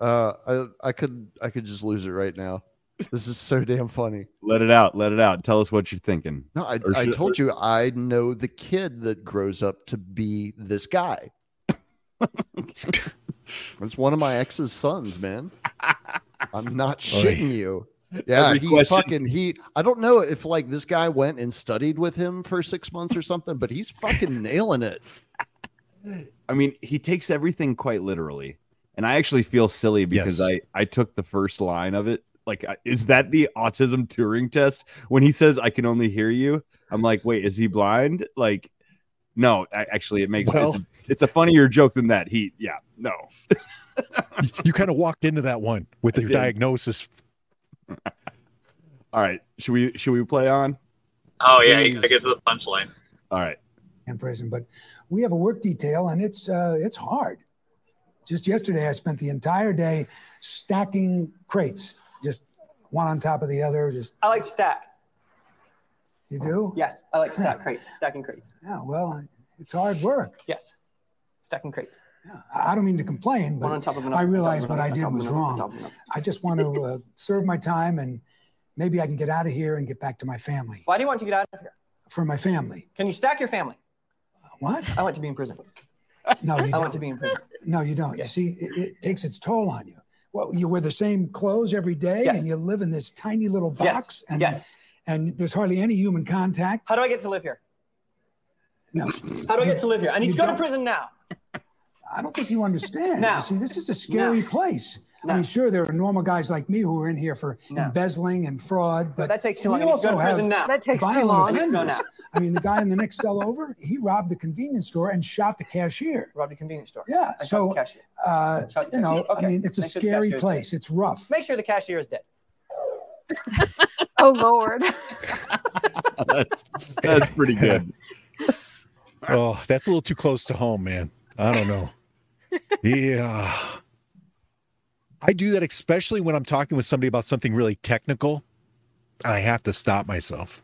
uh, I I could I could just lose it right now. This is so damn funny. Let it out. Let it out. Tell us what you're thinking. No, I, I told you I know the kid that grows up to be this guy. it's one of my ex's sons, man. I'm not shitting you. Yeah, he question- fucking he. I don't know if like this guy went and studied with him for six months or something, but he's fucking nailing it. I mean, he takes everything quite literally, and I actually feel silly because Yes. I I took the first line of it. Like, is that the autism Turing test? When he says, "I can only hear you," I'm like, wait, is he blind? Like, no, I, actually, it makes Well- sense. It's a funnier joke than that. He, yeah, no. you kind of walked into that one with your diagnosis. All right, should we should we play on? Oh yeah, you gotta get to the punchline. All right. in prison, but we have a work detail and it's uh, it's hard. Just yesterday, I spent the entire day stacking crates, just one on top of the other. Just I like stack. you do? Yes, I like stack crates, stacking crates. Yeah. Well, it's hard work. Yes, stacking crates. Yeah. I don't mean to complain, but on top of another, I on top of realize what another, I did was another, wrong. top of another. I just want to uh, serve my time and maybe I can get out of here and get back to my family. Why do you want to get out of here? For my family. Can you stack your family? What? I want to be in prison. No, you I don't. want to be in prison. No, you don't. You see, it, it takes its toll on you. Well, you wear the same clothes every day, Yes. and you live in this tiny little Yes. box, and Yes. and there's hardly any human contact. How do I get to live here? No, How do I get to live here? I need You to go to don't- prison now. I don't think you understand. Now. You see, this is a scary Now. place. Now. I mean, sure, there are normal guys like me who are in here for Now. embezzling and fraud, but That takes too long. I need to go to prison have now. That takes too violent long. I need to go offenders. Now. I mean, the guy in the next cell over, he robbed the convenience store and shot the cashier. Robbed a convenience store. Yeah, I shot so the cashier. uh, Shot the you know, cashier. Okay. I mean, it's a Make sure the scary cashier's place. It's rough. Make sure the cashier is dead. Oh Lord. that's, that's pretty good. Oh, that's a little too close to home, man. I don't know. yeah. I do that especially when I'm talking with somebody about something really technical. I have to stop myself.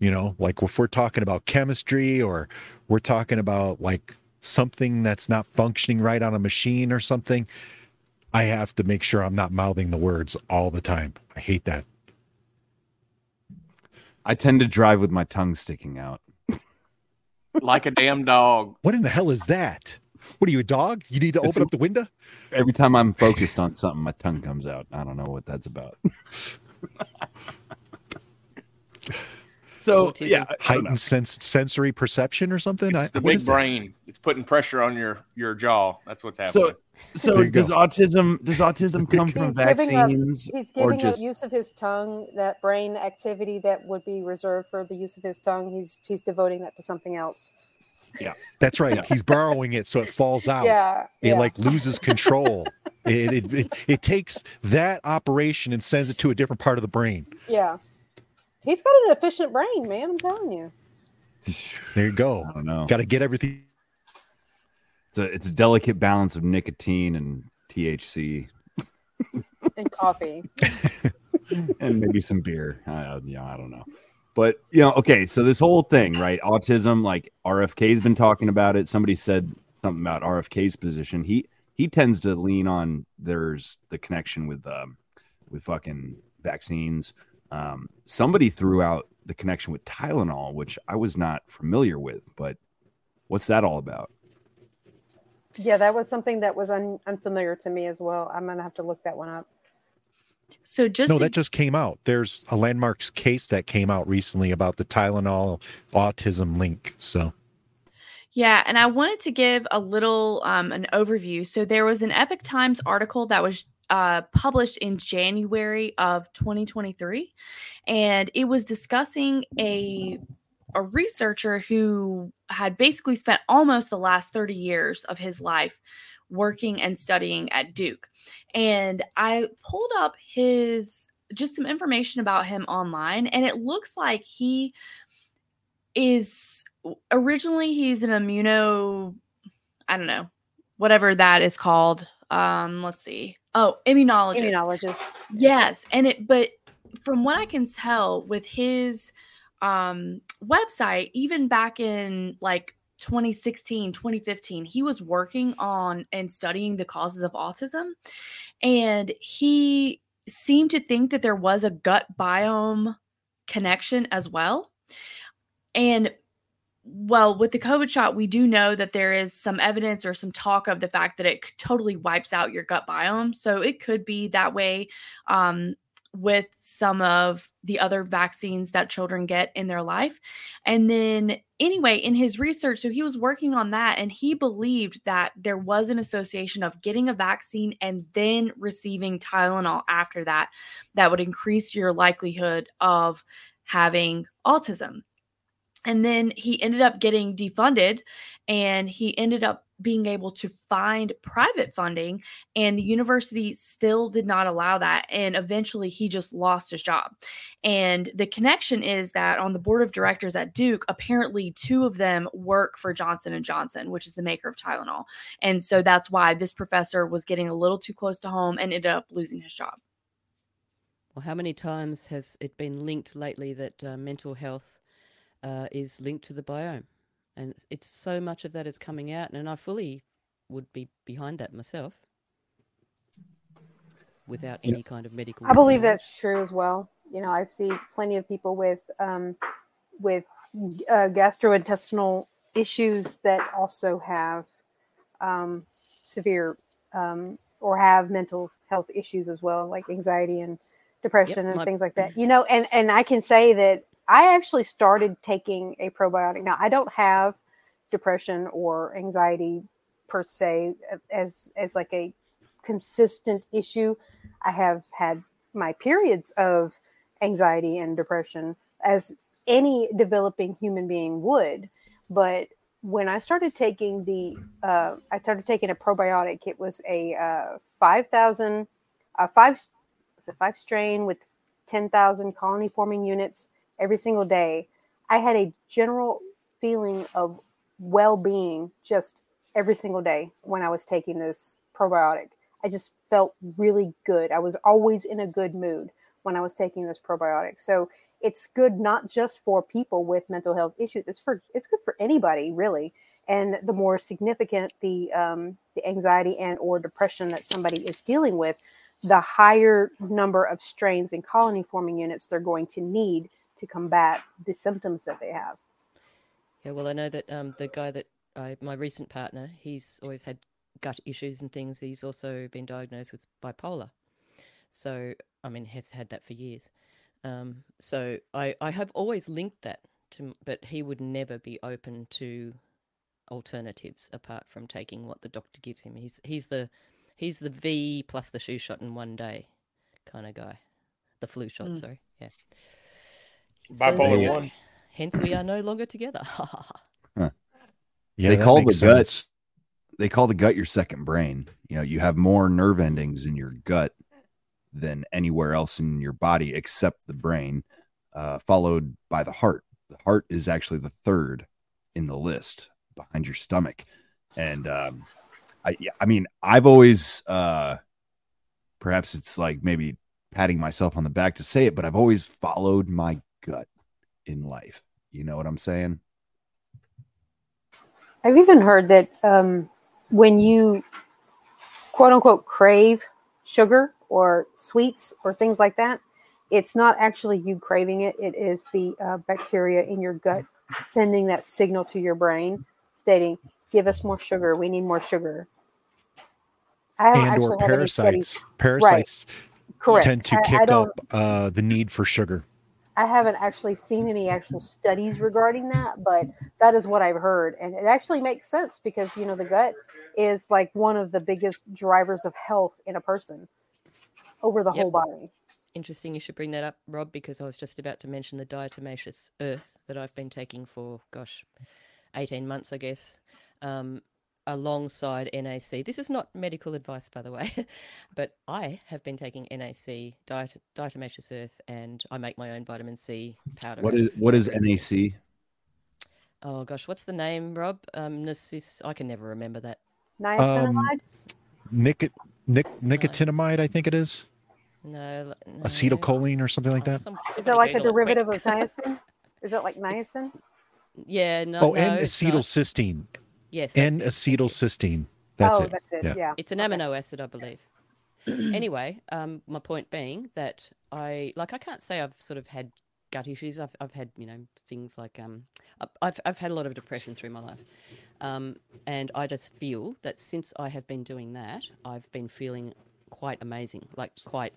You know, like if we're talking about chemistry or we're talking about like something that's not functioning right on a machine or something, I have to make sure I'm not mouthing the words all the time. I hate that. I tend to drive with my tongue sticking out. like a damn dog. What in the hell is that? What are you, a dog? You need to It's open a- up the window? Every time I'm focused on something, my tongue comes out. I don't know what that's about. So Autism. yeah, I don't know. heightened sense sensory perception or something. I, the what big is that? brain. It's putting pressure on your your jaw. That's what's happening. So so does go. autism does autism come from He's giving up. vaccines He's or giving up just use of his tongue, that brain activity that would be reserved for the use of his tongue. He's he's devoting that to something else. yeah? That's right. He's borrowing it so it falls out. Yeah, It yeah. like loses control. it, it, it it takes that operation and sends it to a different part of the brain. Yeah, he's got an efficient brain, man. I'm telling you. There you go. I don't know. Got to get everything. It's a it's a delicate balance of nicotine and THC And coffee. and maybe some beer. Uh, yeah, I don't know. But you know, okay, so this whole thing, right? Autism, like RFK's been talking about it. Somebody said something about RFK's position. He he tends to lean on there's the connection with um with fucking vaccines. Um, somebody threw out the connection with Tylenol, which I was not familiar with, but what's that all about? Yeah, that was something that was un- unfamiliar to me as well. I'm gonna have to look that one up. So just no, that just came out. There's a landmarks case that came out recently about the Tylenol autism link. So Yeah, and I wanted to give a little um, an overview. So there was an Epoch Times article that was uh, published in January of 2023, and it was discussing a a researcher who had basically spent almost the last 30 years of his life working and studying at Duke. And I pulled up his just some information about him online, and it looks like he is originally he's an immuno i don't know whatever that is called. Um let's see oh immunologist Immunologist. yes and it but from what i can tell with his um website even back in like 2016 2015 he was working on and studying the causes of autism and he seemed to think that there was a gut biome connection as well and well, with the COVID shot, we do know that there is some evidence or some talk of the fact that it totally wipes out your gut biome. So it could be that way um, with some of the other vaccines that children get in their life. And then, anyway, in his research, so he was working on that and he believed that there was an association of getting a vaccine and then receiving Tylenol after that, that would increase your likelihood of having autism and then he ended up getting defunded and he ended up being able to find private funding and the university still did not allow that and eventually he just lost his job. And the connection is that on the board of directors at duke apparently two of them work for johnson and johnson which is the maker of tylenol. And so that's why this professor was getting a little too close to home and ended up losing his job. Well, how many times has it been linked lately that uh, mental health uh, is linked to the biome? And it's- it's so much of that is coming out, and I fully would be behind that myself without any kind of medical. I believe knowledge. that's true as well. You know, I see plenty of people with um, with uh, gastrointestinal issues that also have um, severe um, or have mental health issues as well, like anxiety and depression and my- things like that. You know, and and I can say that I actually started taking a probiotic. Now I don't have depression or anxiety per se as as like a consistent issue. I have had my periods of anxiety and depression as any developing human being would. But when I started taking the, uh, I started taking a probiotic. It was a uh, five thousand, uh, five, was it five strain with ten thousand colony forming units every single day. I had a general feeling of well being just every single day when I was taking this probiotic. I just felt really good. I was always in a good mood when I was taking this probiotic. So it's good not just for people with mental health issues. It's for it's good for anybody really. And the more significant the um, the anxiety and or depression that somebody is dealing with, the higher number of strains and colony forming units they're going to need to combat the symptoms that they have. Yeah, well, I know that um, the guy that I, my recent partner, he's always had gut issues and things. He's also been diagnosed with bipolar. So, I mean, has had that for years. Um, so I, I have always linked that to, but he would never be open to alternatives apart from taking what the doctor gives him. He's he's the he's the V plus the shoe shot in one day kind of guy. The flu shot, Mm. sorry. Yeah. Bipolar yeah, one. Hence, we are no longer together. Yeah, they call the makes gut. They call the gut your second brain. You know, you have more nerve endings in your gut than anywhere else in your body except the brain, uh, followed by the heart. The heart is actually the third in the list behind your stomach. And um, I, I mean, I've always, uh, perhaps it's like maybe patting myself on the back to say it, but I've always followed my gut in life. You know what I'm saying? I've even heard that um, when you quote unquote crave sugar or sweets or things like that, it's not actually you craving it. It is the uh, bacteria in your gut sending that signal to your brain stating, give us more sugar. We need more sugar. I don't and actually or have any parasites. Right. Parasites Correct. tend to I- I kick don't- up uh, the need for sugar. I haven't actually seen any actual studies regarding that, but that is what I've heard. And it actually makes sense because, you know, the gut is like one of the biggest drivers of health in a person over the Yep. whole body. Interesting you should bring that up, Rob, because I was just about to mention the diatomaceous earth that I've been taking for, gosh, 18 months, I guess, um, alongside NAC. This is not medical advice, by the way, but I have been taking NAC, diat- diatomaceous earth, and I make my own vitamin C powder. What and is what is. NAC? Oh, gosh, what's the name, Rob? Um, Narciss- I can never remember that. Niacinamide? Nic- nic- nicotinamide, I think it is. No, no. Acetylcholine or something like that? Is that. Some- Is it like a Google it quick. derivative of niacin? Is it like niacin? Yeah, no. oh, no, and it's not. Acetylcysteine. Yes, that's and it. acetylcysteine. That's oh, it. that's it. Yeah. Yeah. It's an amino acid, I believe. anyway, um, my point being that I like I can't say I've sort of had gut issues. I've I've had you know things like um I- I've I've had a lot of depression through my life, um, and I just feel that since I have been doing that, I've been feeling quite amazing, like quite.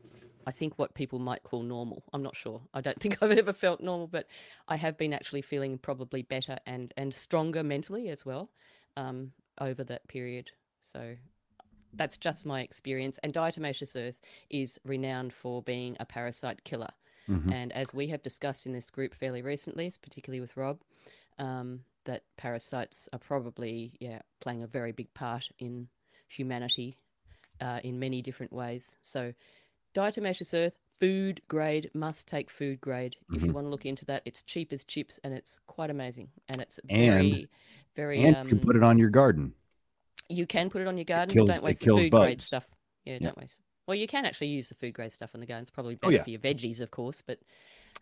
I think what people might call normal. I'm not sure. I don't think I've ever felt normal, but I have been actually feeling probably better and and stronger mentally as well um, over that period. So that's just my experience. And diatomaceous earth is renowned for being a parasite killer. Mhm. And as we have discussed in this group fairly recently, particularly with Rob, um, that parasites are probably yeah playing a very big part in humanity uh, in many different ways. So diatomaceous earth. Food grade must take food grade. If you Mhm. want to look into that, it's cheap as chips and it's quite amazing. And it's And very, very. and um, you can put it on your garden. you can put it on your garden, kills- don't waste the food grade stuff. Yeah, Yeah. don't waste. Well, you can actually use the food grade stuff in the garden. It's probably Oh, better yeah. for your veggies, of course, but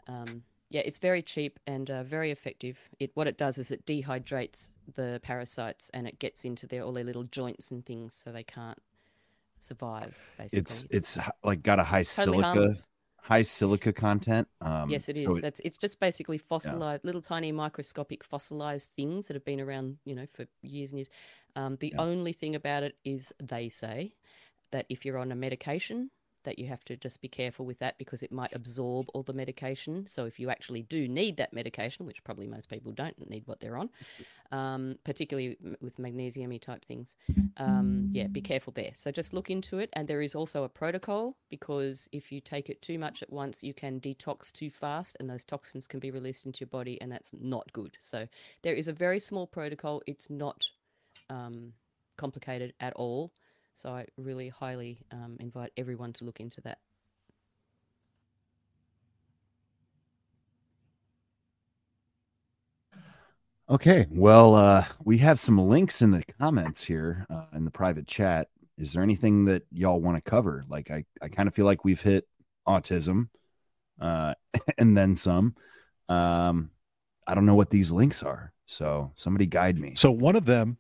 um, yeah, it's very cheap and uh, very effective. It what it does is it dehydrates the parasites and it gets into their all their little joints and things, so they can't survive. Basically, It's it's h- like got a high Totally silica harmless. High silica content. Um, yes, it is. so That's it's just basically fossilized, little tiny microscopic fossilized things that have been around, you know, for years and years. Um, the only thing about it is they say that if you're on a medication, that you have to just be careful with that because it might absorb all the medication. So if you actually do need that medication, which probably most people don't need what they're on, um, particularly with magnesium type things, um, yeah, be careful there. So just look into it. And there is also a protocol because if you take it too much at once, you can detox too fast and those toxins can be released into your body, and that's not good. So there is a very small protocol. It's not um, complicated at all. So I really highly um, invite everyone to look into that. Okay, well, uh, we have some links in the comments here uh, in the private chat. Is there anything that y'all want to cover? Like, I, I kind of feel like we've hit autism, uh, and then some. Um, I don't know what these links are, so somebody guide me. So one of them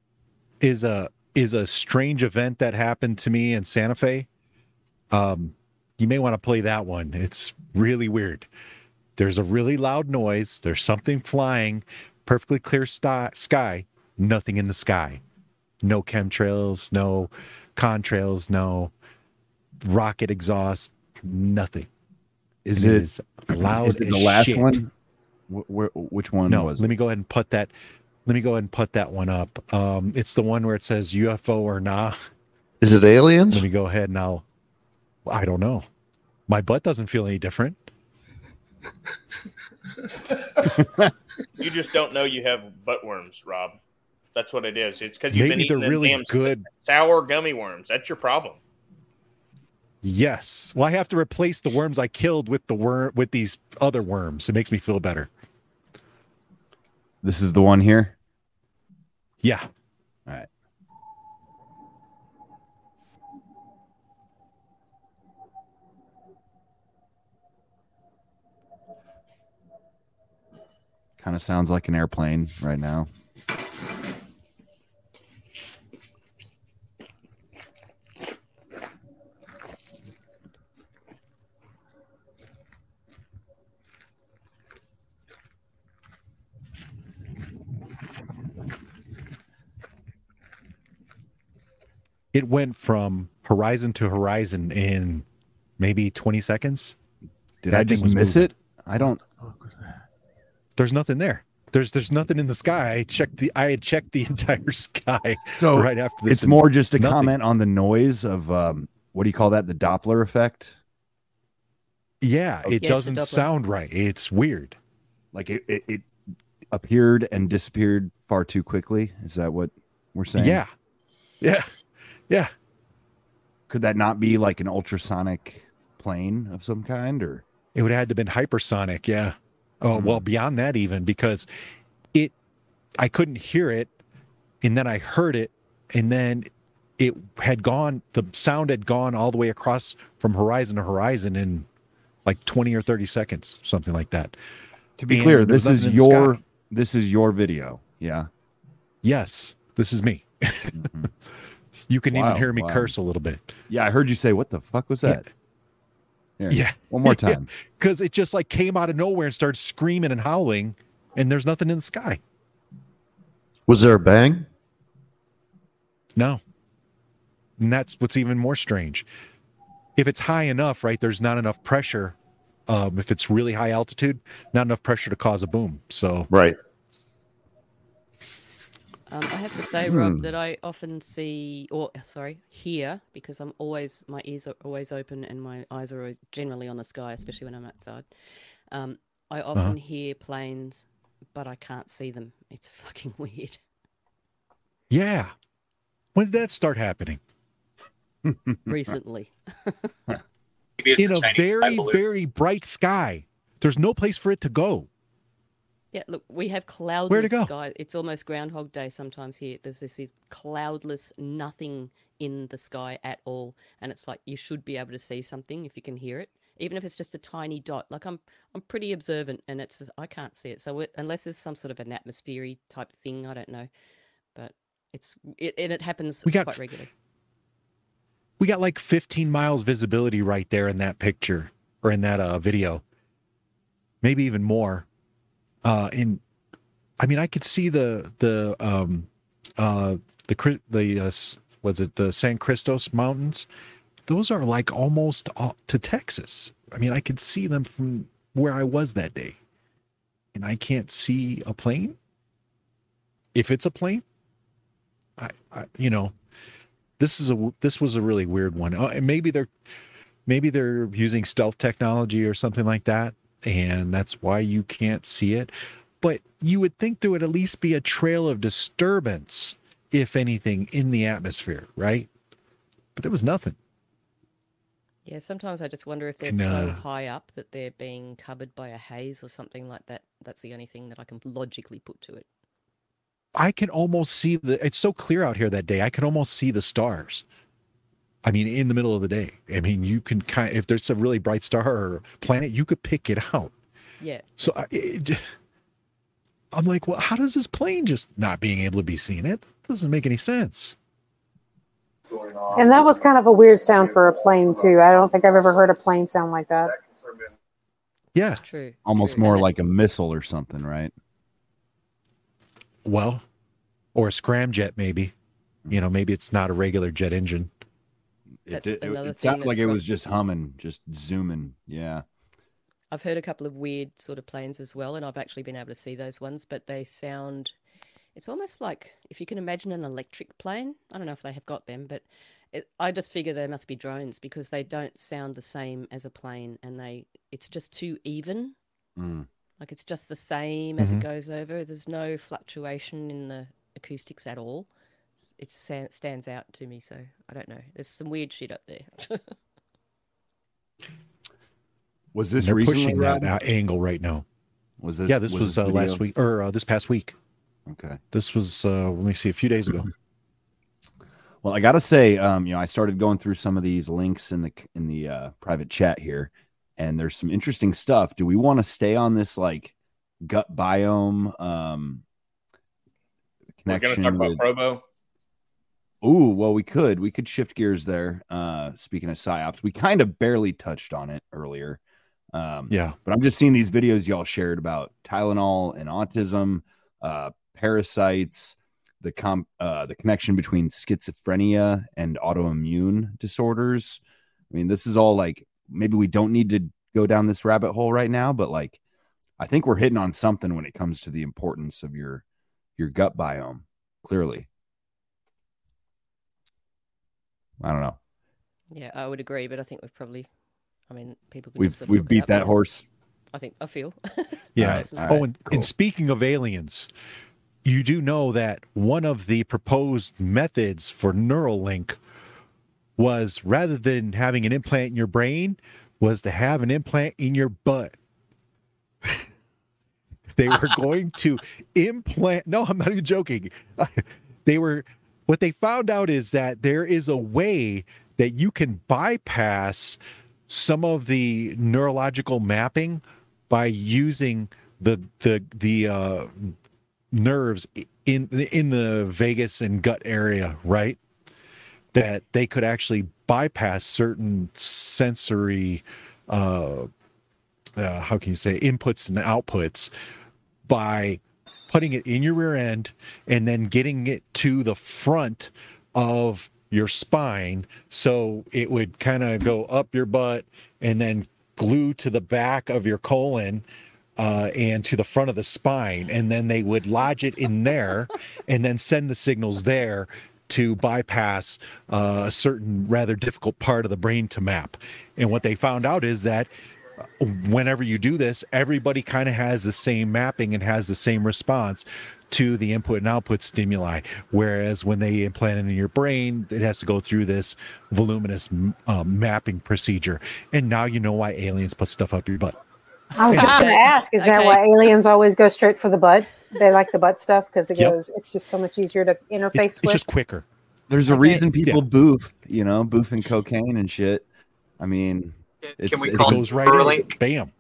is a is a strange event that happened to me in Santa Fe. Um, you may want to play that one. It's really weird. There's a really loud noise. There's something flying, perfectly clear sti- sky, nothing in the sky. No chemtrails, no contrails, no rocket exhaust, nothing. Is it, it is loud Is it the as last shit. one? Wh- which one no, was let it? me go ahead and put that. Let me go ahead and put that one up. Um, it's the one where it says UFO or nah. Is it aliens? Let me go ahead and I'll. I don't know. My butt doesn't feel any different. You just don't know you have butt worms, Rob. That's what it is. It's because you've Maybe been eating they're really damn good. sour gummy worms. That's your problem. Yes. Well, I have to replace the worms I killed with the worm with these other worms. It makes me feel better. This is the one here. Yeah. All right. Kind of sounds like an airplane right now. It went from horizon to horizon in maybe 20 seconds. Did That I just miss moving. it? I don't. There's nothing there. There's there's nothing in the sky. I checked the I had checked the entire sky So right after this. it's more just a Nothing. comment on the noise of um, what do you call that? The Doppler effect. Yeah, it Yes, doesn't sound right. It's weird. Like it, it, it appeared and disappeared far too quickly. Is that what we're saying? Yeah. Yeah. Yeah. Could that not be like an ultrasonic plane of some kind or It would have had to have been hypersonic, yeah. Oh hmm. well, beyond that even because it I couldn't hear it and then I heard it and then it had gone the sound had gone all the way across from horizon to horizon in like 20 or 30 seconds, something like that. To be And clear, this is nothing in the your sky. this is your video. Yeah. Yes, this is me. Mm-hmm. you can Wow, even hear me wow. curse a little bit. Yeah, I heard you say, "What the fuck was Yeah. that?" Here, Yeah. one more time. Because it just like came out of nowhere and started screaming and howling, and there's nothing in the sky. Was there a bang? No. And that's what's even more strange. If it's high enough, right, there's not enough pressure. Um, if it's really high altitude, not enough pressure to cause a boom. So right. Um, I have to say, Hmm. Rob, that I often see, or sorry, hear, because I'm always my ears are always open and my eyes are always generally on the sky, especially when I'm outside. Um, I often Uh-huh. hear planes, but I can't see them. It's fucking weird. Yeah. When did that start happening? Recently, Maybe it's In a a very, very bright sky. There's no place for it to go. Yeah. Look, we have cloudless go? sky. It's almost Groundhog Day sometimes here. There's this, this cloudless, nothing in the sky at all, and it's like you should be able to see something if you can hear it, even if it's just a tiny dot. Like I'm, I'm pretty observant, and it's I can't see it. So it, unless there's some sort of an atmosphere type thing, I don't know, but it's it, and it happens We got quite regularly. We got like 15 miles visibility right there in that picture or in that uh, video. Maybe even more. Uh, in, I mean, I could see the the um, uh, the the uh, was it the San Cristos Mountains? Those are like almost to Texas. I mean, I could see them from where I was that day, and I can't see a plane. If it's a plane, I, I you know, this is a this was a really weird one. Uh, and maybe they're maybe they're using stealth technology or something like that, and that's why you can't see it. But you would think there would at least be a trail of disturbance, if anything, in the atmosphere, right? But there was nothing. Yeah, sometimes I just wonder if they're so uh, high up that they're being covered by a haze or something like that. That's the only thing that I can logically put to it. I can almost see the. It's so clear out here that day. I can almost see the stars. I mean, in the middle of the day. I mean, you can kind. of, If there's a really bright star or planet, you could pick it out. Yeah. So I, it, I'm like, well, how does this plane just not being able to be seen? It doesn't make any sense. And that was kind of a weird sound for a plane too. I don't think I've ever heard a plane sound like that. Yeah. True. Almost more like a missile or something, right? Well, or a scramjet, maybe. You know, maybe it's not a regular jet engine. It, That's it, it, it sounded like it was just humming, just zooming. Yeah. I've heard a couple of weird sort of planes as well, and I've actually been able to see those ones, but they sound. It's almost like if you can imagine an electric plane. I don't know if they have got them, but it, I just figure they must be drones because they don't sound the same as a plane, and they it's just too even. Mm. Like it's just the same as Mhm. it goes over. There's no fluctuation in the acoustics at all. It stands out to me, so I don't know. There's some weird shit up there. Was this recently, pushing that Rob? uh, angle right now. Was this? yeah, this was, uh, last week or uh, this past week. Okay. This was uh, let me see, a few days ago. Well, I gotta say, um, you know, I started going through some of these links in the in the uh, private chat here, and there's some interesting stuff. Do we want to stay on this like gut biome um, We're connection? going to talk with- about Provo. Ooh, well, we could we could shift gears there. Uh, speaking of psyops, we kind of barely touched on it earlier. Um, Yeah. but I'm just seeing these videos y'all shared about Tylenol and autism, uh, parasites, the com uh, the connection between schizophrenia and autoimmune disorders. I mean, this is all like maybe we don't need to go down this rabbit hole right now, but like I think we're hitting on something when it comes to the importance of your your gut biome. Clearly, I don't know. yeah, I would agree, but I think we've probably. I mean, people. Can We've just sort of we've beat that yeah. horse. I think I feel. Yeah. It's not- oh, and, and speaking of aliens, you do know that one of the proposed methods for Neuralink was rather than having an implant in your brain, was to have an implant in your butt. they were going to implant. No, I'm not even joking. they were. What they found out is that there is a way that you can bypass some of the neurological mapping by using the the the uh, nerves in in the vagus and gut area, right? That they could actually bypass certain sensory, uh, uh, how can you say, inputs and outputs by putting it in your rear end and then getting it to the front of your spine. So it would kind of go up your butt and then glue to the back of your colon uh, and to the front of the spine. And then they would lodge it in there and then send the signals there to bypass uh, a certain rather difficult part of the brain to map. And what they found out is that whenever you do this, everybody kind of has the same mapping and has the same response to the input and output stimuli. Whereas when they implant it in your brain, it has to go through this voluminous um, mapping procedure. And now you know why aliens put stuff up your butt. I was just going to ask, is that why aliens always go straight for the butt? They like the butt stuff because it Yep. goes. It's just so much easier to interface It- it's with. just quicker. There's a Okay. reason people boof, you know, boofing cocaine and shit. I mean, it's, we it's- call it it goes right right in. Bam.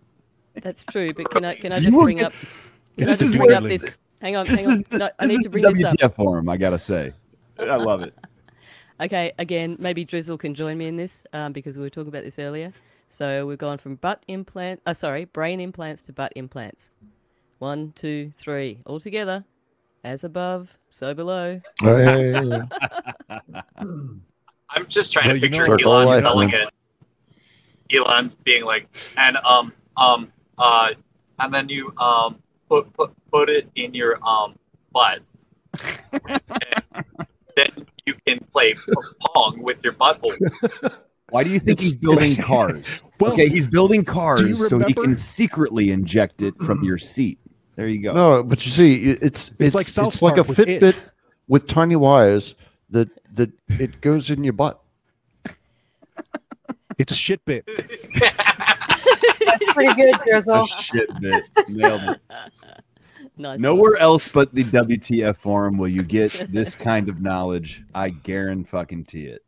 That's true, but can I can I just won't bring get- up? Can I This just is bring up this? Hang on, This hang on. is the, No, I this need is to the bring this up. WTF forum. I gotta say, I love it. Okay, again, maybe Drizzle can join me in this um, because we were talking about this earlier. So we've gone from butt implant, uh, sorry, brain implants to butt implants. One, two, three, all together, as above, so below. Oh, yeah, yeah, yeah. I'm just trying Well, to you picture know- Circle Elon life, telling it. Elon being like, and um um uh, and then you um put put put it in your um butt. then you can play pong with your butthole. Why do you think he's building cars? okay, he's building cars so he can secretly inject it from your seat. There you go. No, but you see, it- it's it's like it's like, a Park with it. Fitbit with tiny wires that that it goes in your butt. It's a shit bit. That's pretty good, Drizzle. A shit bit. Nailed it. Nice. Nowhere else but the WTF forum will you get this kind of knowledge. I guarantee it.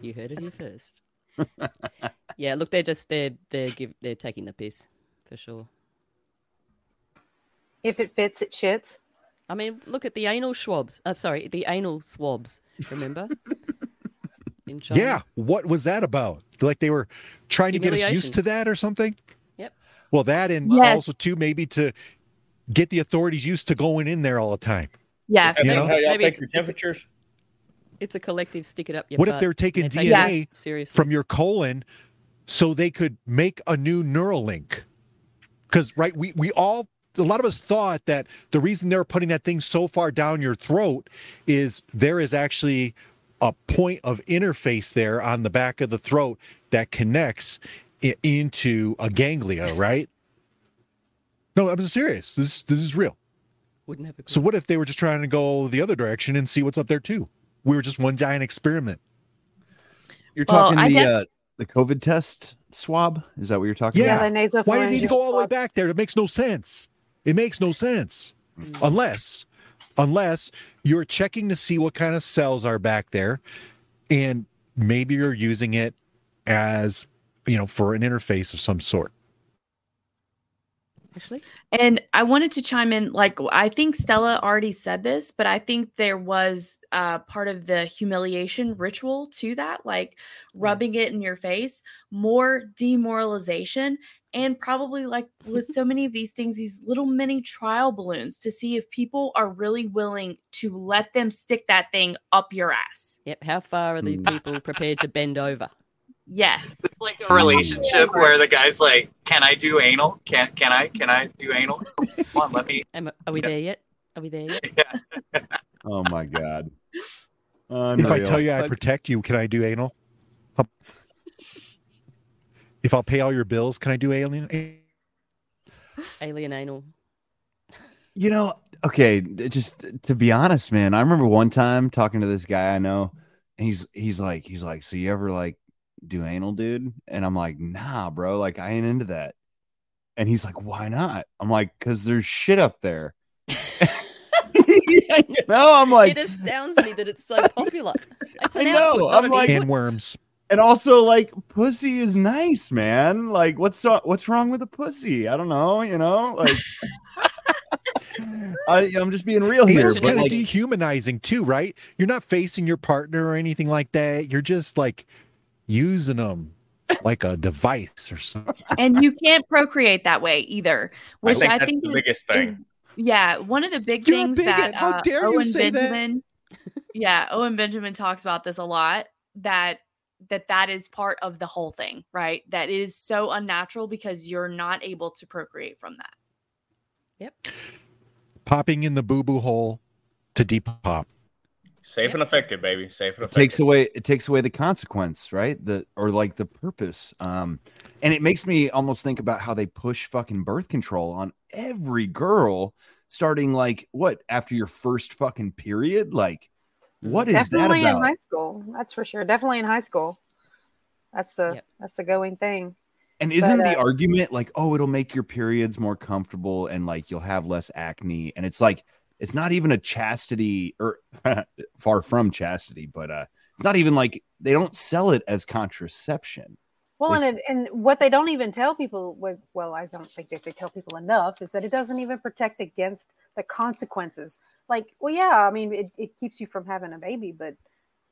You heard it here first. yeah, look, they're just they're they're give, they're taking the piss for sure. If it fits, it shits. I mean, look at the anal swabs. Uh, sorry, the anal swabs. Remember? In China. Yeah. What was that about? Like they were trying to get us used to that or something? Yep. Well, that and Yes. also too maybe to get the authorities used to going in there all the time. Yeah. You know? how y'all Maybe take your temperatures? It's a collective stick it up your What if they're taking they DNA it seriously? from your colon so they could make a new Neuralink. Because right, we we all a lot of us thought that the reason they're putting that thing so far down your throat is there is actually a point of interface there on the back of the throat that connects i- into a ganglia, right? No, I'm serious. This this is real. Wouldn't have So what if they were just trying to go the other direction and see what's up there too? We were just one giant experiment. You're Well, talking I the def- uh, the COVID test swab. Is that what you're talking about? Yeah. about? Why do they need to go all the way back there? It makes no sense. It makes no sense. Unless unless you're checking to see what kind of cells are back there and maybe you're using it as, you know, for an interface of some sort. actually And I wanted to chime in. Like, I think Stella already said this, but I think there was uh, part of the humiliation ritual to that, like rubbing it in your face, more demoralization, and probably like with so many of these things, these little mini trial balloons to see if people are really willing to let them stick that thing up your ass. Yep. How far are these hmm. people prepared to bend over? Yes. It's like a relationship where the guy's like, "Can I do anal? Can can I can I do anal? Come on, let me." Am, are we there yet? Are we there yet? Oh my god. If I tell you I protect you, can I do anal? How- If I'll pay all your bills, can I do alien? Alien anal. You know, okay, just to be honest, man, I remember one time talking to this guy I know, and he's he's like, he's like, so you ever like do anal, dude? And I'm like, nah, bro, like I ain't into that. And he's like, why not? I'm like, because there's shit up there. you know, I'm like, it astounds me that it's so popular. It's an I know, output, I'm like- input. And worms. And also like pussy is nice, man. Like what's what's wrong with a pussy? I don't know, you know, like I, I'm just being real here, It's kind of like, dehumanizing too, right? You're not facing your partner or anything like that. You're just like using them like a device or something. and you can't procreate that way either. Which think I that's think the is- biggest is- thing. yeah, one of the big You're things that How uh, dare you Owen say that? Benjamin, yeah, Owen Benjamin talks about this a lot. That that that is part of the whole thing, right? That it is so unnatural because you're not able to procreate from that. Yep. Popping in the boo boo hole to deep pop. Safe and effective, baby. Safe and it effective. takes away it takes away the consequence, right? The or like the purpose. Um and it makes me almost think about how they push fucking birth control on every girl starting like what after your first fucking period? Like what is Definitely that in high school. That's for sure. Definitely in high school. That's the that's the going thing. And isn't But, the uh, argument like, oh, it'll make your periods more comfortable and like you'll have less acne? And it's like, it's not even a chastity or far from chastity, but uh, it's not even like they don't sell it as contraception. Well, and, it, and what they don't even tell people, with, well, I don't think that they tell people enough, is that it doesn't even protect against the consequences. Like, well, yeah, I mean, it, it keeps you from having a baby, but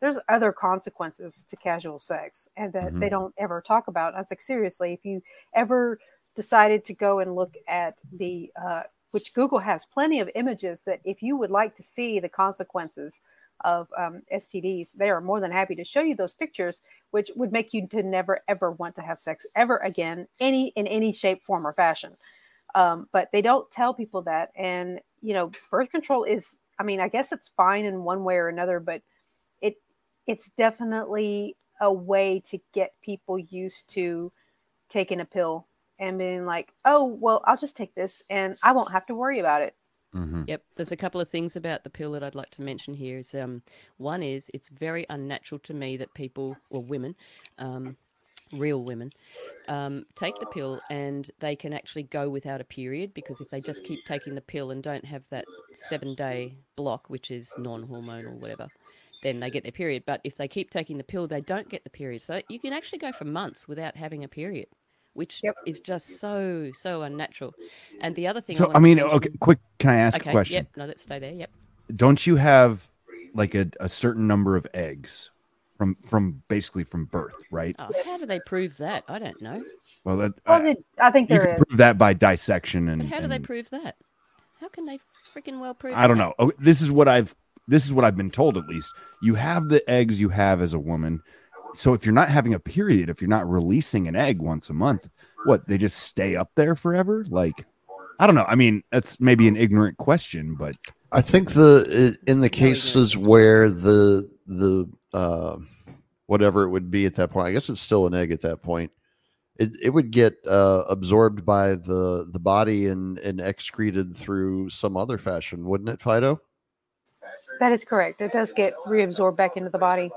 there's other consequences to casual sex and that they Mhm. don't ever talk about. I was like, seriously, if you ever decided to go and look at the, uh, which Google has plenty of images that if you would like to see the consequences of um, STDs, they are more than happy to show you those pictures, which would make you to never ever want to have sex ever again, any in any shape, form, or fashion. Um, but they don't tell people that, and you know, birth control is. I mean, I guess it's fine in one way or another, but it it's definitely a way to get people used to taking a pill and being like, oh, well, I'll just take this and I won't have to worry about it. Yep. There's a couple of things about the pill that I'd like to mention here. Is um, one is it's very unnatural to me that people or women, um, real women, um, take the pill and they can actually go without a period because if they just keep taking the pill and don't have that seven day block, which is non hormonal, whatever, then they get their period. But if they keep taking the pill, they don't get the period. So you can actually go for months without having a period, which is just so so unnatural. And the other thing, So, wanted I mean, mention- okay, quick, can I ask a question? Yep. No, let's stay there. Yep. Don't you have like a, a certain number of eggs from from basically from birth, right? Oh, How do they prove that? I don't know. Well, that Well, they- I think you there can is. prove that by dissection and, But how do they prove that? How can they freaking well prove? I don't that? know. Oh, This is what I've this is what I've been told at least. You have the eggs you have as a woman, so if you're not having a period, if you're not releasing an egg once a month, what they just stay up there forever? Like, I don't know. I mean, that's maybe an ignorant question, but I think the in the cases where the the uh, whatever it would be at that point, I guess it's still an egg at that point. It it would get uh, absorbed by the the body and and excreted through some other fashion, wouldn't it, Fido? That is correct. It does get reabsorbed back into the body.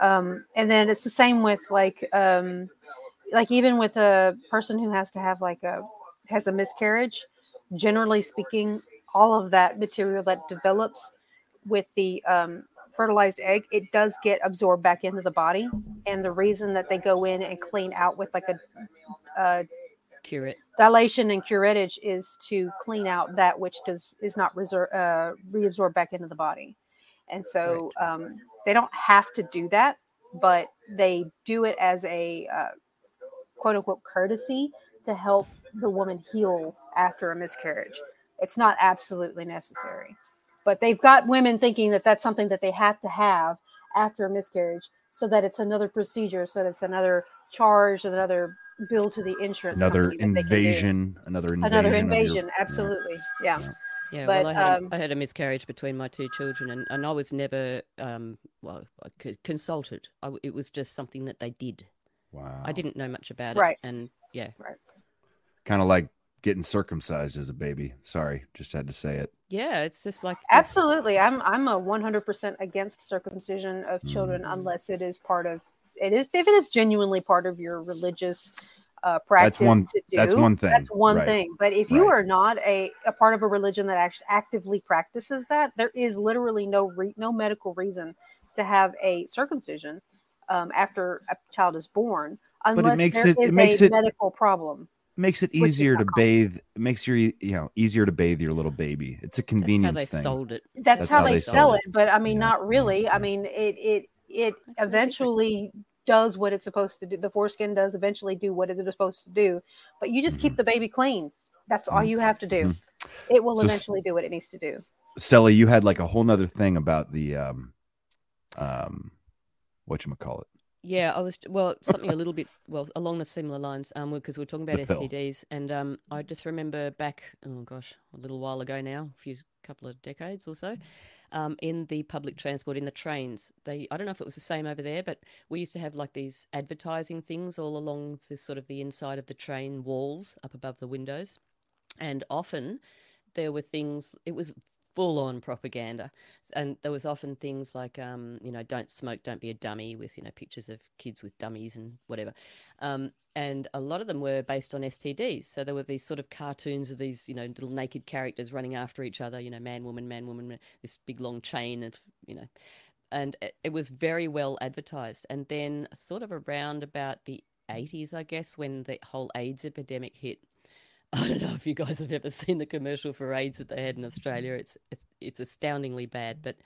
Um, and then it's the same with like um, like even with a person who has to have like a has a miscarriage. Generally speaking, all of that material that develops with the um, fertilized egg, it does get absorbed back into the body. And the reason that they go in and clean out with like a, a curate dilation and curettage is to clean out that which does is not reserve, uh, reabsorbed back into the body. And so um, they don't have to do that, but they do it as a uh, quote unquote courtesy to help the woman heal after a miscarriage. It's not absolutely necessary, but they've got women thinking that that's something that they have to have after a miscarriage so that it's another procedure, so that it's another charge, another bill to the insurance. another company that they can do. invasion, another invasion, Another of your- invasion, absolutely. Yeah. Yeah, but well, I had, um, I had a miscarriage between my two children, and, and I was never, um, well, consulted. I w it was just something that they did. Wow. I didn't know much about Right. it, and yeah, right. kind of like getting circumcised as a baby. Sorry, just had to say it. Yeah, it's just like this- Absolutely. I'm I'm a 100% against circumcision of children Mm. unless it is part of it is if it is genuinely part of your religious uh, practice one- to do. that's one thing, That's one right, thing. But if you are not a, a part of a religion that actually actively practices that, there is literally no re- no medical reason to have a circumcision um, after a child is born, But it unless makes there it- it is makes a it- medical problem. makes it easier not to bathe. Makes your you know easier to bathe your little baby. It's a convenience they thing. sold it. that's, how, they, sell sold it. But I mean, not really. I mean, it it it eventually does what it's supposed to do. The foreskin does eventually do what it's supposed to do. But you just keep the baby clean. That's all you have to do. It will So eventually do what it needs to do. Stella, you had like a whole nother thing about the um um what you call it. Yeah, I was well something a little bit well along the similar lines. Um, because we're talking about The pill. STDs, and um, I just remember back oh gosh, a little while ago now, a few couple of decades or so, um, in the public transport in the trains. They I don't know if it was the same over there, but we used to have like these advertising things all along this sort of the inside of the train walls up above the windows, and often there were things. It was full on propaganda. And there was often things like, um, you know, don't smoke, don't be a dummy, with, you know, pictures of kids with dummies and whatever. Um, and a lot of them were based on STDs. So there were these sort of cartoons of these, you know, little naked characters running after each other, you know, man, woman, man, woman, ma- this big long chain of, you know, and it was very well advertised. And then, sort of around about the 80s, I guess, when the whole AIDS epidemic hit, I don't know if you guys have ever seen the commercial for AIDS that they had in Australia. It's it's it's astoundingly bad, but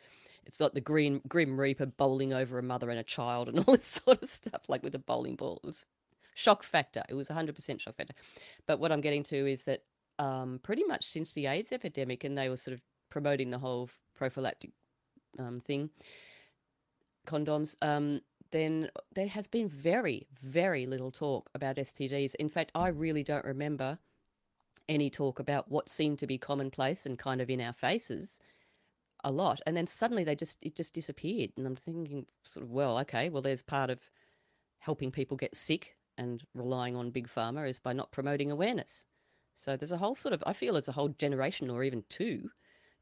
it's like the green grim reaper bowling over a mother and a child and all this sort of stuff, like with a bowling ball. It was shock factor. It was 100% shock factor. But what I'm getting to is that um, pretty much since the AIDS epidemic, and they were sort of promoting the whole prophylactic um, thing, condoms, um, then there has been very, very little talk about STDs. In fact, I really don't remember any talk about what seemed to be commonplace and kind of in our faces a lot. And then suddenly they just it just disappeared. And I'm thinking sort of, well, okay, well there's part of helping people get sick and relying on big pharma is by not promoting awareness. So there's a whole sort of I feel it's a whole generation or even two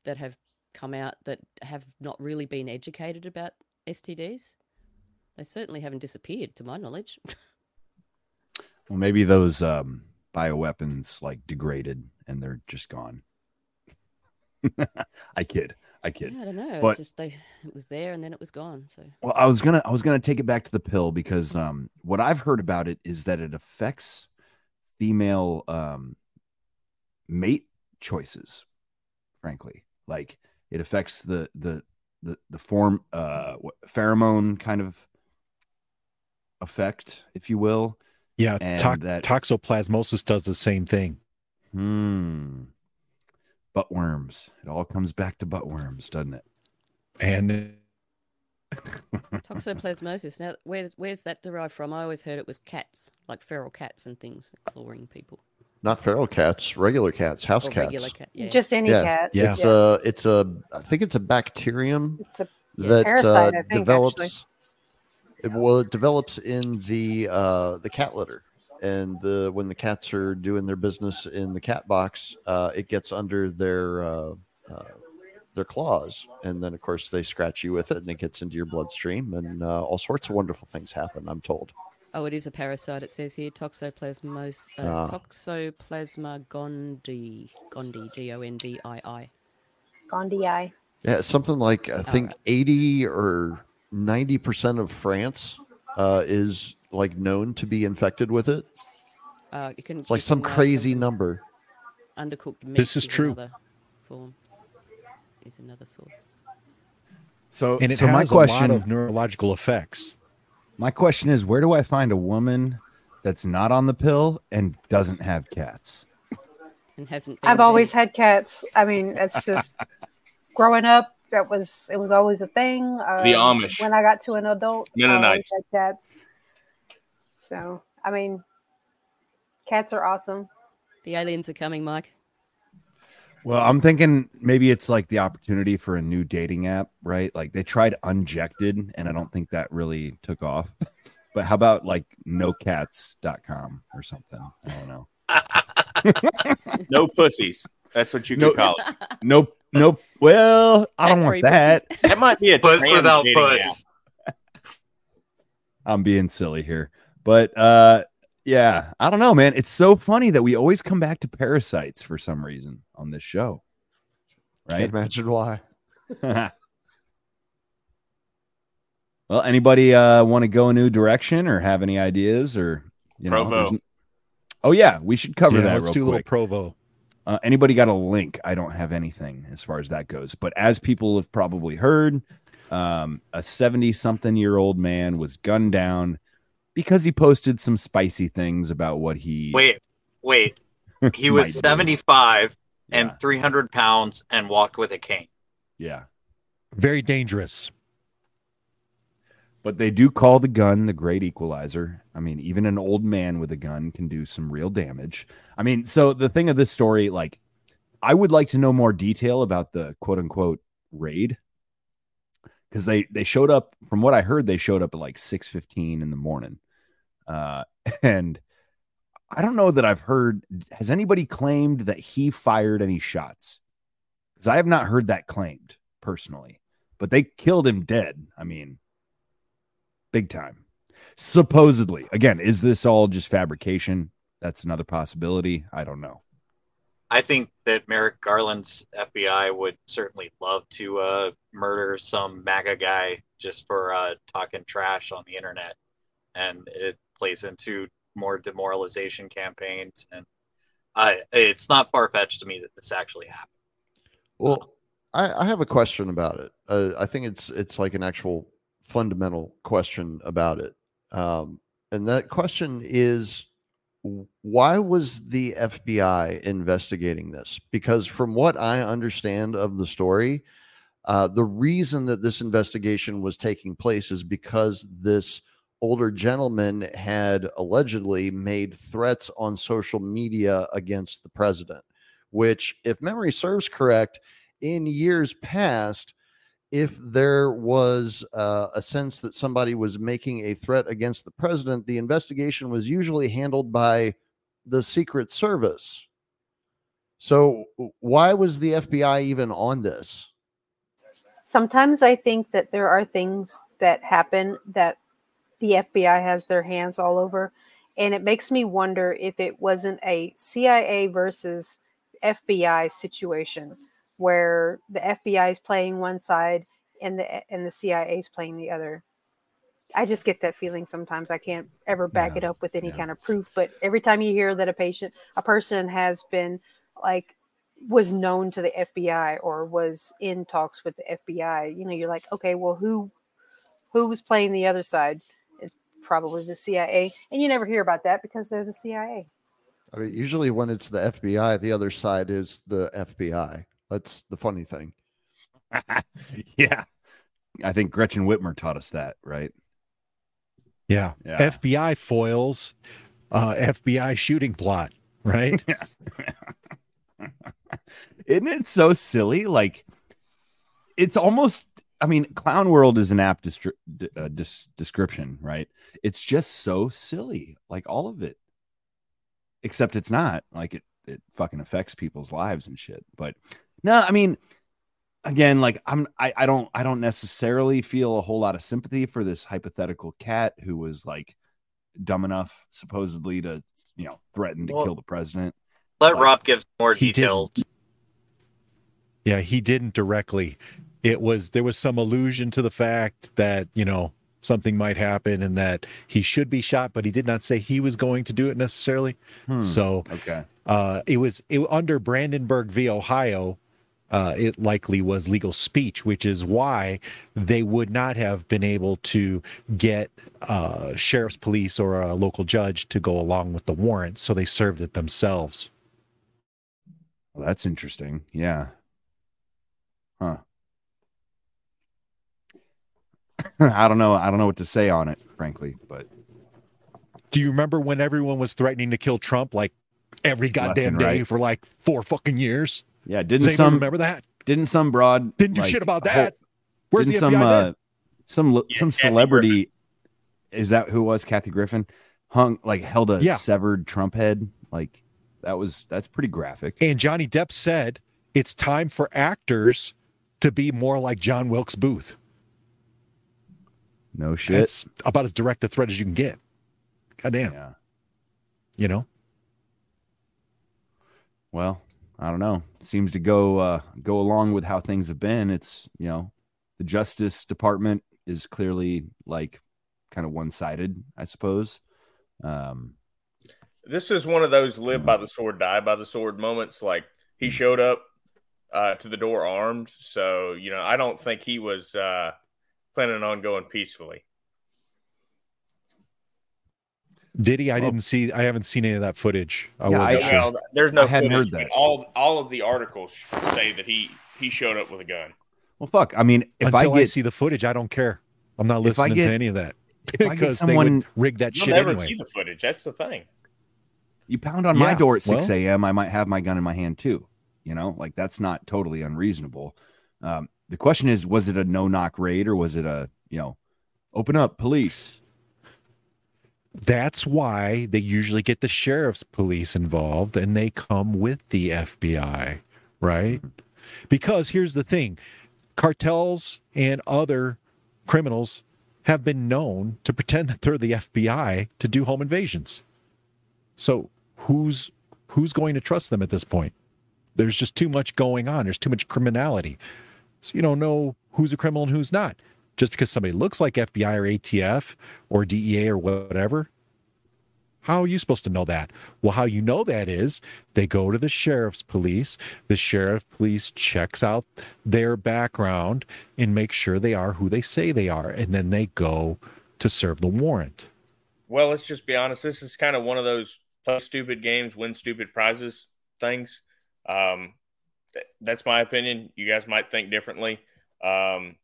that have come out that have not really been educated about STDs. They certainly haven't disappeared to my knowledge. Well, maybe those um bioweapons like degraded and they're just gone. I kid. I kid. Yeah, I don't know. But it's just they it was there and then it was gone. So Well, I was gonna I was gonna take it back to the pill because um what I've heard about it is that it affects female um mate choices, frankly. Like it affects the the the the form uh what, pheromone kind of effect, if you will. Yeah, and tox- that toxoplasmosis does the same thing. hmm butt worms. It all comes back to butt worms, doesn't it? And Toxoplasmosis. Now, where, where's that derived from? I always heard it was cats, like feral cats and things clawing people. Not feral cats, regular cats, house Or cats. regular cat, yeah. Just any cat. Yeah. It's a, it's a, I think it's a bacterium It's a that parasite, uh, think, develops. It, well, it develops in the uh, the cat litter, and the when the cats are doing their business in the cat box, uh, it gets under their uh, uh, their claws, and then of course they scratch you with it, and it gets into your bloodstream, and uh, all sorts of wonderful things happen. I'm told. Oh, it is a parasite. It says here Toxoplasmos, uh, Ah. Toxoplasma gondii, gondii, G O N D I I. Gondii. Yeah, something like I think eighty or ninety percent of France uh, is like known to be infected with it. Uh, you can. It's like some crazy number. Undercooked meat. This is true. Form. Is another source. So, and it so has my question a lot of neurological effects. My question is, where do I find a woman that's not on the pill and doesn't have cats? And hasn't. I've always had cats. I mean, it's just growing up. That was it was always a thing. Uh, The Amish. When I got to an adult, I Mennonites. always had cats. So I mean, cats are awesome. The aliens are coming, Mike. Well, I'm thinking maybe it's like the opportunity for a new dating app, right? Like they tried Unjected, and I don't think that really took off. But how about like nocats.com or something? I don't know. No pussies. That's what you can No- call it. Nope. Nope. Well, I don't want that. That might be a Puss without dating puss. I'm being silly here. But uh yeah, I don't know, man. It's so funny that we always come back to parasites for some reason on this show. Right? Can't imagine why. well, anybody uh want to go a new direction or have any ideas or you know Provo. there's- Oh yeah, we should cover Yeah, that let's real do a little. Provo. Uh, anybody got a link? I don't have anything as far as that goes. But as people have probably heard, um, a 70 something year old man was gunned down because he posted some spicy things about what he. Wait, wait. He was do. 75 and 300 pounds and walked with a cane. Yeah. Very dangerous. But they do call the gun the great equalizer. I mean, even an old man with a gun can do some real damage. I mean, so the thing of this story, like, I would like to know more detail about the quote unquote raid. Because they they showed up, from what I heard, they showed up at like 6:15 in the morning. Uh, and I don't know that I've heard has anybody claimed that he fired any shots? Because I have not heard that claimed personally. But they killed him dead. I mean, big time. Supposedly. Again, is this all just fabrication? That's another possibility. I don't know. I think that Merrick Garland's FBI would certainly love to uh, murder some MAGA guy just for uh, talking trash on the internet, and it plays into more demoralization campaigns. And I, it's not far fetched to me that this actually happened. Well, I, I have a question about it. Uh, I think it's it's like an actual fundamental question about it, um, and that question is, why was the FBI investigating this? Because from what I understand of the story, uh, the reason that this investigation was taking place is because this older gentleman had allegedly made threats on social media against the president which, if memory serves correct, in years past, if there was uh, a sense that somebody was making a threat against the president, the investigation was usually handled by the Secret Service. So, why was the FBI even on this? Sometimes I think that there are things that happen that the FBI has their hands all over. And it makes me wonder if it wasn't a CIA versus FBI situation where the FBI is playing one side and the and the CIA is playing the other. I just get that feeling sometimes. I can't ever back it up with any kind of proof, but every time you hear that a patient, a person has been like was known to the FBI or was in talks with the FBI, you know, you're like, okay, well, who who was playing the other side? It's probably the CIA, and you never hear about that because they're the CIA. I mean, usually when it's the FBI, the other side is the FBI. That's the funny thing. yeah. I think Gretchen Whitmer taught us that, right? Yeah. Yeah. FBI foils, uh, FBI shooting plot, right? Isn't it so silly? Like, it's almost. I mean, clown world is an apt distri- d- uh, dis- description, right? It's just so silly, like all of it. Except it's not. Like it, it fucking affects people's lives and shit. But no, I mean, again, like I'm, I, I don't, I don't necessarily feel a whole lot of sympathy for this hypothetical cat who was like dumb enough, supposedly, to you know threaten to Well, kill the president. Let But- Rob give more He details. Yeah, he didn't directly. It was there was some allusion to the fact that, you know, something might happen and that he should be shot, but he did not say he was going to do it necessarily. Hmm, So okay. uh it was it, under Brandenburg v. Ohio, uh, it likely was legal speech, which is why they would not have been able to get uh, sheriff's police or a local judge to go along with the warrant, so they served it themselves. Well, that's interesting. Yeah. Huh. I don't know. I don't know what to say on it, frankly, but Do you remember when everyone was threatening to kill Trump like every goddamn day right. for like four fucking years? Yeah, didn't anyone some remember that? Didn't some broad Didn't do like, shit about whole- that. Where's didn't the some uh, then? some some Kathy celebrity is that who it was Kathy Griffin hung like held a Yeah. severed Trump head like that was that's pretty graphic. And Johnny Depp said it's time for actors to be more like John Wilkes Booth. No shit. It's about as direct a threat as you can get. Goddamn. Yeah. You know? Well, I don't know. Seems to go uh, go along with how things have been. It's you know, the Justice Department is clearly like kind of one sided, I suppose. Um, This is one of those live by the sword, die by the sword moments. Like he showed up uh, to the door armed, so you know I don't think he was uh, planning on going peacefully. Did he? I didn't see I haven't seen any of that footage. I Yeah, wasn't I- sure. Well, there's no I hadn't footage, heard that. All all of the articles say that he he showed up with a gun. well, fuck. I mean, if Until I get see the footage, I don't care. I'm not listening get- to any of that. if I get Because someone- rigged that You'll shit never anyway. see the footage. That's the thing. you pound on my door at six well- a.m., I might have my gun in my hand too. You know, like that's not totally unreasonable. Um, the question is, was it a no knock raid or was it a you know, open up, police? That's why they usually get the sheriff's police involved and they come with the FBI, right? Mm-hmm. Because here's the thing cartels and other criminals have been known to pretend that they're the FBI to do home invasions. So who's who's going to trust them at this point? There's just too much going on. There's too much criminality. So you don't know who's a criminal and who's not. Just because somebody looks like FBI or ATF or DEA or whatever, how are you supposed to know that? Well, how you know that is they go to the sheriff's police. The sheriff police checks out their background and make sure they are who they say they are. And then they go to serve the warrant. Well, let's just be honest. This is kind of one of those play stupid games, win stupid prizes things. Um, th- that's my opinion. You guys might think differently. Um,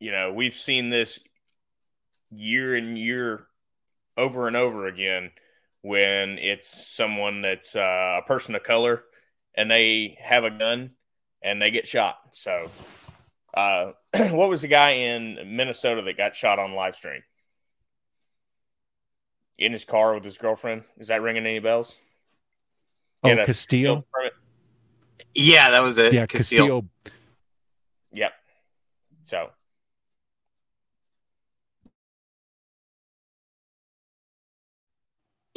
you know, we've seen this year and year over and over again when it's someone that's uh, a person of color and they have a gun and they get shot. So, uh, what was the guy in Minnesota that got shot on live stream? In his car with his girlfriend. Is that ringing any bells? Oh, had a Castillo? Yeah, that was it. Yeah, Castillo. Yep. So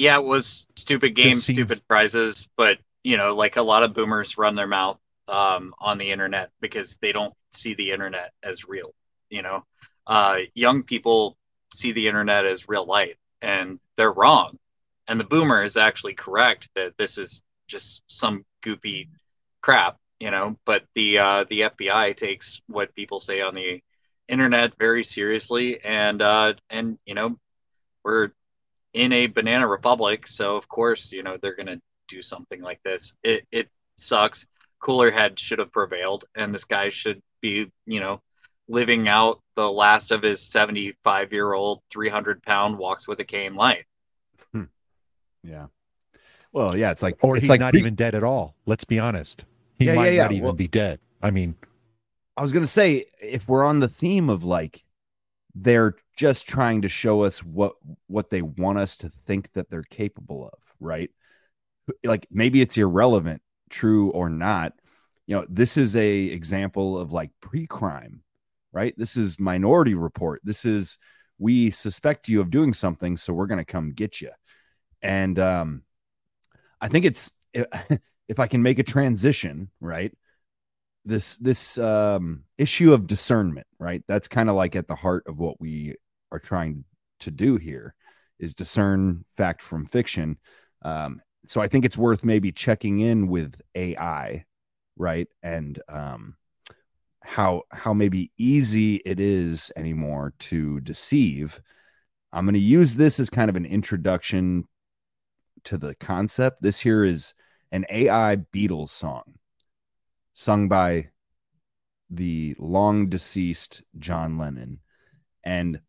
Yeah, it was stupid games, seems- stupid prizes, but you know, like a lot of boomers run their mouth um, on the internet because they don't see the internet as real. You know, uh, young people see the internet as real life, and they're wrong. And the boomer is actually correct that this is just some goofy crap. You know, but the uh, the FBI takes what people say on the internet very seriously, and uh, and you know, we're in a banana republic so of course you know they're going to do something like this it it sucks cooler head should have prevailed and this guy should be you know living out the last of his 75 year old 300 pound walks with a cane life hmm. Yeah. Well, yeah, it's like Or it's he's like not pre- even dead at all. Let's be honest. He Yeah, might yeah, yeah. not even Well- be dead. I mean, I was gonna say if we're on the theme of like they're just trying to show us what what they want us to think that they're capable of, right? Like maybe it's irrelevant, true or not. You know, this is a example of like pre-crime, right? This is minority report. This is we suspect you of doing something, so we're gonna come get you. And um I think it's if I can make a transition, right? This this um issue of discernment right? That's kind of like at the heart of what we are trying to do here is discern fact from fiction. Um so i think it's worth maybe checking in with ai right? And um how how maybe easy it is anymore to deceive. I'm going to use this as kind of an introduction to the concept. This here is an ai beatles song sung by the long deceased John Lennon. And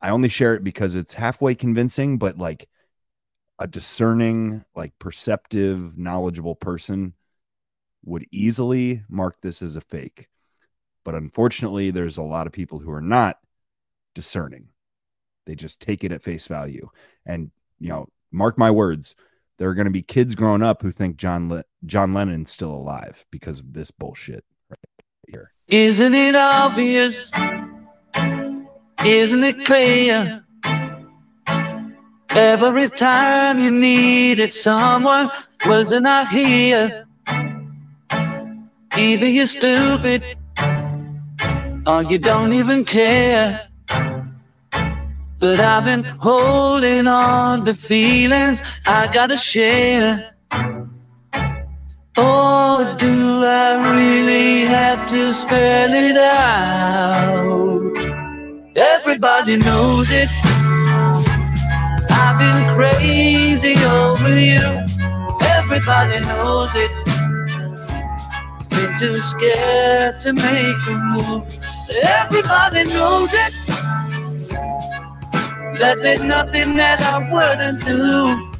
I only share it because it's halfway convincing, but like a discerning, like perceptive, knowledgeable person would easily mark this as a fake. But unfortunately, there's a lot of people who are not discerning. They just take it at face value. And, you know, mark my words, there are going to be kids growing up who think John Le- John Lennon's still alive because of this bullshit right here. Isn't it obvious? Isn't it clear? Every time you needed someone, wasn't I here? Either you're stupid or you don't even care. But I've been holding on to feelings I gotta share. Or do I really have to spell it out? Everybody knows it. I've been crazy over you. Everybody knows it. Been too scared to make a move. Everybody knows it. That there's nothing that I wouldn't do.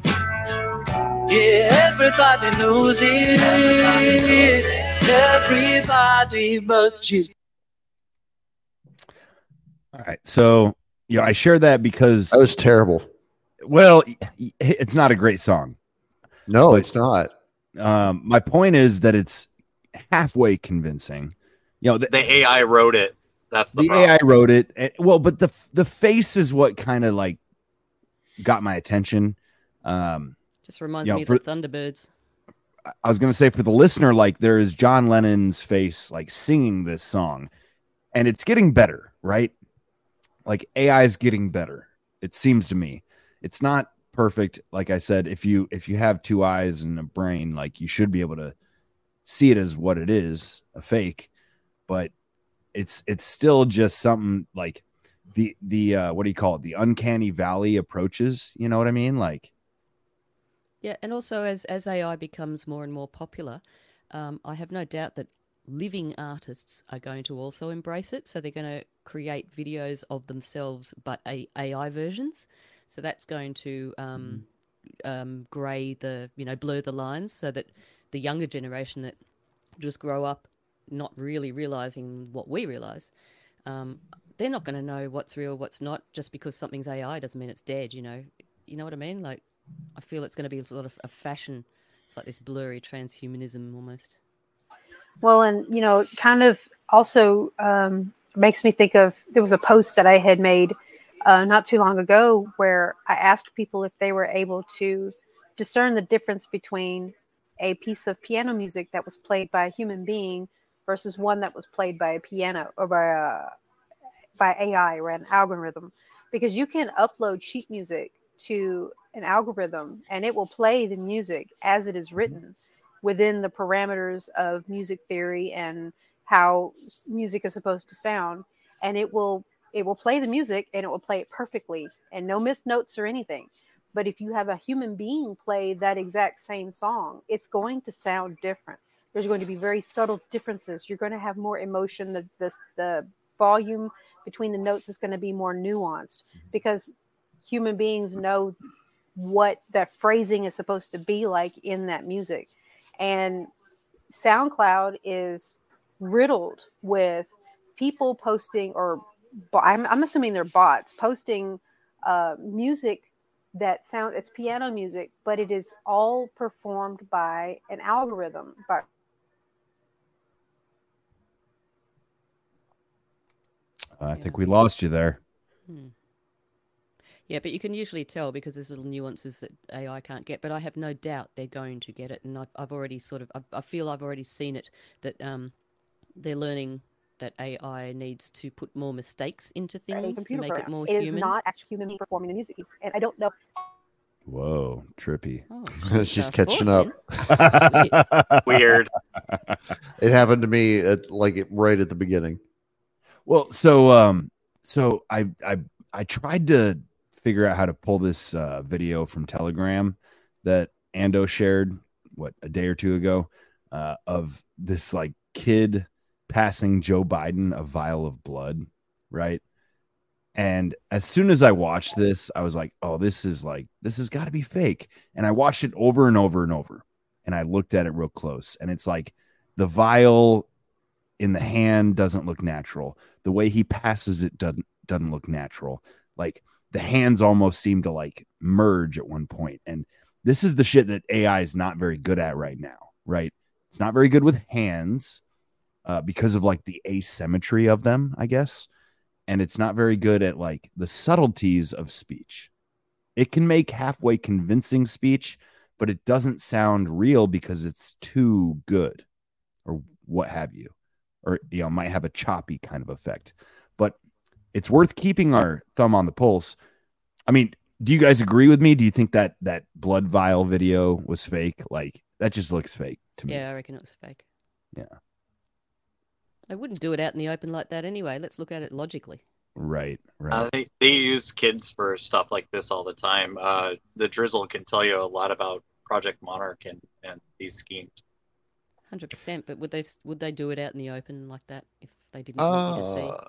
Yeah, everybody knows it. Everybody but you. All right. So, you know, I share that because That was terrible. Well, y- y- it's not a great song. No, it's not. Um, my point is that it's halfway convincing. You know, the, the ai wrote it that's the, the. AI wrote it. and- well, but the the face is what kind of like got my attention. Um, Just reminds you know, me of the Thunderbirds. I was gonna say for the listener, like there is John Lennon's face like singing this song, and it's getting better, right? Like AI is getting better. It seems to me. It's not perfect, like I said. If you if you have two eyes and a brain, like you should be able to see it as what it is, a fake. But it's it's still just something like the the uh what do you call it? The uncanny valley approaches. You know what I mean? Like Yeah, and also as as AI becomes more and more popular, um, I have no doubt that living artists are going to also embrace it. So they're going to create videos of themselves, but a, AI versions. So that's going to um, um, grey the you know blur the lines, so that the younger generation that just grow up not really realizing what we realize. Um, they're not going to know what's real, what's not. Just because something's AI doesn't mean it's dead. You know, you know what I mean? Like, I feel it's going to be sort of a fashion. It's like this blurry transhumanism almost. Well, and you know, kind of also um, makes me think of there was a post that I had made uh, not too long ago where I asked people if they were able to discern the difference between a piece of piano music that was played by a human being versus one that was played by a piano or by uh, a by AI or an algorithm, because you can upload sheet music to an algorithm and it will play the music as it is written within the parameters of music theory and how music is supposed to sound. And it will it will play the music and it will play it perfectly and no missed notes or anything. But if you have a human being play that exact same song it's going to sound different there's going to be very subtle differences. You're going to have more emotion. The the, the volume between the notes is going to be more nuanced because human beings know what that phrasing is supposed to be like in that music. And SoundCloud is riddled with people posting, or I'm, I'm assuming they're bots posting uh, music that sound it's piano music, but it is all performed by an algorithm. By I think we lost you there. Hmm. Yeah, but you can usually tell because there's little nuances that AI can't get. But I have no doubt they're going to get it, and I've, I've already sort of I, I feel I've already seen it that um, they're learning that AI needs to put more mistakes into things to computer make it program. more It is human. not actually human being performing the music and I don't know. Whoa, trippy. Oh, She's fast catching up. Weird. It happened to me at like right at the beginning. Well, so um, so I I I tried to figure out how to pull this uh, video from Telegram that Ando shared what a day or two ago uh, of this like kid passing Joe Biden a vial of blood, right? And as soon as I watched this, I was like, "Oh, this is like this has got to be fake." And I watched it over and over and over, and I looked at it real close, and it's like the vial in the hand doesn't look natural. The way he passes it doesn't doesn't look natural. Like the hands almost seem to like merge at one point. And this is the shit that AI is not very good at right now, right? It's not very good with hands uh, because of like the asymmetry of them, I guess. And it's not very good at like the subtleties of speech. It can make halfway convincing speech, but it doesn't sound real because it's too good or what have you or you know might have a choppy kind of effect but it's worth keeping our thumb on the pulse i mean do you guys agree with me do you think that that blood vial video was fake like that just looks fake to me Yeah, I reckon it was fake. yeah I wouldn't do it out in the open like that anyway. Let's look at it logically. right right Uh, they, they use kids for stuff like this all the time. Uh, the Drizzle can tell you a lot about Project Monarch and, and these schemes. Hundred percent. But would they would they do it out in the open like that if they didn't want you to see? Uh,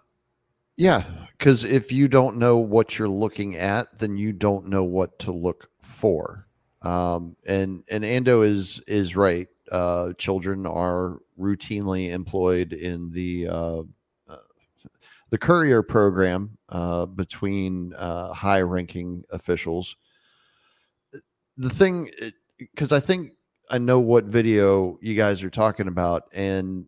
yeah, because if you don't know what you're looking at, then you don't know what to look for. Um, and and Ando is is right. Uh, children are routinely employed in the uh, uh, the courier program uh, between uh, high-ranking officials. The thing, because I think I know what video you guys are talking about, and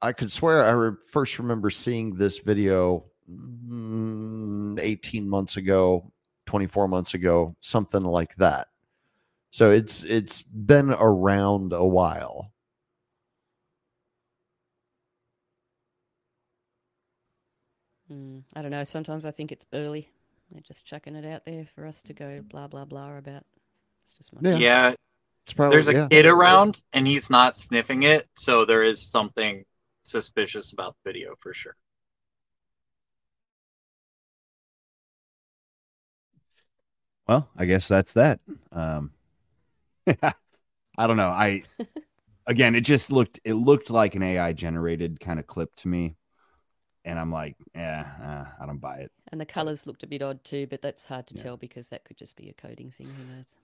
I could swear I re- first remember seeing this video mm, 18 months ago, 24 months ago, something like that. So it's it's been around a while. Mm, I don't know. Sometimes I think it's early. They're just chucking it out there for us to go blah blah blah about. It's just my Yeah. It's probably- There's a yeah. kid around and he's not sniffing it, so there is something suspicious about the video for sure. well i guess that's that um i don't know i again it just looked it looked like an ai generated kind of clip to me and i'm like yeah uh, i don't buy it And the colours looked a bit odd too, but that's hard to tell because that could just be a coding thing. Who knows?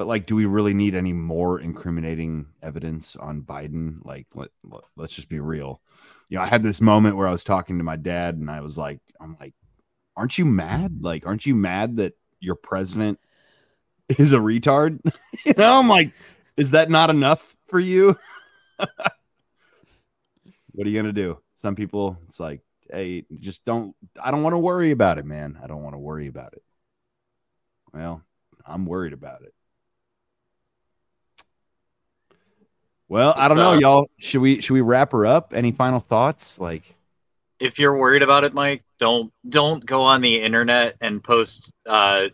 But like, do we really need any more incriminating evidence on Biden? Like, let, let let's just be real. You know, I had this moment where I was talking to my dad, and I was like, I'm like, aren't you mad? Like, aren't you mad that your president is a retard? you know, I'm like, is that not enough for you? what are you gonna do? Some people, it's like, hey, just don't. I don't want to worry about it, man. I don't want to worry about it. Well, I'm worried about it. Well, I don't know, y'all. Should we should we wrap her up? Any final thoughts? Like, If you're worried about it, Mike, don't don't go on the internet and post uh,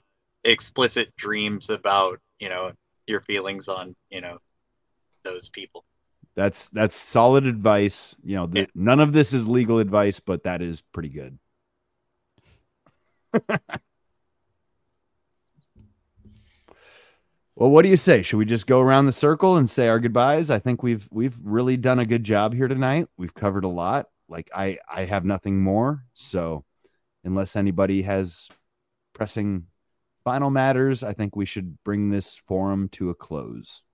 explicit dreams about you know your feelings on you know those people. that's that's solid advice. You know, th- none of this is legal advice, but that is pretty good. Well, what do you say? Should we just go around the circle and say our goodbyes? I think we've we've really done a good job here tonight. We've covered a lot. Like I I have nothing more. So unless anybody has pressing final matters, I think we should bring this forum to a close.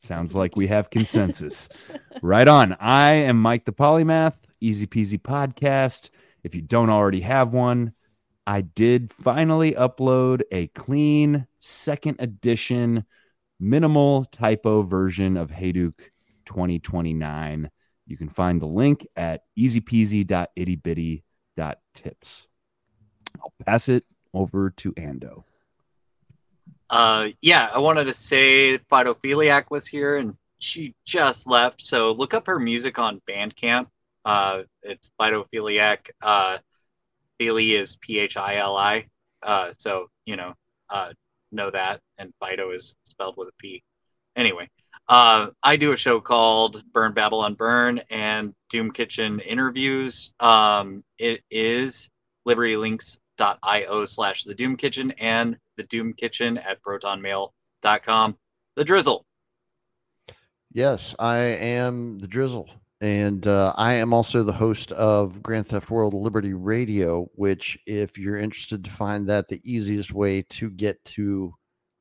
Sounds like we have consensus. right on. I am Mike the Polymath, Easy Peasy Podcast. If you don't already have one, I did finally upload a clean second edition, minimal typo version of Hayduk 2029. You can find the link at easypeasy.ittybitty.tips. I'll pass it over to Ando. Uh, yeah, I wanted to say Phytophiliac was here and she just left. So look up her music on Bandcamp. Uh, it's Phytophiliac. Uh, Philly is P H I L I. Uh, so, you know, uh, know that. And Phyto is spelled with a P. Anyway, uh, I do a show called Burn Babylon Burn and Doom Kitchen Interviews. Um, it is libertylinks.io slash the Doom Kitchen and the Doom Kitchen at protonmail.com. The Drizzle. Yes, I am the Drizzle. And uh, I am also the host of Grand Theft World Liberty Radio, which, if you're interested to find that, the easiest way to get to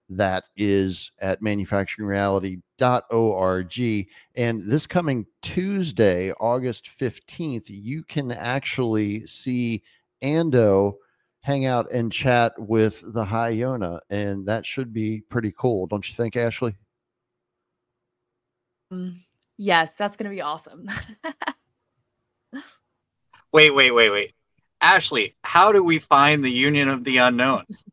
that is at manufacturingreality.org. And this coming Tuesday, August 15th, you can actually see Ando hang out and chat with the Hyona. And that should be pretty cool, don't you think, Ashley? Mm, Yes, that's going to be awesome. Wait, wait, wait, wait. Ashley, how do we find the Union of the Unknowns?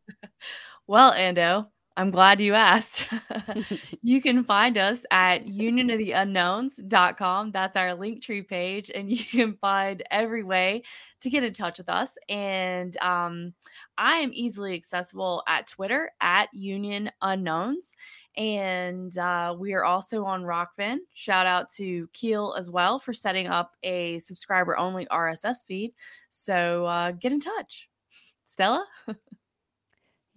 well, Ando, I'm glad you asked. you can find us at unionoftheunknowns.com. That's our link tree page, and you can find every way to get in touch with us. And um, I am easily accessible at Twitter at Union Unknowns. And uh, we are also on Rokfin. Shout out to Keel as well for setting up a subscriber only RSS feed. So uh, get in touch. Stella?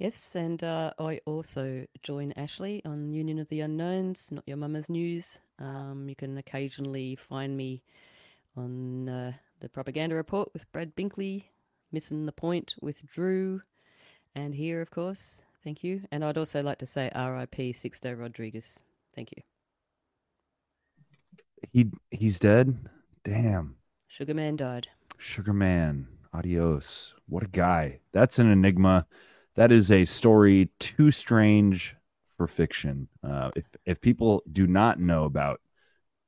Yes, and uh, I also join Ashley on Union of the Unknowns, Not Your Mama's News. Um, you can occasionally find me on uh, the Propaganda Report with Brad Binkley, Missing the Point with Drew, and here, of course. Thank you. And I'd also like to say RIP Sixto Rodriguez. Thank you. He he's dead. Damn. Sugar Man died. Sugar Man. Adios. What a guy. That's an enigma. That is a story too strange for fiction. Uh, if if people do not know about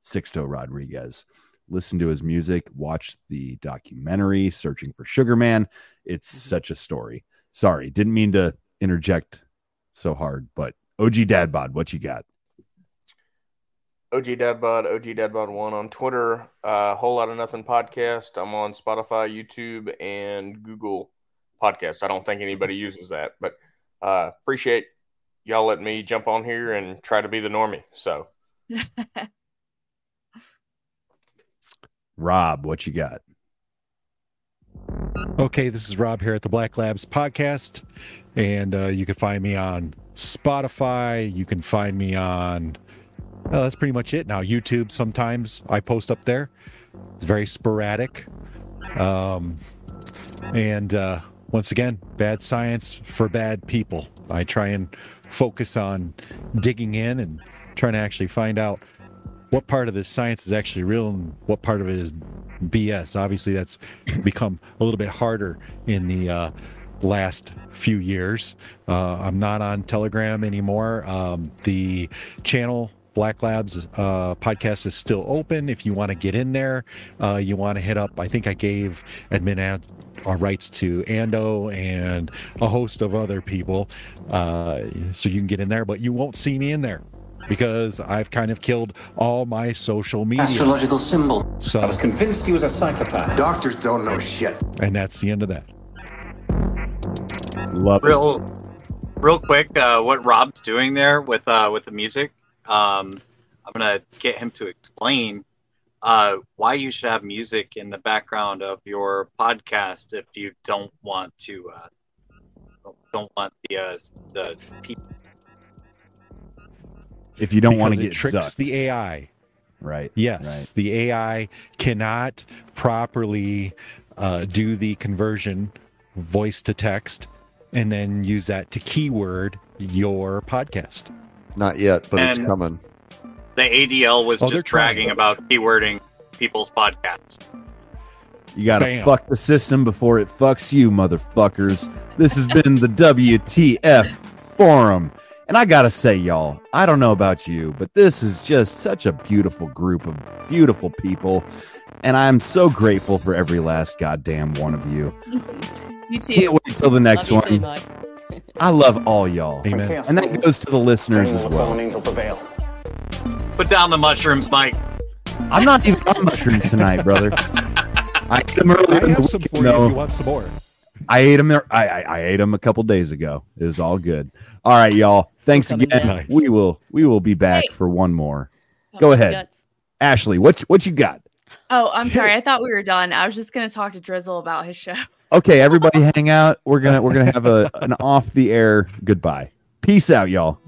Sixto Rodriguez, listen to his music, watch the documentary "Searching for Sugar Man." It's such a story. Sorry, didn't mean to interject so hard, but OG Dad Bod, what you got? OG Dadbod, OG Dadbod one on Twitter. Uh, Whole lot of nothing podcast. I'm on Spotify, YouTube, and Google Podcasts. I don't think anybody uses that, but uh, appreciate y'all letting me jump on here and try to be the normie. So, Rob, what you got? Okay, this is Rob here at the Blaq Labs podcast, and uh, you can find me on Spotify. You can find me on. Well, that's pretty much it now. YouTube. Sometimes I post up there. It's very sporadic, um, and uh, once again, bad science for bad people. I try and focus on digging in and trying to actually find out what part of this science is actually real and what part of it is BS. Obviously, that's become a little bit harder in the uh, last few years. Uh, I'm not on Telegram anymore. Um, the channel Blaq Labs uh, podcast is still open. If you want to get in there, uh, you want to hit up. I think I gave admin ad, uh, rights to Ando and a host of other people, uh, so you can get in there. But you won't see me in there because I've kind of killed all my social media. Astrological symbol. So I was convinced he was a psychopath. Doctors don't know shit. and that's the end of that. Love real, real quick. Uh, what Rob's doing there with uh, with the music, um, I'm gonna get him to explain uh, why you should have music in the background of your podcast if you don't want to uh, don't want the uh, the people. If you don't want to get tricks sucked. the AI. Right. Yes, the AI cannot properly uh, do the conversion voice to text and then use that to keyword your podcast. Not yet, but it's coming. The ADL was Oh, just bragging trying. about keywording people's podcasts. You gotta Bam. fuck the system before it fucks you, motherfuckers. This has been the WTF forum. And I gotta say, y'all, I don't know about you, but this is just such a beautiful group of beautiful people. And I'm so grateful for every last goddamn one of you. You Can't too. wait till the next Love you one. Too, Mike. I love all y'all. Amen. And that goes to the listeners as well. Put down the mushrooms, Mike. I'm not even on mushrooms tonight, brother. I ate them earlier I in the have some week, for you though. if you want some more. I ate them. I, I, I ate them a couple days ago. It was all good. All right, y'all. Thanks coming again. down. Nice. We will we will be back Hey. for one more. Oh, Go ahead, guts. Ashley. What what you got? Oh, I'm sorry. I thought we were done. I was just gonna talk to Drizzle about his show. Okay, everybody, hang out. We're gonna we're gonna have a an off the air goodbye. Peace out, y'all.